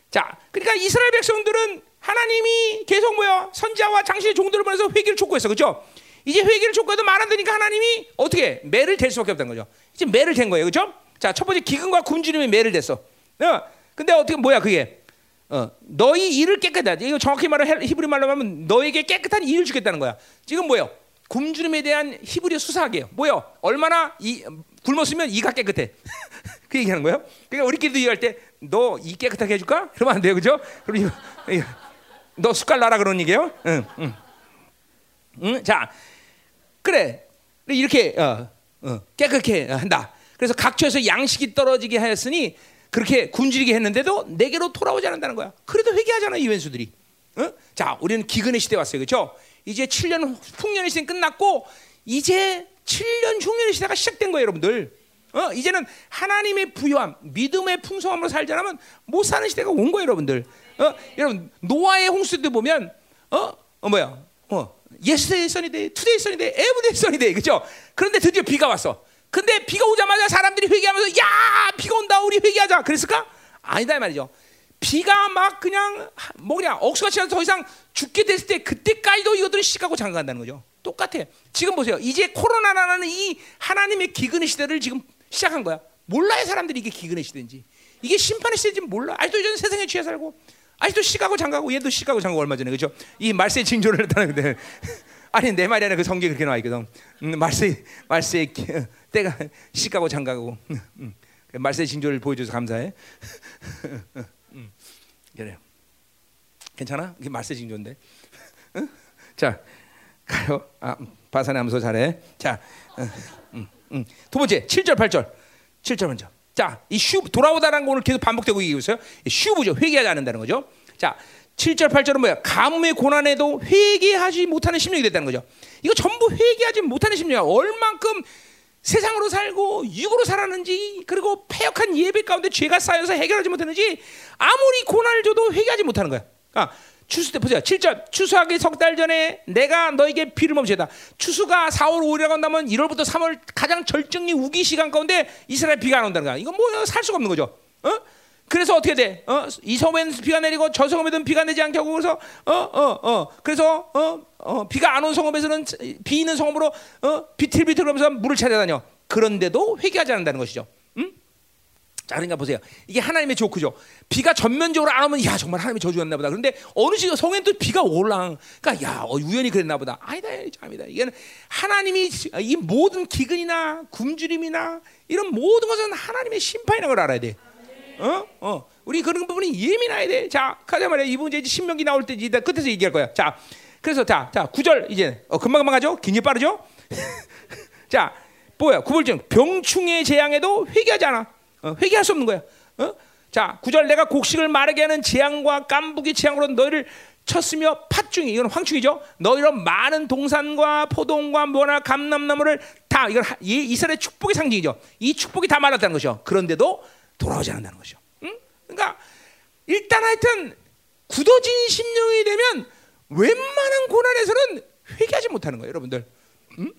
자, 그러니까 이스라엘 백성들은 하나님이 계속 뭐야? 선지자와 장신의 종들을 보내서 회개를 촉구했어. 그렇죠? 이제 회개를 촉구해도 말 안 되니까 하나님이 어떻게 매를 댈 수밖에 없다는 거죠. 이제 매를 댄 거예요. 그렇죠? 자, 첫 번째 기근과 굶주림의 매를 댔어. 어. 근데 어떻게 뭐야 그게? 어, 너희 일을 깨끗하다. 이거 정확히 말하면 히브리 말로 하면 너에게 깨끗한 일을 주겠다는 거야. 지금 뭐요? 굶주림에 대한 히브리 수사하게요. 뭐요? 얼마나 이, 굶었으면 이가 깨끗해. 그 얘기하는 거예요. 그러니까 우리끼리도 얘기할 때 너 이 깨끗하게 해줄까? 그러면 안 돼요, 그죠? 그리고 너 숟갈 놔라 그런 얘기예요. 응, 응. 응, 자, 그래. 이렇게 어, 어, 깨끗게 한다. 그래서 각처에서 양식이 떨어지게 하였으니 그렇게 굶주리게 했는데도 내게로 돌아오지 않는다는 거야. 그래도 회개하잖아 이 왼수들이. 어? 자, 우리는 기근의 시대 왔어요, 그렇죠? 이제 7년 풍년의 시대 끝났고 이제 7년 흉년의 시대가 시작된 거예요, 여러분들. 어, 이제는 하나님의 부유함, 믿음의 풍성함으로 살자면 못 사는 시대가 온 거예요, 여러분들. 어, 여러분 노아의 홍수 때 보면 어, 어 뭐야, 어, yesterday sunny day, today sunny day, everyday sunny day, 그죠? 그런데 드디어 비가 왔어. 근데 비가 오자마자 사람들이 회개하면서 야 비가 온다 우리 회개하자 그랬을까? 아니다 말이죠. 비가 막 그냥 뭐 그냥 억수같이 더 이상 죽게 됐을 때 그때까지도 이것들은 시가고 장가간다는 거죠. 똑같아. 지금 보세요. 이제 코로나라는 이 하나님의 기근의 시대를 지금 시작한 거야. 몰라요 사람들이 이게 기근의 시대인지. 이게 심판의 시대인지 몰라. 아직도 이제 세상에 취해 살고 아직도 시가고 장가고 얘도 시가고 장가고 얼마 전에 그죠? 이 말세 징조를 나타내는데 아니 내 말이 아니라 그 성경에 그렇게 나와 있거든. 음, 말세 말세 때가 시가고 장가고 음, 음. 말세 징조를 보여줘서 감사해. 음, 그래. 괜찮아? 이게 말세 징조인데. 응? 자 가요. 아 바산의 암소 잘해. 자 음, 음. 두 번째 7절 8절 7절 먼저. 자, 이 슈, 돌아오다라는 거 오늘 계속 반복되고 있어요. 슈브죠. 회개하지 않는다는 거죠. 자, 7절, 8절은 뭐야? 가뭄의 고난에도 회개하지 못하는 심령이 됐다는 거죠. 이거 전부 회개하지 못하는 심령이야. 얼만큼 세상으로 살고 육으로 살았는지 그리고 폐역한 예배 가운데 죄가 쌓여서 해결하지 못했는지 아무리 고난을 줘도 회개하지 못하는 거야. 아, 추수 때 보세요. 7절. 추수하기 석 달 전에 내가 너에게 비를 멈추다. 추수가 4월 5일이라고 한다면 1월부터 3월 가장 절정리 우기 시간 가운데 이스라엘 비가 안 온다는 거야. 이건 뭐 살 수가 없는 거죠. 어? 그래서 어떻게 돼? 어? 이 섬에는 비가 내리고 저 섬에는 비가 내지 않게 하고 그래서 어 어 어, 그래서 어, 어 비가 안 온 성읍에서는 비 있는 성읍으로 어 비틀비틀 하면서 물을 찾아다녀. 그런데도 회개하지 않는다는 것이죠. 자, 그러니까 보세요. 이게 하나님의 조크죠. 비가 전면적으로 안 오면 야 정말 하나님의 저주였나 보다. 그런데 어느 시간 성엔 또 비가 올랑. 그러니까 야 어, 우연히 그랬나 보다. 아니다, 아니다. 이게 하나님이 이 모든 기근이나 굶주림이나 이런 모든 것은 하나님의 심판이라는 걸 알아야 돼. 어? 어. 우리 그런 부분이 예민해야 돼. 자, 가자 말이야. 이분 이제 신명기 나올 때 이제 끝에서 얘기할 거야. 자, 그래서 자, 자, 구절 이제 어, 금방 금방 가죠. 굉장히 빠르죠. 자, 뭐야? 구절중 병충의 재앙에도 회개하지 않아. 어, 회개할 수 없는 거야. 어? 자, 구절 내가 곡식을 마르게 하는 재앙과 깐부기 재앙으로 너희를 쳤으며 팥중이 이건 황충이죠. 너희로 많은 동산과 포동과 뭐나 감람나무를 다 이건 이 이스라엘 축복의 상징이죠. 이 축복이 다 말랐다는 것이죠. 그런데도 돌아오지 않는다는 것이죠. 응? 그러니까 일단 하여튼 굳어진 심령이 되면 웬만한 고난에서는 회개하지 못하는 거예요, 여러분들. 응?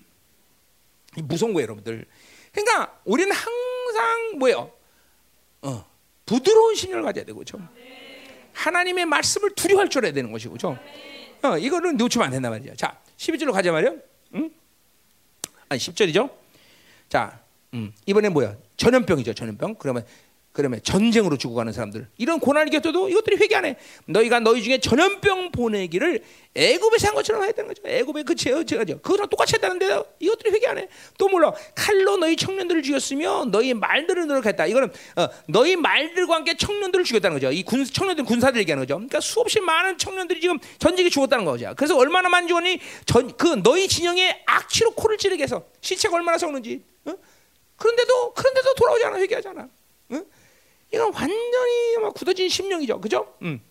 무서운 거예요, 여러분들. 그러니까 우리는 항상 뭐예요? 어, 부드러운 심령을 가져야 되고, 죠 하나님의 말씀을 두려워할 줄 알아야 되는 것이고, 죠 어, 이거는 놓치면 안 된단 말이야. 자, 12절로 가자 말이요. 응? 아니, 10절이죠. 자, 음, 이번에 뭐야? 전염병이죠, 전염병. 그러면 그러면 전쟁으로 죽어가는 사람들 이런 고난이 곁도 이것들이 회개 안 해. 너희가 너희 중에 전염병 보내기를 애굽에서 한 것처럼 해야 되는 거죠. 애굽에 그 제어 제가죠. 그거랑 똑같이 했다는데 이것들이 회개 안 해. 또 몰라 칼로 너희 청년들을 죽였으며 너희 말들을 노력했다. 이거는 어, 너희 말들과 함께 청년들을 죽였다는 거죠. 이 군, 청년들 군사들 얘기하는 거죠. 그러니까 수없이 많은 청년들이 지금 전쟁에 죽었다는 거죠. 그래서 얼마나 많이 죽었니? 전, 그 너희 진영에 악취로 코를 찌르게 해서 시체가 얼마나 썩는지. 어? 그런데도 그런데도 돌아오지 않아 회개하지 않아. 어? 이건 완전히 막 굳어진 심령이죠, 그죠? 음.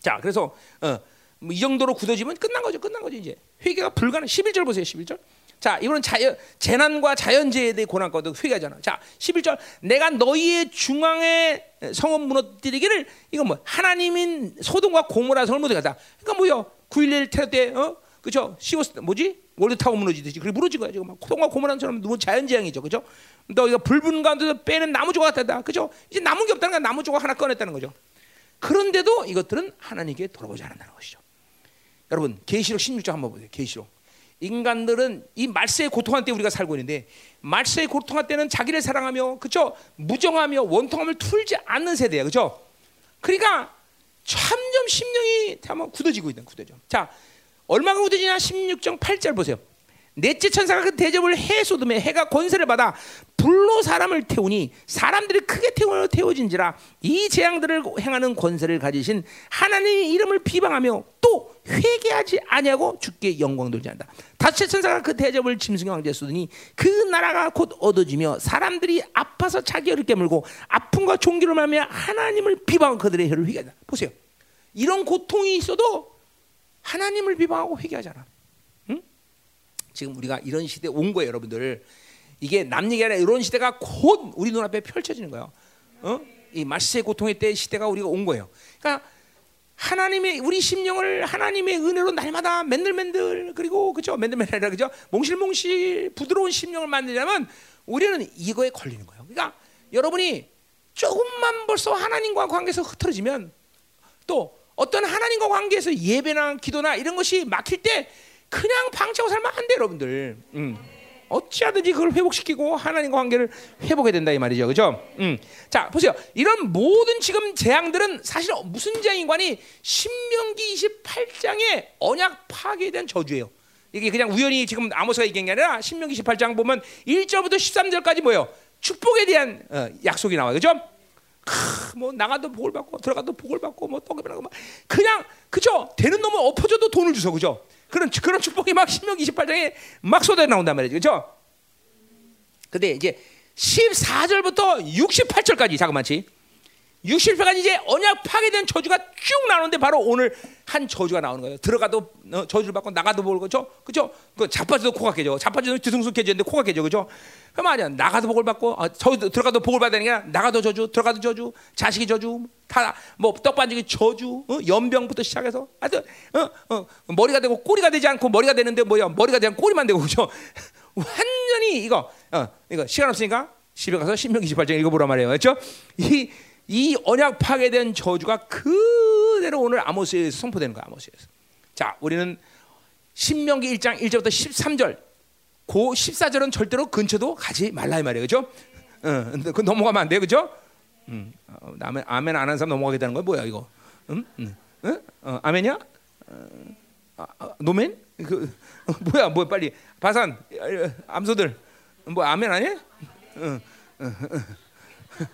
자, 그래서 어, 뭐 이 정도로 굳어지면 끝난 거죠, 끝난 거죠 이제 회개가 불가능. 11절 보세요, 11절. 자, 이번은 자연 재난과 자연재해에 대해 고난거도 회개하잖아. 자, 11절. 내가 너희의 중앙에 성원 무너뜨리기를 이건 뭐 하나님인 소돔과 고모라 성을 무너뜨렸다. 그러니까 뭐요? 9.11 테러 때 어? 그죠? 시오스 뭐지? 월드타워 무너지듯이 그게 무너진 거야 지금 막 소돔과 고모라처럼 너무 자연재앙이죠, 그죠? 너 이거 불분 가운데서 빼는 나무 조각 같다. 그죠? 이제 남은 게 없다는 건 나무 조각 하나 꺼냈다는 거죠. 그런데도 이것들은 하나님께 돌아보지 않는다는 것이죠. 여러분, 계시록 16장 한번 보세요. 계시록. 인간들은 이 말세의 고통할 때 우리가 살고 있는데 말세의 고통할 때는 자기를 사랑하며 그죠? 무정하며 원통함을 풀지 않는 세대야. 그죠? 그러니까 점점 심령이 굳어지고 있는 굳어져. 자, 얼마가 굳어지냐? 16장 8절 보세요. 넷째 천사가 그 대접을 해 쏟음에 해가 권세를 받아 불로 사람을 태우니 사람들이 크게 태워 태워진지라 이 재앙들을 행하는 권세를 가지신 하나님의 이름을 비방하며 또 회개하지 아니하고 죽게 영광 돌지 않다. 다섯째 천사가 그 대접을 짐승의 왕자에 쏟으니 그 나라가 곧 얻어지며 사람들이 아파서 자기 혀를 깨물고 아픔과 종기를 말며 하나님을 비방하고 그들의 혀를 회개한다. 보세요. 이런 고통이 있어도 하나님을 비방하고 회개하잖아. 지금 우리가 이런 시대에 온 거예요, 여러분들. 이게 남 얘기 아니라 이런 시대가 곧 우리 눈앞에 펼쳐지는 거예요. 어? 이 마스의 고통의 때 시대가 우리가 온 거예요. 그러니까 하나님의 우리 심령을 하나님의 은혜로 날마다 맨들맨들 그리고 그죠 맨들맨들 그죠 몽실몽실 부드러운 심령을 만들려면 우리는 이거에 걸리는 거예요. 그러니까 여러분이 조금만 벌써 하나님과 관계에서 흐트러지면 또 어떤 하나님과 관계에서 예배나 기도나 이런 것이 막힐 때 그냥 방치하고 살면 안 돼, 여러분들. 음. 어찌하든지 그걸 회복시키고 하나님과 관계를 회복해야 된다 이 말이죠, 그죠? 음. 자 보세요. 이런 모든 지금 재앙들은 사실 무슨 재앙인관이 신명기 28장의 언약 파괴에 대한 저주예요. 이게 그냥 우연히 지금 아모스가 얘기한 게 아니라 신명기 18장 보면 1절부터 13절까지 뭐예요? 축복에 대한 어, 약속이 나와요, 그죠? 크, 뭐 나가도 복을 받고 들어가도 복을 받고 뭐 떡이 나고 그냥 그죠? 되는 놈은 엎어져도 돈을 주서 그죠? 그런 그런 축복이 막 신명 28장에 막 쏟아 나온단 말이죠. 그렇죠? 근데 이제 14절부터 68절까지 잠깐만치. 60절까지 이제 언약 파괴된 저주가 쭉 나오는데 바로 오늘 한 저주가 나오는 거예요. 들어가도 어, 저주를 받고 나가도 복을 그죠? 그죠? 그 자빠져도 코가 깨져. 자빠져도 뒤숭숭해지는데 코가 깨져. 그죠? 그 말이야. 나가도 복을 받고 어, 저 들어가도 복을 아니라 나가도 저주, 들어가도 저주, 자식이 저주, 다 뭐 떡반지기 저주, 어? 연병부터 시작해서 하여튼 어, 어, 머리가 되고 꼬리가 되지 않고 머리가 되는데 뭐야? 머리가 되면 꼬리만 되고 그죠? 완전히 이거 어, 이거 시간 없으니까 집에 가서 신명 28장 읽어보란 말이에요. 그렇죠? 이, 이 언약 파괴된 저주가 그대로 오늘 아모스에서 선포되는 거야. 아모스에서. 자, 우리는 신명기 1장 1절부터 13절 고 14절은 절대로 근처도 가지 말라 이 말이에요. 그죠? 어, 그 넘어가면 안 돼요. 그죠? 음, 어, 아멘, 아멘 안 하는 사람 넘어가게 되는 거야. 뭐야 이거? 음? 음. 어? 어, 아멘이야? 어, 아, 아, 노멘? 그 어, 뭐야? 뭐 빨리 바산 암소들 뭐 아멘 아니야? 어, 어, 자,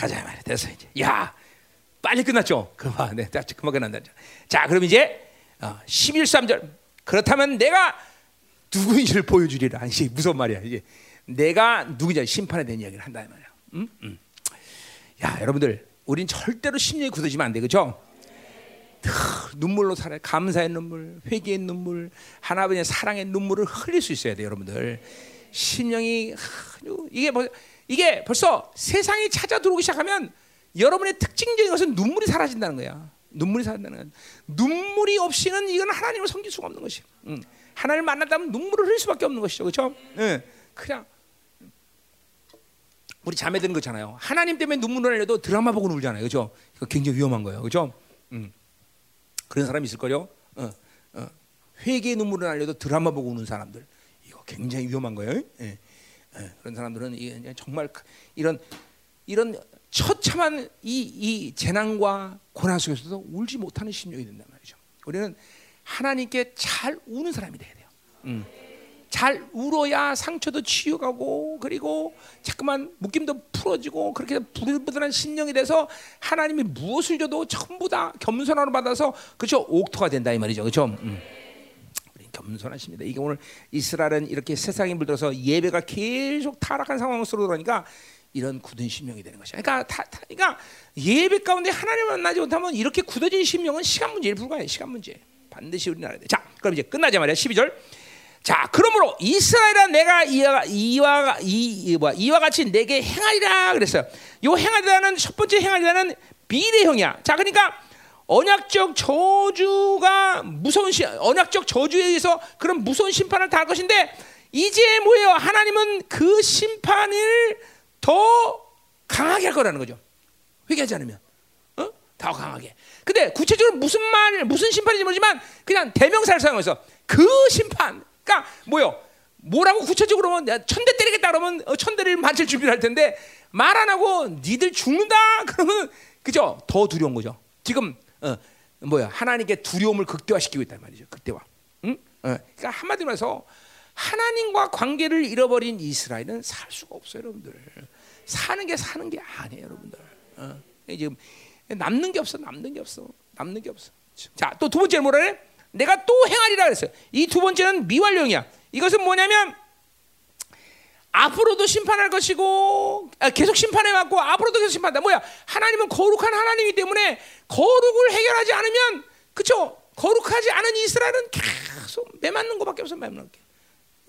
가자 말이야. 됐어 이제. 야, 빨리 끝났죠. 그만, 네, 딱 그만 끝난다. 자, 그럼 이제 어, 11, 3절. 그렇다면 내가 누구인지를 보여주리라. 이게 무슨 말이야? 이제 내가 누구냐 심판에 대한 이야기를 한다 말이야. 음? 음. 야, 여러분들, 우린 절대로 심령이 굳어지면 안 돼, 그렇죠? 눈물로 살아 감사의 눈물, 회개의 눈물, 하나님의 사랑의 눈물을 흘릴 수 있어야 돼, 여러분들. 심령이 이게 뭐 이게 벌써 세상이 찾아 들어오기 시작하면 여러분의 특징적인 것은 눈물이 사라진다는 거야. 눈물이 사라진다는 거야. 눈물이 없이는 이건 하나님을 섬길 수가 없는 것이. 응. 하나님을 만났다면 눈물을 흘릴 수밖에 없는 것이죠, 그렇죠? 응. 그냥 우리 자매들은 그렇잖아요. 하나님 때문에 눈물을 흘려도 드라마 보고 울잖아요, 그렇죠? 이거 굉장히 위험한 거예요, 그렇죠? 응. 그런 사람 있을 거요. 어, 어. 회개의 눈물을 날려도 드라마 보고 우는 사람들 이거 굉장히 위험한 거예요. 예. 예. 그런 사람들은 정말 이런 이런 처참한 이, 이 재난과 고난 속에서도 울지 못하는 심령이 된단 말이죠. 우리는 하나님께 잘 우는 사람이 돼야 돼요. 음. 잘 울어야 상처도 치유가고 그리고 자꾸만 묶임도 풀어지고 그렇게 부들부들한 심령이 돼서 하나님이 무엇을 줘도 전부 다 겸손함으로 받아서 그죠 옥토가 된다 이 말이죠 그죠 음. 겸손하십니다 이게 오늘 이스라엘은 이렇게 세상에 물들어서 예배가 계속 타락한 상황으로 들어가니까 이런 굳은 심령이 되는 것이야. 그러니까, 다, 다, 그러니까 예배 가운데 하나님을 만나지 못하면 이렇게 굳어진 심령은 시간 문제에 불과해. 시간 문제. 반드시 알아야 돼. 자, 그럼 이제 끝나자 말이야. 12절. 자, 그러므로 이스라엘아 내가 이와 이와 이, 뭐 이와 같이 내게 행하리라 그랬어요. 요 행하리라는 첫 번째 행하리라는 비례형이야. 자, 그러니까 언약적 저주가 무서운 시, 언약적 저주에 의해서 그런 무서운 심판을 당할 것인데 이제 뭐예요? 하나님은 그 심판을 더 강하게 할 거라는 거죠. 회개하지 않으면, 어? 더 강하게. 근데 구체적으로 무슨 말, 무슨 심판인지 모르지만 그냥 대명사를 사용해서 그 심판, 그러니까 뭐요? 뭐라고 구체적으로 하면 천대 때리겠다 그러면 어, 천대를 맞을 준비를 할 텐데 말 안 하고 니들 죽는다 그러면 그죠? 더 두려운 거죠. 지금 어, 뭐야 하나님께 두려움을 극대화시키고 있단 말이죠. 극대화. 응? 어, 그러니까 한마디로 해서 하나님과 관계를 잃어버린 이스라엘은 살 수가 없어요, 여러분들. 사는 게 사는 게 아니에요, 여러분들. 어, 지금 남는 게 없어, 남는 게 없어, 남는 게 없어. 자, 또 두 번째 뭐라 그래? 내가 또 행하리라 그랬어요. 이 두 번째는 미완령이야. 이것은 뭐냐면 앞으로도 심판할 것이고 아, 계속 심판해 왔고 앞으로도 계속 심판한다. 뭐야? 하나님은 거룩한 하나님이기 때문에 거룩을 해결하지 않으면 그쵸? 거룩하지 않은 이스라엘은 계속 매맞는 것밖에 없어 매맞는 게.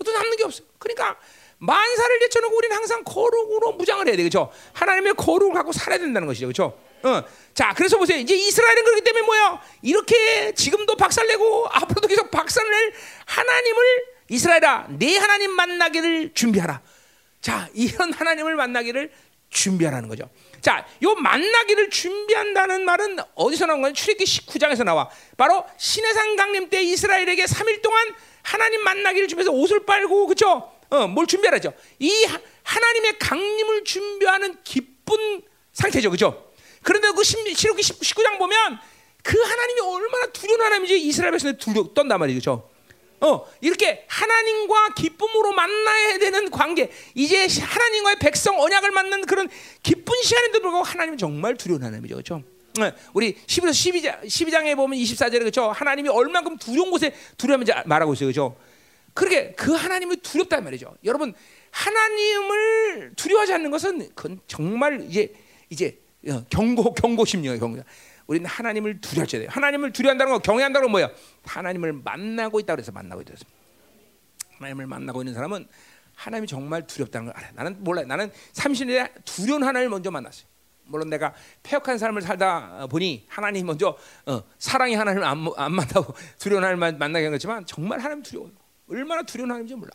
또 남는 게 없어. 그러니까 만사를 제쳐놓고 우리는 항상 거룩으로 무장을 해야 되겠죠. 하나님의 거룩을 갖고 살아야 된다는 것이죠, 그렇죠? 어. 자, 그래서 보세요. 이제 이스라엘은 그렇기 때문에 뭐야? 이렇게 지금도 박살내고 앞으로도 계속 박살낼 하나님을 이스라엘아, 내 하나님 만나기를 준비하라. 자, 이런 하나님을 만나기를 준비하라는 거죠. 자, 요 만나기를 준비한다는 말은 어디서 나온 거냐? 출애기 19장에서 나와. 바로 시내산 강림 때 이스라엘에게 3일 동안 하나님 만나기를 준비해서 옷을 빨고 그죠? 어, 뭘 준비하죠? 이 하나님의 강림을 준비하는 기쁜 상태죠, 그죠? 그런데 그 시록기 19장 보면 그 하나님이 얼마나 두려운 하나님인지 이스라엘 백성들 두려 떤단 말이죠. 어, 이렇게 하나님과 기쁨으로 만나야 되는 관계, 이제 하나님과의 백성 언약을 만는 그런 기쁜 시간인데 불구하고 하나님은 정말 두려운 하나님이죠. 그렇죠? 네, 우리 11서 12장, 12장에 보면 24절에 그렇죠? 하나님이 얼만큼 두려운 곳에 두려움인지 말하고 있어요. 그렇죠? 그렇게 그 하나님을 두렵단 말이죠. 여러분, 하나님을 두려워하지 않는 것은 그건 정말 이제 이제 어, 경고 경고 심리예요, 경고. 우리는 하나님을 두려워야 돼요. 하나님을 두려워한다는 거 경외한다는 건 뭐야? 하나님을 만나고 있다 그래서 만나고 있다. 하나님을 만나고 있는 사람은 하나님이 정말 두렵다는 걸 알아요. 나는 몰라요. 나는 30년에 두려운 하나님을 먼저 만났어요. 물론 내가 폐역한 삶을 살다 보니 하나님 먼저 어, 사랑의 하나님을 안, 안 만나고 두려운 하나님을 만나게 한 거지만 정말 하나님 두려워요. 얼마나 두려운 하나님인지 몰라.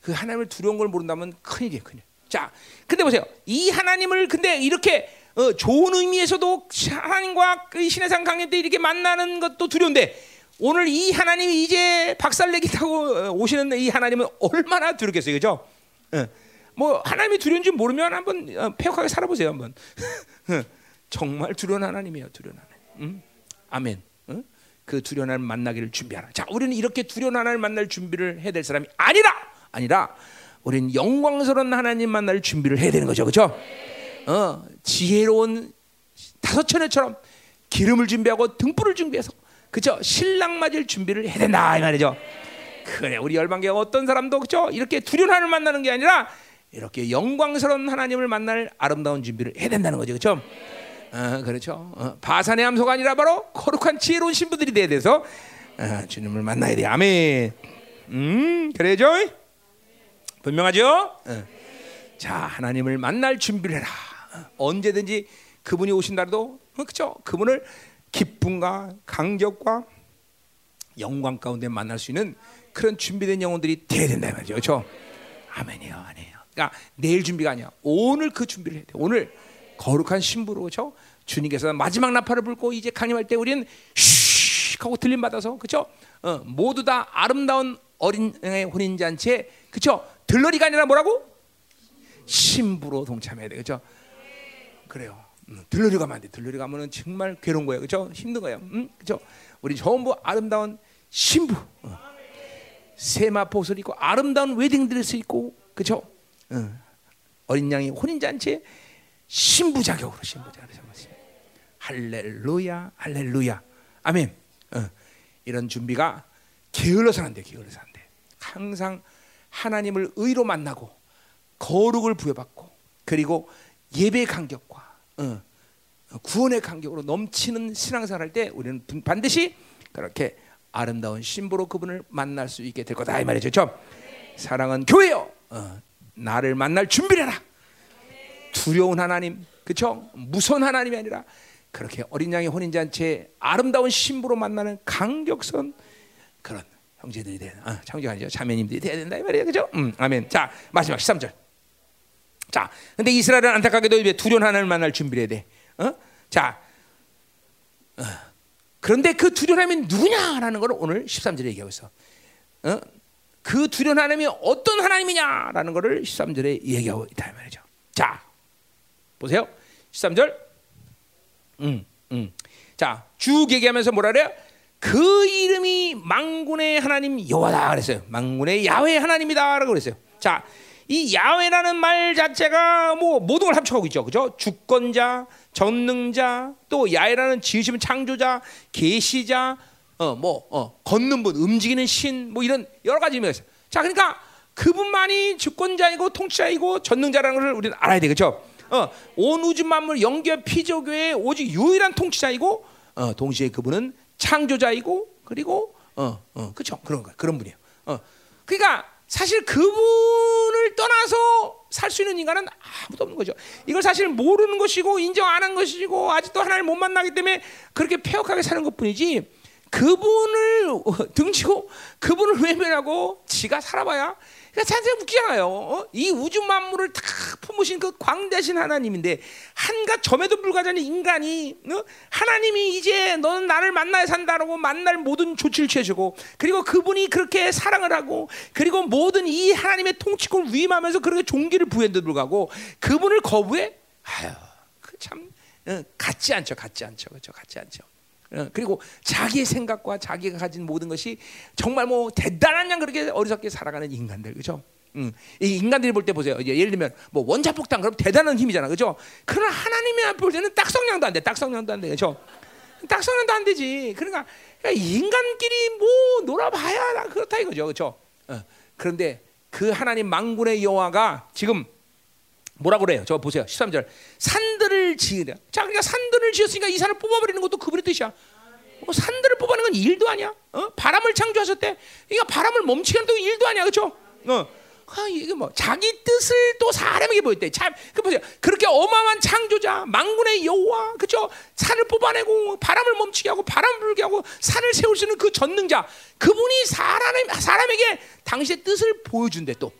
그 하나님을 두려운 걸 모른다면 큰일이에요, 큰일. 자, 근데 보세요. 이 하나님을 근데 이렇게 어, 좋은 의미에서도 하나님과 그 신의 상 강림 때 이렇게 만나는 것도 두려운데 오늘 이 하나님이 이제 박살내기 타고 어, 오시는 이 하나님은 얼마나 두렵겠어요, 그죠? 어. 뭐 하나님이 두려운지 모르면 한번 어, 폐역하게 살아보세요, 한번. 정말 두려운 하나님이에요, 두려운 하나님. 음? 아멘. 어? 그 두려운 하나님 만나기를 준비하라. 자, 우리는 이렇게 두려운 하나님 만날 준비를 해야 될 사람이 아니라, 아니라, 우리는 영광스러운 하나님 만날 준비를 해야 되는 거죠, 그렇죠? 어, 지혜로운 다섯 처녀처럼 기름을 준비하고 등불을 준비해서 그죠? 신랑 맞을 준비를 해야 된다 이 말이죠. 그래 우리 열방교회 어떤 사람도 그죠? 이렇게 두려운 하나님을 만나는 게 아니라 이렇게 영광스러운 하나님을 만날 아름다운 준비를 해야 된다는 거죠, 그렇죠? 어, 그렇죠. 어, 바산의 함소가 아니라 바로 거룩한 지혜로운 신부들이 돼야 돼서 어, 주님을 만나야 돼. 아멘. 음, 그래죠? 분명하죠? 어. 자, 하나님을 만날 준비를 해라. 어, 언제든지 그분이 오신다도 그렇죠? 그분을 기쁨과 감격과 영광 가운데 만날 수 있는 그런 준비된 영혼들이 돼야 된다 말이죠. 그렇죠? 아멘이요. 아니에요. 그러니까 내일 준비가 아니야. 오늘 그 준비를 해야 돼. 오늘 거룩한 신부로 그렇죠? 주님께서 마지막 나팔을 불고 이제 강림할 때 우리는 슉 하고 들림 받아서 그렇죠? 어, 모두 다 아름다운 어린 혼인 잔치에 그렇죠? 들러리가 아니라 뭐라고? 신부로 동참해야 돼. 그렇죠? 그래요. 음, 들러리 가면 안 돼. 들러리 가면은 정말 괴로운 거예요. 그렇죠? 힘든 거예요. 음? 그렇죠? 우리 전부 아름다운 신부. 어. 세마포 옷을 입고 아름다운 웨딩 드레스 입고 그렇죠? 어. 어린 양이 혼인 잔치에 신부 자격으로 신부 자격으로 할렐루야 할렐루야 아멘. 어. 이런 준비가 게을러서는 안 돼. 게을러서 안 돼. 항상 하나님을 의로 만나고 거룩을 부여받고 그리고 예배 간격과 어, 구원의 간격으로 넘치는 신앙생활 할 때 우리는 반드시 그렇게 아름다운 신부로 그분을 만날 수 있게 될 거다 이 말이죠. 그렇죠? 사랑은 교회요. 어, 나를 만날 준비를 해라. 두려운 하나님, 그렇죠? 무서운 하나님이 아니라 그렇게 어린 양의 혼인 잔치에 아름다운 신부로 만나는 강격선 그런 형제들이 되 아, 형제가 아니죠. 자매님들이 돼야 된다 이 말이에요. 그죠? 음, 아멘. 자, 마지막 13절. 자, 근데 이스라엘은 안타깝게도 이제 두려운 하나님을 만날 준비를 해야 돼. 어? 자, 어. 그런데 그 두려운 하나님이 누구냐라는 걸 오늘 13절에 얘기하고 있어. 어? 그 두려운 하나님이 어떤 하나님이냐라는 것을 13절에 얘기하고 있다 말이죠. 자, 보세요. 13절. 음, 음. 자, 쭉 얘기하면서 뭐라 그래요? 그 이름이 망군의 하나님 여호와다 그랬어요. 망군의 야훼 하나님이다라고 그랬어요. 자, 이 야훼라는 말 자체가 뭐 모든 걸 합쳐가고 있죠. 그죠? 주권자, 전능자, 또 야훼라는 지으심 창조자, 계시자, 어, 뭐, 어, 걷는 분, 움직이는 신, 뭐 이런 여러 가지 의미가 있어요. 자, 그러니까 그분만이 주권자이고 통치자이고 전능자라는 것을 우리는 알아야 되겠죠. 어, 온 우주 만물 영계 피조교의 오직 유일한 통치자이고, 어, 동시에 그분은 창조자이고, 그리고, 어, 어, 그렇죠. 그런 거, 그런 분이에요. 어, 그러니까 사실 그분을 떠나서 살 수 있는 인간은 아무도 없는 거죠. 이걸 사실 모르는 것이고 인정 안 한 것이고 아직도 하나님 못 만나기 때문에 그렇게 폐역하게 사는 것뿐이지. 그분을 등지고 그분을 외면하고 지가 살아봐야 그러니까 자세히 웃기잖아요. 어? 이 우주 만물을 다 품으신 그 광대신 하나님인데 한갓 점에도 불과하는 인간이 어? 하나님이 이제 너는 나를 만나야 산다라고 만날 모든 조치를 취해주고 그리고 그분이 그렇게 사랑을 하고 그리고 모든 이 하나님의 통치권을 위임하면서 그렇게 종기를 부여한데도 불구하고 그분을 거부해? 아유, 그참 어, 같지 않죠, 같지 않죠, 그렇죠, 같지 않죠. 어, 그리고 자기의 생각과 자기가 가진 모든 것이 정말 뭐 대단한 양 그렇게 어리석게 살아가는 인간들 그죠? 음, 이 인간들이 볼 때 보세요. 예를 들면 뭐 원자폭탄 그럼 대단한 힘이잖아, 그죠? 그러나 하나님이 볼 때는 딱 성량도 안 돼, 딱 성량도 안 돼, 그죠? 딱 성량도 안 되지. 그러니까, 그러니까 인간끼리 뭐 놀아봐야 그렇다 이거죠, 그죠? 어, 그런데 그 하나님 망군의 여호와가 지금 뭐라고 그래요? 저 보세요. 13절. 산들을 지으려. 자, 그러니까 산들을 지었으니까 이 산을 뽑아버리는 것도 그분의 뜻이야. 어, 산들을 뽑아내는 건 일도 아니야. 어? 바람을 창조하셨대. 그러니까 바람을 멈추게 하는 일도 아니야. 그렇죠? 어. 아, 이게 뭐 자기 뜻을 또 사람에게 보였대. 참, 그 보세요. 그렇게 어마어마한 창조자, 망군의 여호와, 그죠? 산을 뽑아내고 바람을 멈추게 하고 바람 불게 하고 산을 세울 수 있는 그 전능자, 그분이 사람 사람에게 당신의 뜻을 보여준대 또.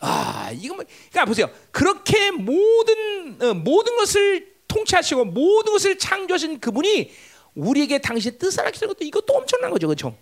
아, 이거 뭐, 그러니까 보세요. 그렇게 모든 어, 모든 것을 통치하시고 모든 것을 창조하신 그분이 우리에게 당신의 뜻을 알려주는 것도 이것도 엄청난 거죠, 그렇죠?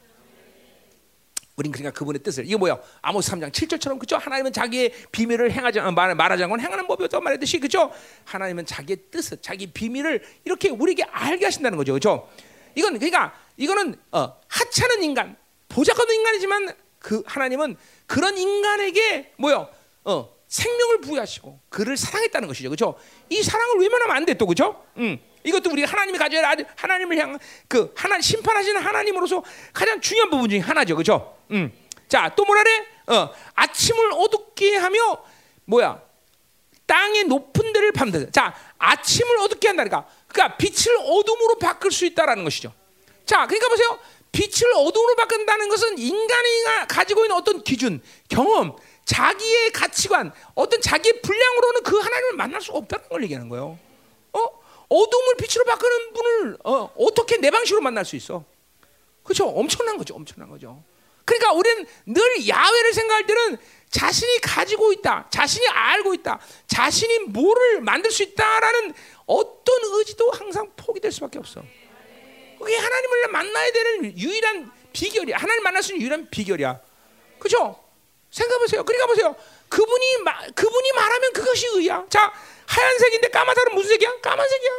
우린 그러니까 그분의 뜻을 이게 뭐야? 아모스 3장 7절처럼 그죠? 하나님은 자기의 비밀을 행하지 말, 말하지 않고 행하는 법이었다 말했듯이 그죠? 하나님은 자기의 뜻을 자기 비밀을 이렇게 우리에게 알게 하신다는 거죠, 그죠? 이건 그러니까 이거는 어, 하찮은 인간, 보잘것없는 인간이지만 그 하나님은 그런 인간에게 뭐요? 어, 생명을 부여하시고 그를 사랑했다는 것이죠. 그렇죠? 이 사랑을 외면하면 안 돼. 또 그렇죠? 음. 이것도 우리 하나님이 가져야 할 하나님을 향한 그 하나 심판하시는 하나님으로서 가장 중요한 부분 중에 하나죠, 그렇죠? 음. 자, 또 뭐라래? 어, 아침을 어둡게 하며 뭐야? 땅의 높은 데를 밤새. 자, 아침을 어둡게 한다니까. 그러니까 빛을 어둠으로 바꿀 수 있다라는 것이죠. 자, 그러니까 보세요. 빛을 어둠으로 바꾼다는 것은 인간이 가지고 있는 어떤 기준, 경험, 자기의 가치관, 어떤 자기의 분량으로는 그 하나님을 만날 수가 없다는 걸 얘기하는 거예요. 어? 어둠을 빛으로 바꾸는 분을 어, 어떻게 내 방식으로 만날 수 있어? 그렇죠? 엄청난 거죠. 엄청난 거죠. 그러니까 우리는 늘 야외를 생각할 때는 자신이 가지고 있다, 자신이 알고 있다, 자신이 뭐를 만들 수 있다라는 어떤 의지도 항상 포기될 수밖에 없어. 그게 하나님을 만나야 되는 유일한 비결이야. 하나님 만날 수 있는 유일한 비결이야. 그죠? 생각해 보세요. 그러니까 보세요. 그분이, 마, 그분이 말하면 그것이 의야. 자, 하얀색인데 까마살은 무슨 색이야? 까만색이야.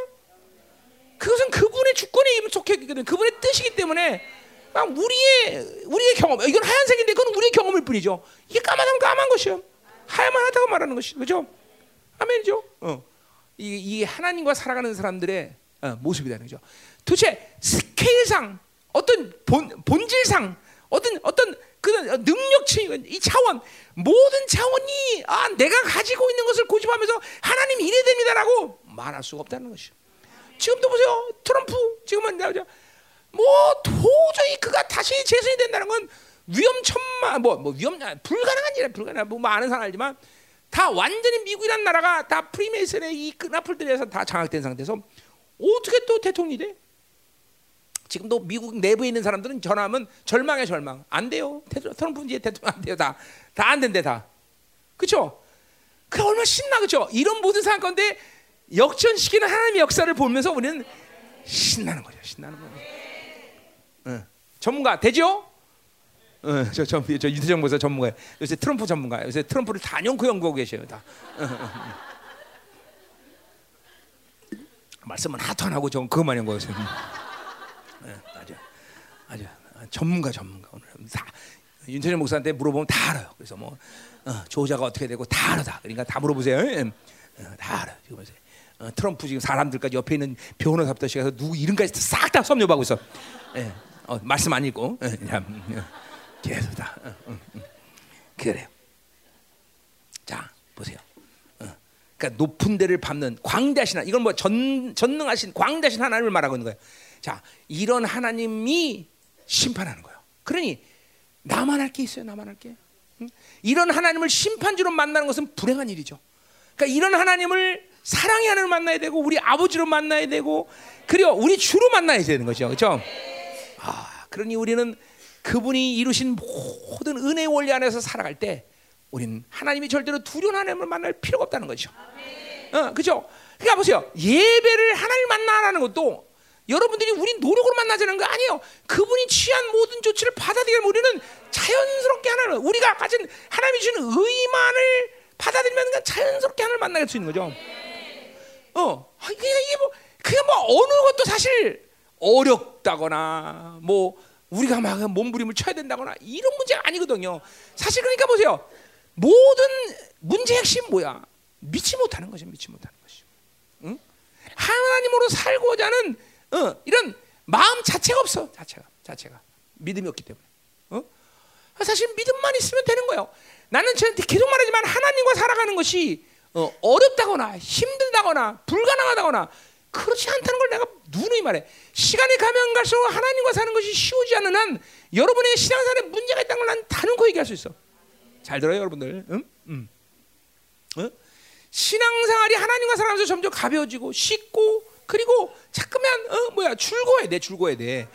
그것은 그분의 주권에 속해 있거든. 그분의 뜻이기 때문에 우리의 우리의 경험. 이건 하얀색인데 그건 우리의 경험일 뿐이죠. 이게 까만하면 까만 것이요. 하야만 하다고 말하는 것이 그죠? 아멘이죠. 어. 이게, 하나님과 살아가는 사람들의 어, 모습이라는 거죠. 도대체 스케일상 어떤 본 본질상 어떤 어떤 그 능력치 이 차원 모든 차원이 아 내가 가지고 있는 것을 고집하면서 하나님 이래 됩니다라고 말할 수가 없다는 것이죠. 지금도 보세요. 트럼프 지금은 뭐 도저히 그가 다시 재선이 된다는 건 위험천만 뭐, 뭐 위험 불가능한 일이야 불가능한 뭐 아는 사람 알지만 다 완전히 미국이란 나라가 다 프리메이슨의 이 끈앞을들여서 다 장악된 상태에서 어떻게 또 대통령이 돼? 지금도 미국 내부에 있는 사람들은 전화하면 절망에 절망. 안 돼요. 트럼프 이제 대통령 안 돼요. 다. 다 안 된대, 다. 그쵸? 그 얼마나 신나, 그쵸? 이런 모든 가운데 역전시키는 하나님의 역사를 보면서 우리는 신나는 거죠. 신나는 거죠. 응. 전문가, 되죠? 응, 저, 저, 저 유태정 목사 전문가 요새 트럼프 전문가 요새 트럼프를 단연코 연구하고 계셔요. 다. 응, 말씀은 하도 안 하고 저 그것만 연구하세요. 아주 전문가 전문가 오늘 다 윤태정 목사한테 물어보면 다 알아요. 그래서 뭐 어, 조자가 어떻게 되고 다 알아. 그러니까 다 물어보세요. 어, 다 알아. 지금 보세요. 어, 트럼프 지금 사람들까지 옆에 있는 변호사부터 시작해서 누구 이름까지 싹 다 섭렵하고 있어. 예. 어, 말씀 안 읽고 예, 음, 계속 다. 어, 음, 음. 그래요. 자 보세요. 어. 그러니까 높은 데를 밟는 광대하신 하나님, 이건 뭐 전, 전능하신 광대하신 하나님을 말하고 있는 거예요. 자, 이런 하나님이 심판하는 거예요. 그러니 나만 할 게 있어요. 나만 할 게. 응? 이런 하나님을 심판주로 만나는 것은 불행한 일이죠. 그러니까 이런 하나님을 사랑의 하나님을 만나야 되고 우리 아버지로 만나야 되고 그리고 우리 주로 만나야 되는 거죠. 그렇죠? 아, 그러니 우리는 그분이 이루신 모든 은혜의 원리 안에서 살아갈 때 우리는 하나님이 절대로 두려운 하나님을 만날 필요가 없다는 거죠. 어, 그죠? 그러니까 보세요. 예배를 하나님 만나라는 것도 여러분들이 우리 노력으로 만나자는 거 아니에요. 그분이 취한 모든 조치를 받아들이면 우리는 자연스럽게 하나를 우리가 가진 하나님이 주는 의만을 받아들이면 그냥 자연스럽게 하나를 만나게 수 있는 거죠. 어, 아, 이게, 이게 뭐 그게 뭐 어느 것도 사실 어렵다거나 뭐 우리가 막 몸부림을 쳐야 된다거나 이런 문제가 아니거든요. 사실 그러니까 보세요. 모든 문제 핵심 뭐야? 믿지 못하는 거죠. 믿지 못하는 것이. 응? 하나님으로 살고자 하는 어, 이런 마음 자체가 없어. 자체가 자체가 믿음이 없기 때문에. 어? 사실 믿음만 있으면 되는 거예요. 나는 저한테 계속 말하지만 하나님과 살아가는 것이 어, 어렵다거나 힘들다거나 불가능하다거나 그렇지 않다는 걸 내가 누누이 말해. 시간이 가면 갈수록 하나님과 사는 것이 쉬우지 않는 한 여러분의 신앙생활에 문제가 있다는 걸 난 단언코 얘기할 수 있어. 잘 들어요, 여러분들. 응? 응. 응? 신앙생활이 하나님과 살아가면서 점점 가벼워지고 쉽고 그리고 자꾸만 어 뭐야 줄고야 돼 줄고야 돼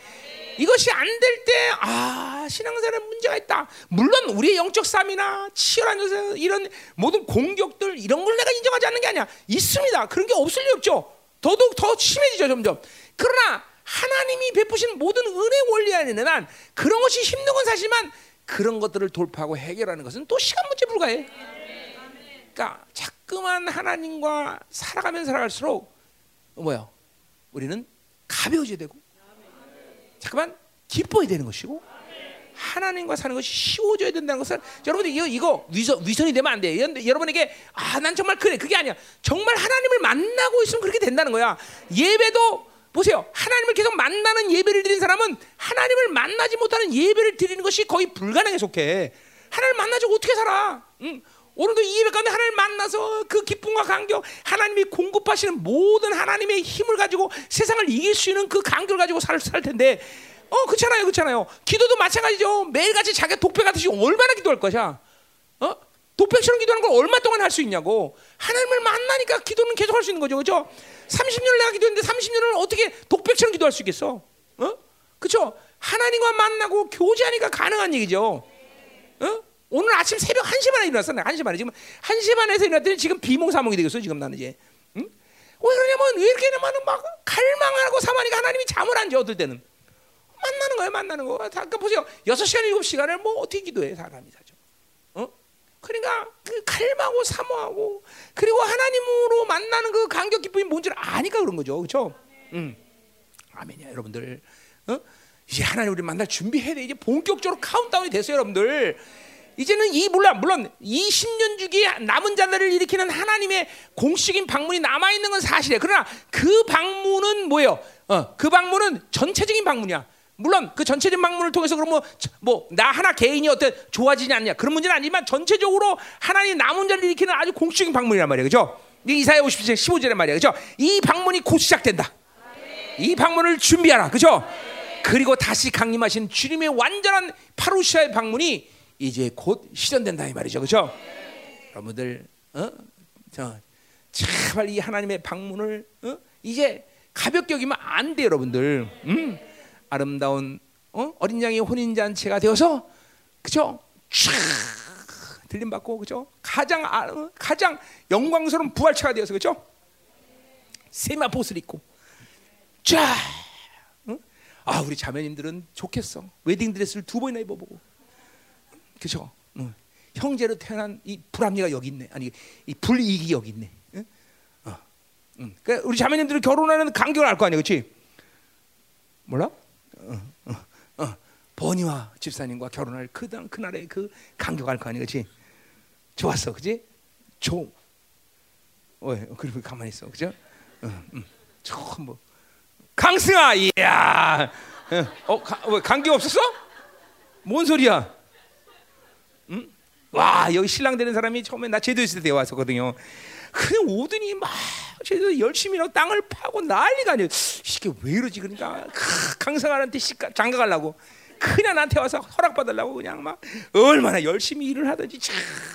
이것이 안 될 때 아 신앙생활에 문제가 있다. 물론 우리의 영적 삶이나 치열한 이런 모든 공격들 이런 걸 내가 인정하지 않는 게 아니야. 있습니다. 그런 게 없을 리 없죠. 더더욱 더 심해지죠 점점. 그러나 하나님이 베푸신 모든 은혜 원리 안에는 난 그런 것이 힘든 건 사실만 그런 것들을 돌파하고 해결하는 것은 또 시간 문제 불가해. 그러니까 자꾸만 하나님과 살아가면 살아갈수록 뭐야? 우리는 가벼워져야 되고 잠깐만 기뻐야 되는 것이고 하나님과 사는 것이 쉬워져야 된다는 것을 여러분들 이거 이거 위선 위선이 되면 안 돼. 여- 여러분에게 아 난 정말 그래 그게 아니야. 정말 하나님을 만나고 있으면 그렇게 된다는 거야. 예배도 보세요. 하나님을 계속 만나는 예배를 드리는 사람은 하나님을 만나지 못하는 예배를 드리는 것이 거의 불가능에 속해. 하나님을 만나지 어떻게 살아? 응? 오늘도 이 예배 가운데 하나님을 만나서 그 기쁨과 감격, 하나님이 공급하시는 모든 하나님의 힘을 가지고 세상을 이길 수 있는 그 감격을 가지고 살, 살 텐데, 어, 그렇잖아요, 그렇잖아요. 기도도 마찬가지죠. 매일같이 자기가 독배 같듯이 얼마나 기도할 것이야? 어? 독백처럼 기도하는 걸 얼마 동안 할 수 있냐고. 하나님을 만나니까 기도는 계속 할 수 있는 거죠. 그죠? 30년을 내가 기도했는데 30년을 어떻게 독백처럼 기도할 수 있겠어? 어? 그죠? 하나님과 만나고 교제하니까 가능한 얘기죠. 어? 오늘 아침 새벽 1시 반에 일어났어. 내가 1시 반에. 지금 1시 반에서 일어났더니 지금 비몽사몽이 되겠어. 지금 나는 이제. 응? 왜 그러냐면 왜 이렇게 되면 막 갈망하고 사마니까 하나님이 잠을 안 자. 어떨 때는. 만나는 거예요. 만나는 거. 아까 보세요. 6시간 7시간을 뭐 어떻게 기도해 사람이 사죠. 어? 그러니까 그 갈망하고 사모하고 그리고 하나님으로 만나는 그 감격 기쁨이 뭔지 를 아니까 그런 거죠. 그렇죠? 음. 아멘이야, 여러분들. 어? 이제 하나님 우리 만날 준비해야 돼. 이제 본격적으로 카운트다운이 됐어요, 여러분들. 이제는 이 물론 물론 이 10년 주기 남은 자들을 일으키는 하나님의 공식인 방문이 남아 있는 건 사실이에요. 그러나 그 방문은 뭐예요? 어, 그 방문은 전체적인 방문이야. 물론 그 전체적인 방문을 통해서 그럼 뭐나 하나 개인이 어때 좋아지지 않냐 그런 문제는 아니지만 전체적으로 하나님 남은 자를 일으키는 아주 공식적인 방문이란 말이에요. 그죠? 이사야 50장 15절의 말이에요. 그죠? 이 방문이 곧 시작된다. 이 방문을 준비하라. 그죠? 그리고 다시 강림하신 주님의 완전한 파루시아의 방문이 이제 곧 실현된다 이 말이죠. 그죠? 여러분들 어? 저, 제발 이 하나님의 방문을 어? 이제 가볍게 여기면 안 돼, 여러분들. 음? 아름다운 어? 린 양의 혼인 잔치가 되어서 그죠? 촥 들림 받고 그죠? 가장 아, 어? 가장 영광스러운 부활체가 되어서 그죠? 세마포스를 입고 쫙. 응? 아 우리 자매님들은 좋겠어. 웨딩 드레스를 두 번이나 입어보고, 그죠? 응. 형제로 태어난 이 불합리가 여기 있네. 아니 이 불이익이 여기 있네. 응? 어. 응. 그러니까 우리 자매님들은 결혼하는 간격을 알 거 아니야, 그렇지? 몰라? 어, 어, 어. 버니와 집사님과 결혼할 그 그날의 그 간격 알 거 아니야, 그렇지? 좋았어, 그지? 조. 왜? 그리고 가만히 있어, 그죠? 응, 응. 처음 뭐. 강승아, 이야. 어, 관계 없었어? 뭔 소리야? 응? 와, 여기 신랑 되는 사람이 처음에 나 제도 있을 때 왔었거든요. 그냥 오더니 막 제도 열심히 나 땅을 파고 난리가 아니에요. 이게 왜 이러지? 그러니까 강승아한테 장가 가려고 그냥 나한테 와서 허락 받으려고 그냥 막 얼마나 열심히 일을 하든지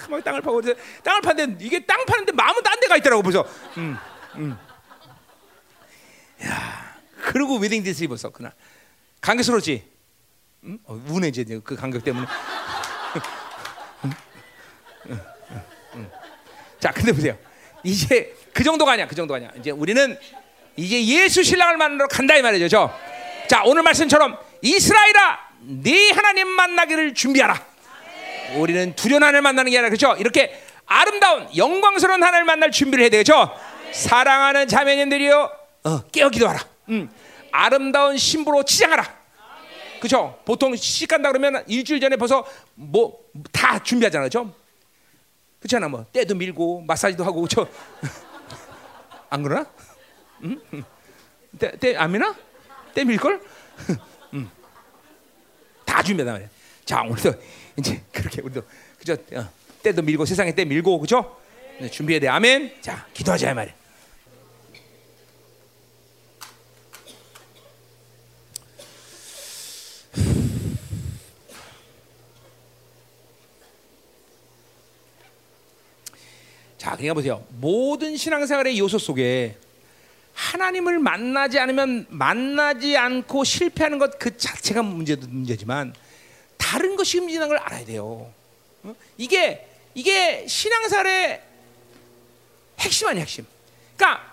막 땅을 파고 땅을 파는데 이게 땅 파는데 마음은 딴 데가 있더라고 벌써. 음, 음. 야. 그리고 웨딩 드레스 입었어 그날. 감격스럽지? 응? 어, 우네 이제 그 감격 때문에. 자, 근데 보세요. 이제 그 정도가 아니야. 그 정도가 아니야. 이제 우리는 이제 예수 신랑을 만나러 간다 이 말이죠. 자, 오늘 말씀처럼 이스라엘아, 네 하나님 만나기를 준비하라. 우리는 두려운 하나님을 만나는 게 아니라 그렇죠? 이렇게 아름다운 영광스러운 하나님을 만날 준비를 해야 되죠. 사랑하는 자매님들이요, 어, 깨어 기도하라. 음, 아름다운 신부로 치장하라. 그죠? 보통 시집 간다 그러면 일주일 전에 벌써 뭐 다 준비하잖아요. 그죠? 그렇잖아. 뭐 때도 밀고 마사지도 하고 그죠? 안 그러나? 응? 때, 때 아미나? 때 밀 걸? 응. 다 준비하단 말이야. 자, 오늘도 이제 그렇게 우리도 그죠? 어, 때도 밀고 세상에 때 밀고 그죠? 네, 준비해야 돼. 아멘. 자, 기도하자 이 말이야. 자, 그러니까 보세요. 모든 신앙생활의 요소 속에 하나님을 만나지 않으면 만나지 않고 실패하는 것 그 자체가 문제도 문제지만 다른 것이 움직이는 걸 알아야 돼요. 어? 이게 이게 신앙생활의 핵심 아니야 핵심. 그러니까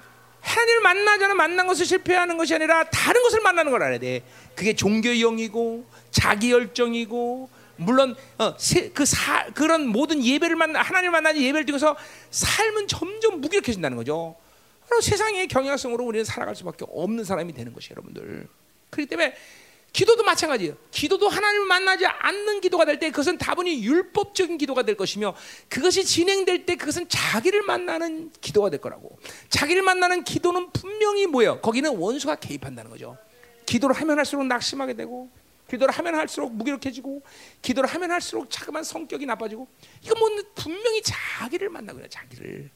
하나님을 않으면 만난 것을 실패하는 것이 아니라 다른 것을 만나는 걸 알아야 돼. 그게 종교의 영이고 자기 열정이고 물론 어, 세, 그 사, 그런 모든 예배를 만나 하나님을 만나는 예배를 통해서 삶은 점점 무기력해진다는 거죠. 바로 세상의 경향성으로 우리는 살아갈 수밖에 없는 사람이 되는 것이 여러분들. 그렇기 때문에 기도도 마찬가지예요. 기도도 하나님을 만나지 않는 기도가 될 때 그것은 다분히 율법적인 기도가 될 것이며 그것이 진행될 때 그것은 자기를 만나는 기도가 될 거라고. 자기를 만나는 기도는 분명히 뭐예요? 거기는 원수가 개입한다는 거죠. 기도를 하면 할수록 낙심하게 되고 기도를 하면 할수록 무기력해지고 기도를 하면 할수록 자그만 성격이 나빠지고 이거 뭐 분명히 자기를 만나고요. 자기를.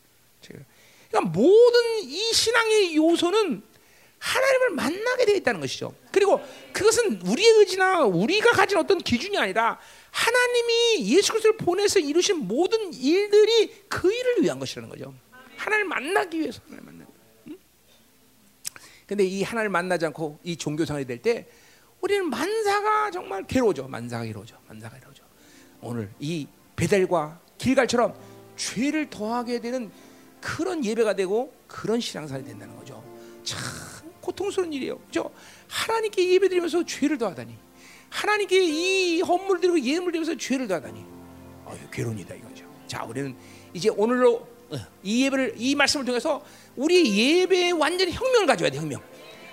그러니까 모든 이 신앙의 요소는 하나님을 만나게 되어 있다는 것이죠. 그리고 그것은 우리의 의지나 우리가 가진 어떤 기준이 아니라 하나님이 예수 그리스도를 보내서 이루신 모든 일들이 그 일을 위한 것이라는 거죠. 하나님을 만나기 위해서 하나님을 만나기. 응? 근데 이 하나님을 만나지 않고 이 종교 생활이 될때 우리는 만사가 정말 괴로워져. 만사가 괴로워져. 만사가 괴로워져. 오늘 이 베델과 길갈처럼 죄를 더하게 되는 그런 예배가 되고 그런 신앙생활이 된다는 거죠. 참 고통스러운 일이에요. 그죠? 하나님께 예배드리면서 죄를 더하다니. 하나님께 이 헌물 드리고 예물 드리면서 죄를 더하다니. 아유, 괴로운 이다 이거죠. 자, 우리는 이제 오늘로 어, 이 예배를 이 말씀을 통해서 우리 예배에 완전히 혁명을 가져야 돼, 혁명.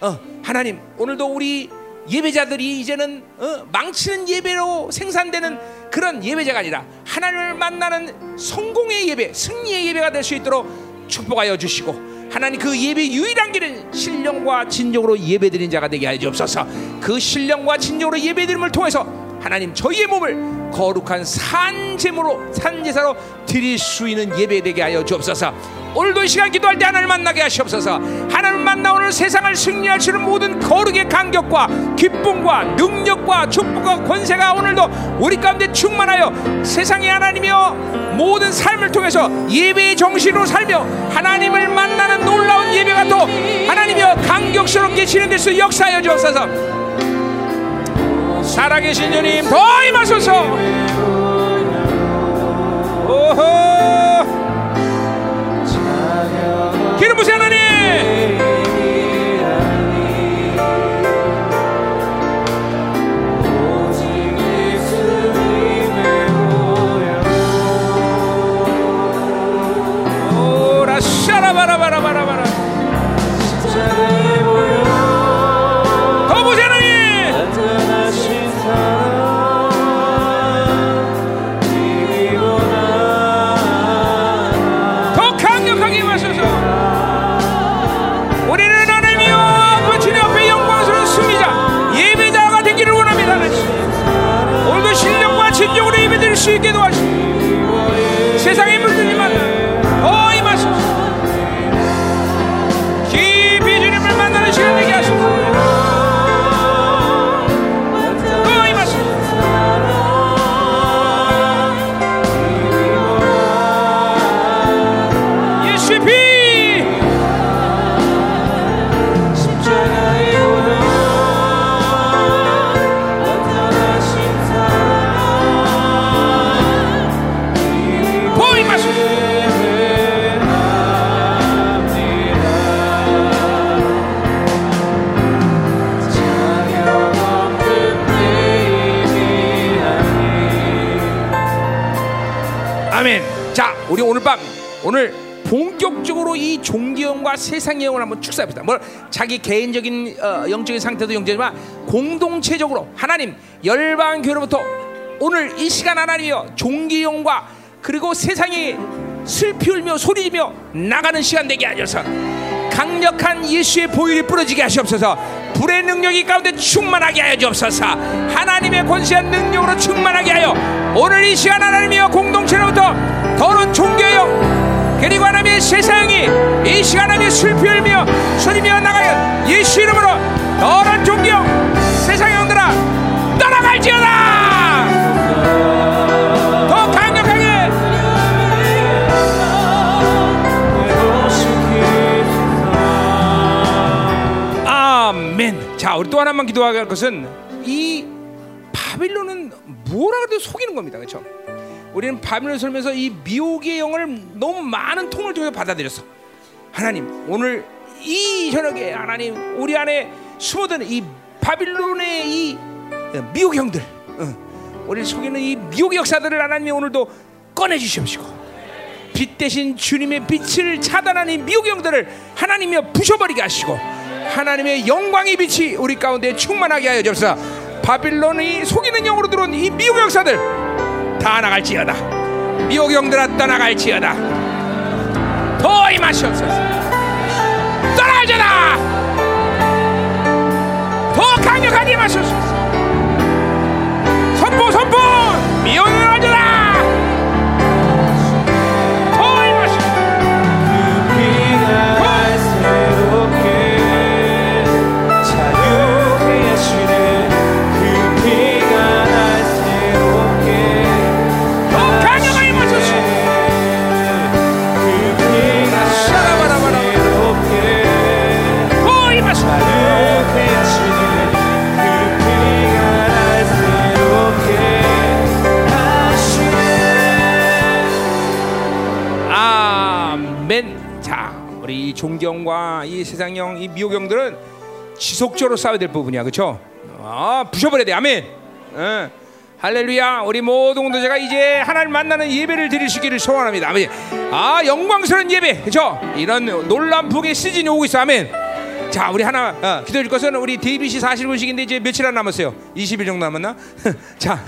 어, 하나님, 오늘도 우리 예배자들이 이제는 어, 망치는 예배로 생산되는 그런 예배자가 아니라 하나님을 만나는 성공의 예배, 승리의 예배가 될 수 있도록 축복하여 주시고 하나님 그 예배 유일한 길은 신령과 진정으로 예배드린 자가 되게 하여 주옵소서. 그 신령과 진정으로 예배드림을 통해서 하나님 저희의 몸을 거룩한 산제물로 산제사로 드릴 수 있는 예배 되게 하여 주옵소서. 오늘도 이 시간 기도할 때 하나님을 만나게 하시옵소서. 하나님을 만나 오늘 세상을 승리할 수 있는 모든 거룩의 간격과 기쁨과 능력과 축복과 권세가 오늘도 우리 가운데 충만하여 세상의 하나님이여 모든 삶을 통해서 예배의 정신으로 살며 하나님을 만나는 놀라운 예배가 또 하나님이여 강격스럽게 진행될 수 역사하여 주옵소서. 살아계신 주님 더 임하소서. 오호. 기름 부세 하나님 오라 샤라바라바라바라바라 우리 오늘 밤 오늘 본격적으로 이 종교형과 세상의 영을 한번 축사합니다. 뭐 자기 개인적인 어, 영적인 상태도 영적이지만 공동체적으로 하나님 열방 교로부터 오늘 이 시간 하나님이여 종교형과 그리고 세상이 슬피 울며 소리지며 나가는 시간 되게 하셔서. 강력한 예수의 보혈이 뿌려지게 하시옵소서. 불의 능력이 가운데 충만하게 하여 주옵소서. 하나님의 권세한 능력으로 충만하게 하여 오늘 이 시간 하나님이여 공동체로부터 더러운 종교형 그리고 하나님의 세상이 이 시간 하나님의 슬피 울며 소리며 나가요 예수 이름으로 더러운 종교형 세상의 영들아 떠나갈지어다. 자, 우리 또 하나만 기도하게 할 것은 이 바빌론은 뭐라 그래도 속이는 겁니다. 그렇죠? 우리는 바빌론을 살면서 이 미혹의 영을 너무 많은 통을 통해서 받아들였어. 하나님, 오늘 이 저녁에 하나님 우리 안에 숨어든 이 바빌론의 이 미혹의 형들, 어, 우리를 속이는 이 미혹의 역사들을 하나님이 오늘도 꺼내 주시옵시고 빛 대신 주님의 빛을 차단하는 미혹의 영들을 하나님이 부셔버리게 하시고 하나님의 영광의 빛이 우리 가운데 충만하게 하여 주옵소서 바빌론이 속이는 영으로 들어온 이 미혹 역사들 다 나갈지어다. 미혹 영들아 떠나갈지어다. 더 임하시옵소서. 떠나가자다 더 강력하게 임하시옵소서. 선포 선포! 미혹 영을 가 존경과 이 세상형, 이 미혹형들은 지속적으로 싸워야 될 부분이야, 그렇죠? 아, 부셔버려야 돼, 아멘. 응. 할렐루야. 우리 모든 공동체가 이제 하나님 만나는 예배를 드릴 수 있기를 소원합니다. 아멘. 아, 영광스러운 예배, 그렇죠? 이런 놀란 북의 시즌이 오고 있어, 아멘. 자, 우리 하나 어, 기도해 줄 것은 우리 데이빗이 40분씩인데 이제 며칠 안 남았어요. 20일 정도 남았나? 자,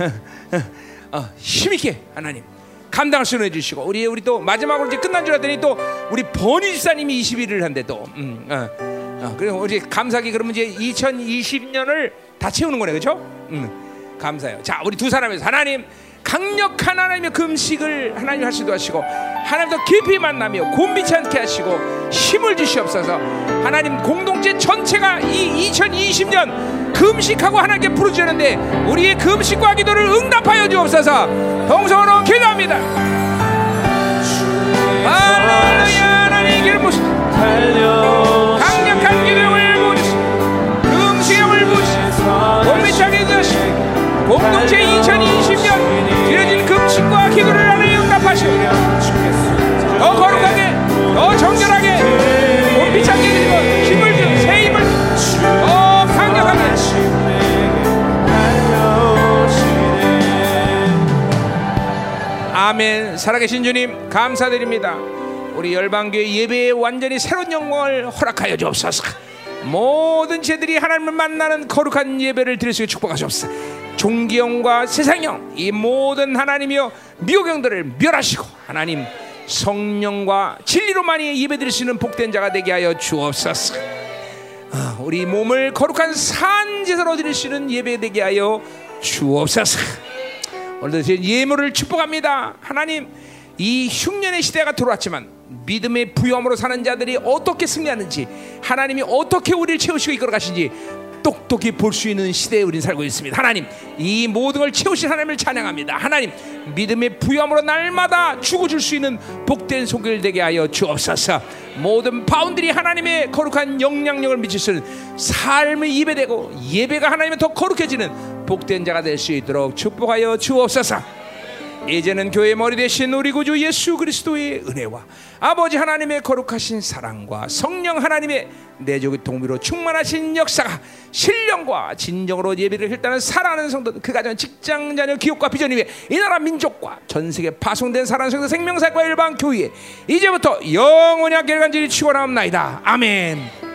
어, 힘 있게 하나님 감당할 수 있는 해주시고 우리 우리 또 마지막으로 이제 끝난 줄 알았더니 또 우리 버니 집사님이 21일 한대 또. 음, 어, 어, 그리고 우리 감사기 그러면 이제 2020년을 다 채우는 거네, 그렇죠? 음, 감사해요. 자, 우리 두 사람에서 하나님 강력한 하나님의 금식을 하나님 할 수도 하시고 하나님 더 깊이 만나며 곤비치 않게 하시고 힘을 주시옵소서. 하나님 공동체 전체가 이 2020년 금식하고 하나님께 부르짖는데 우리의 금식과 기도를 응답하여 주옵소서. 동성으로 기도합니다. 할렐루야 하나님 부시 달 공동체 2020년 드려진 금식과 기도를 하나님 응답하시고 더 거룩하게 더 정결하게 곤비차게 해주고 힘을 주새 힘을 더 강력하게. 아멘. 살아계신 주님 감사드립니다. 우리 열방교회 예배에 완전히 새로운 영광을 허락하여 주옵소서. 모든 죄들이 하나님을 만나는 거룩한 예배를 드릴 수 있게 축복하시옵소서 종기형과 세상형 이 모든 하나님이여 미혹형들을 멸하시고 하나님 성령과 진리로만이 예배 드릴 수 있는 복된 자가 되게 하여 주옵소서 아, 우리 몸을 거룩한 산 제사로 드릴 수 있는 예배 되게 하여 주옵소서 오늘도 제 예물을 축복합니다. 하나님, 이 흉년의 시대가 들어왔지만 믿음의 부여함으로 사는 자들이 어떻게 승리하는지 하나님이 어떻게 우리를 채우시고 이끌어 가신지 똑똑히 볼 수 있는 시대에 우리는 살고 있습니다. 하나님, 이 모든 걸 채우신 하나님을 찬양합니다. 하나님, 믿음의 부여함으로 날마다 주고 줄수 있는 복된 손길 되게 하여 주옵소서. 모든 바운들이 하나님의 거룩한 영향력을 미칠 수 있는 삶의 예배되고 예배가 하나님의 더 거룩해지는 복된 자가 될 수 있도록 축복하여 주옵소서. 이제는 교회 머리 대신 우리 구주 예수 그리스도의 은혜와 아버지 하나님의 거룩하신 사랑과 성령 하나님의 내적의 동비로 충만하신 역사가 신령과 진정으로 예배를 혈단은 살아가는 성도 그 가정 직장 자녀 기업과 비전 위에 이 나라 민족과 전 세계 파송된 사랑하는 성도 생명사과 일반 교회 이제부터 영원히 함께 간절히 치고나옵나이다. 아멘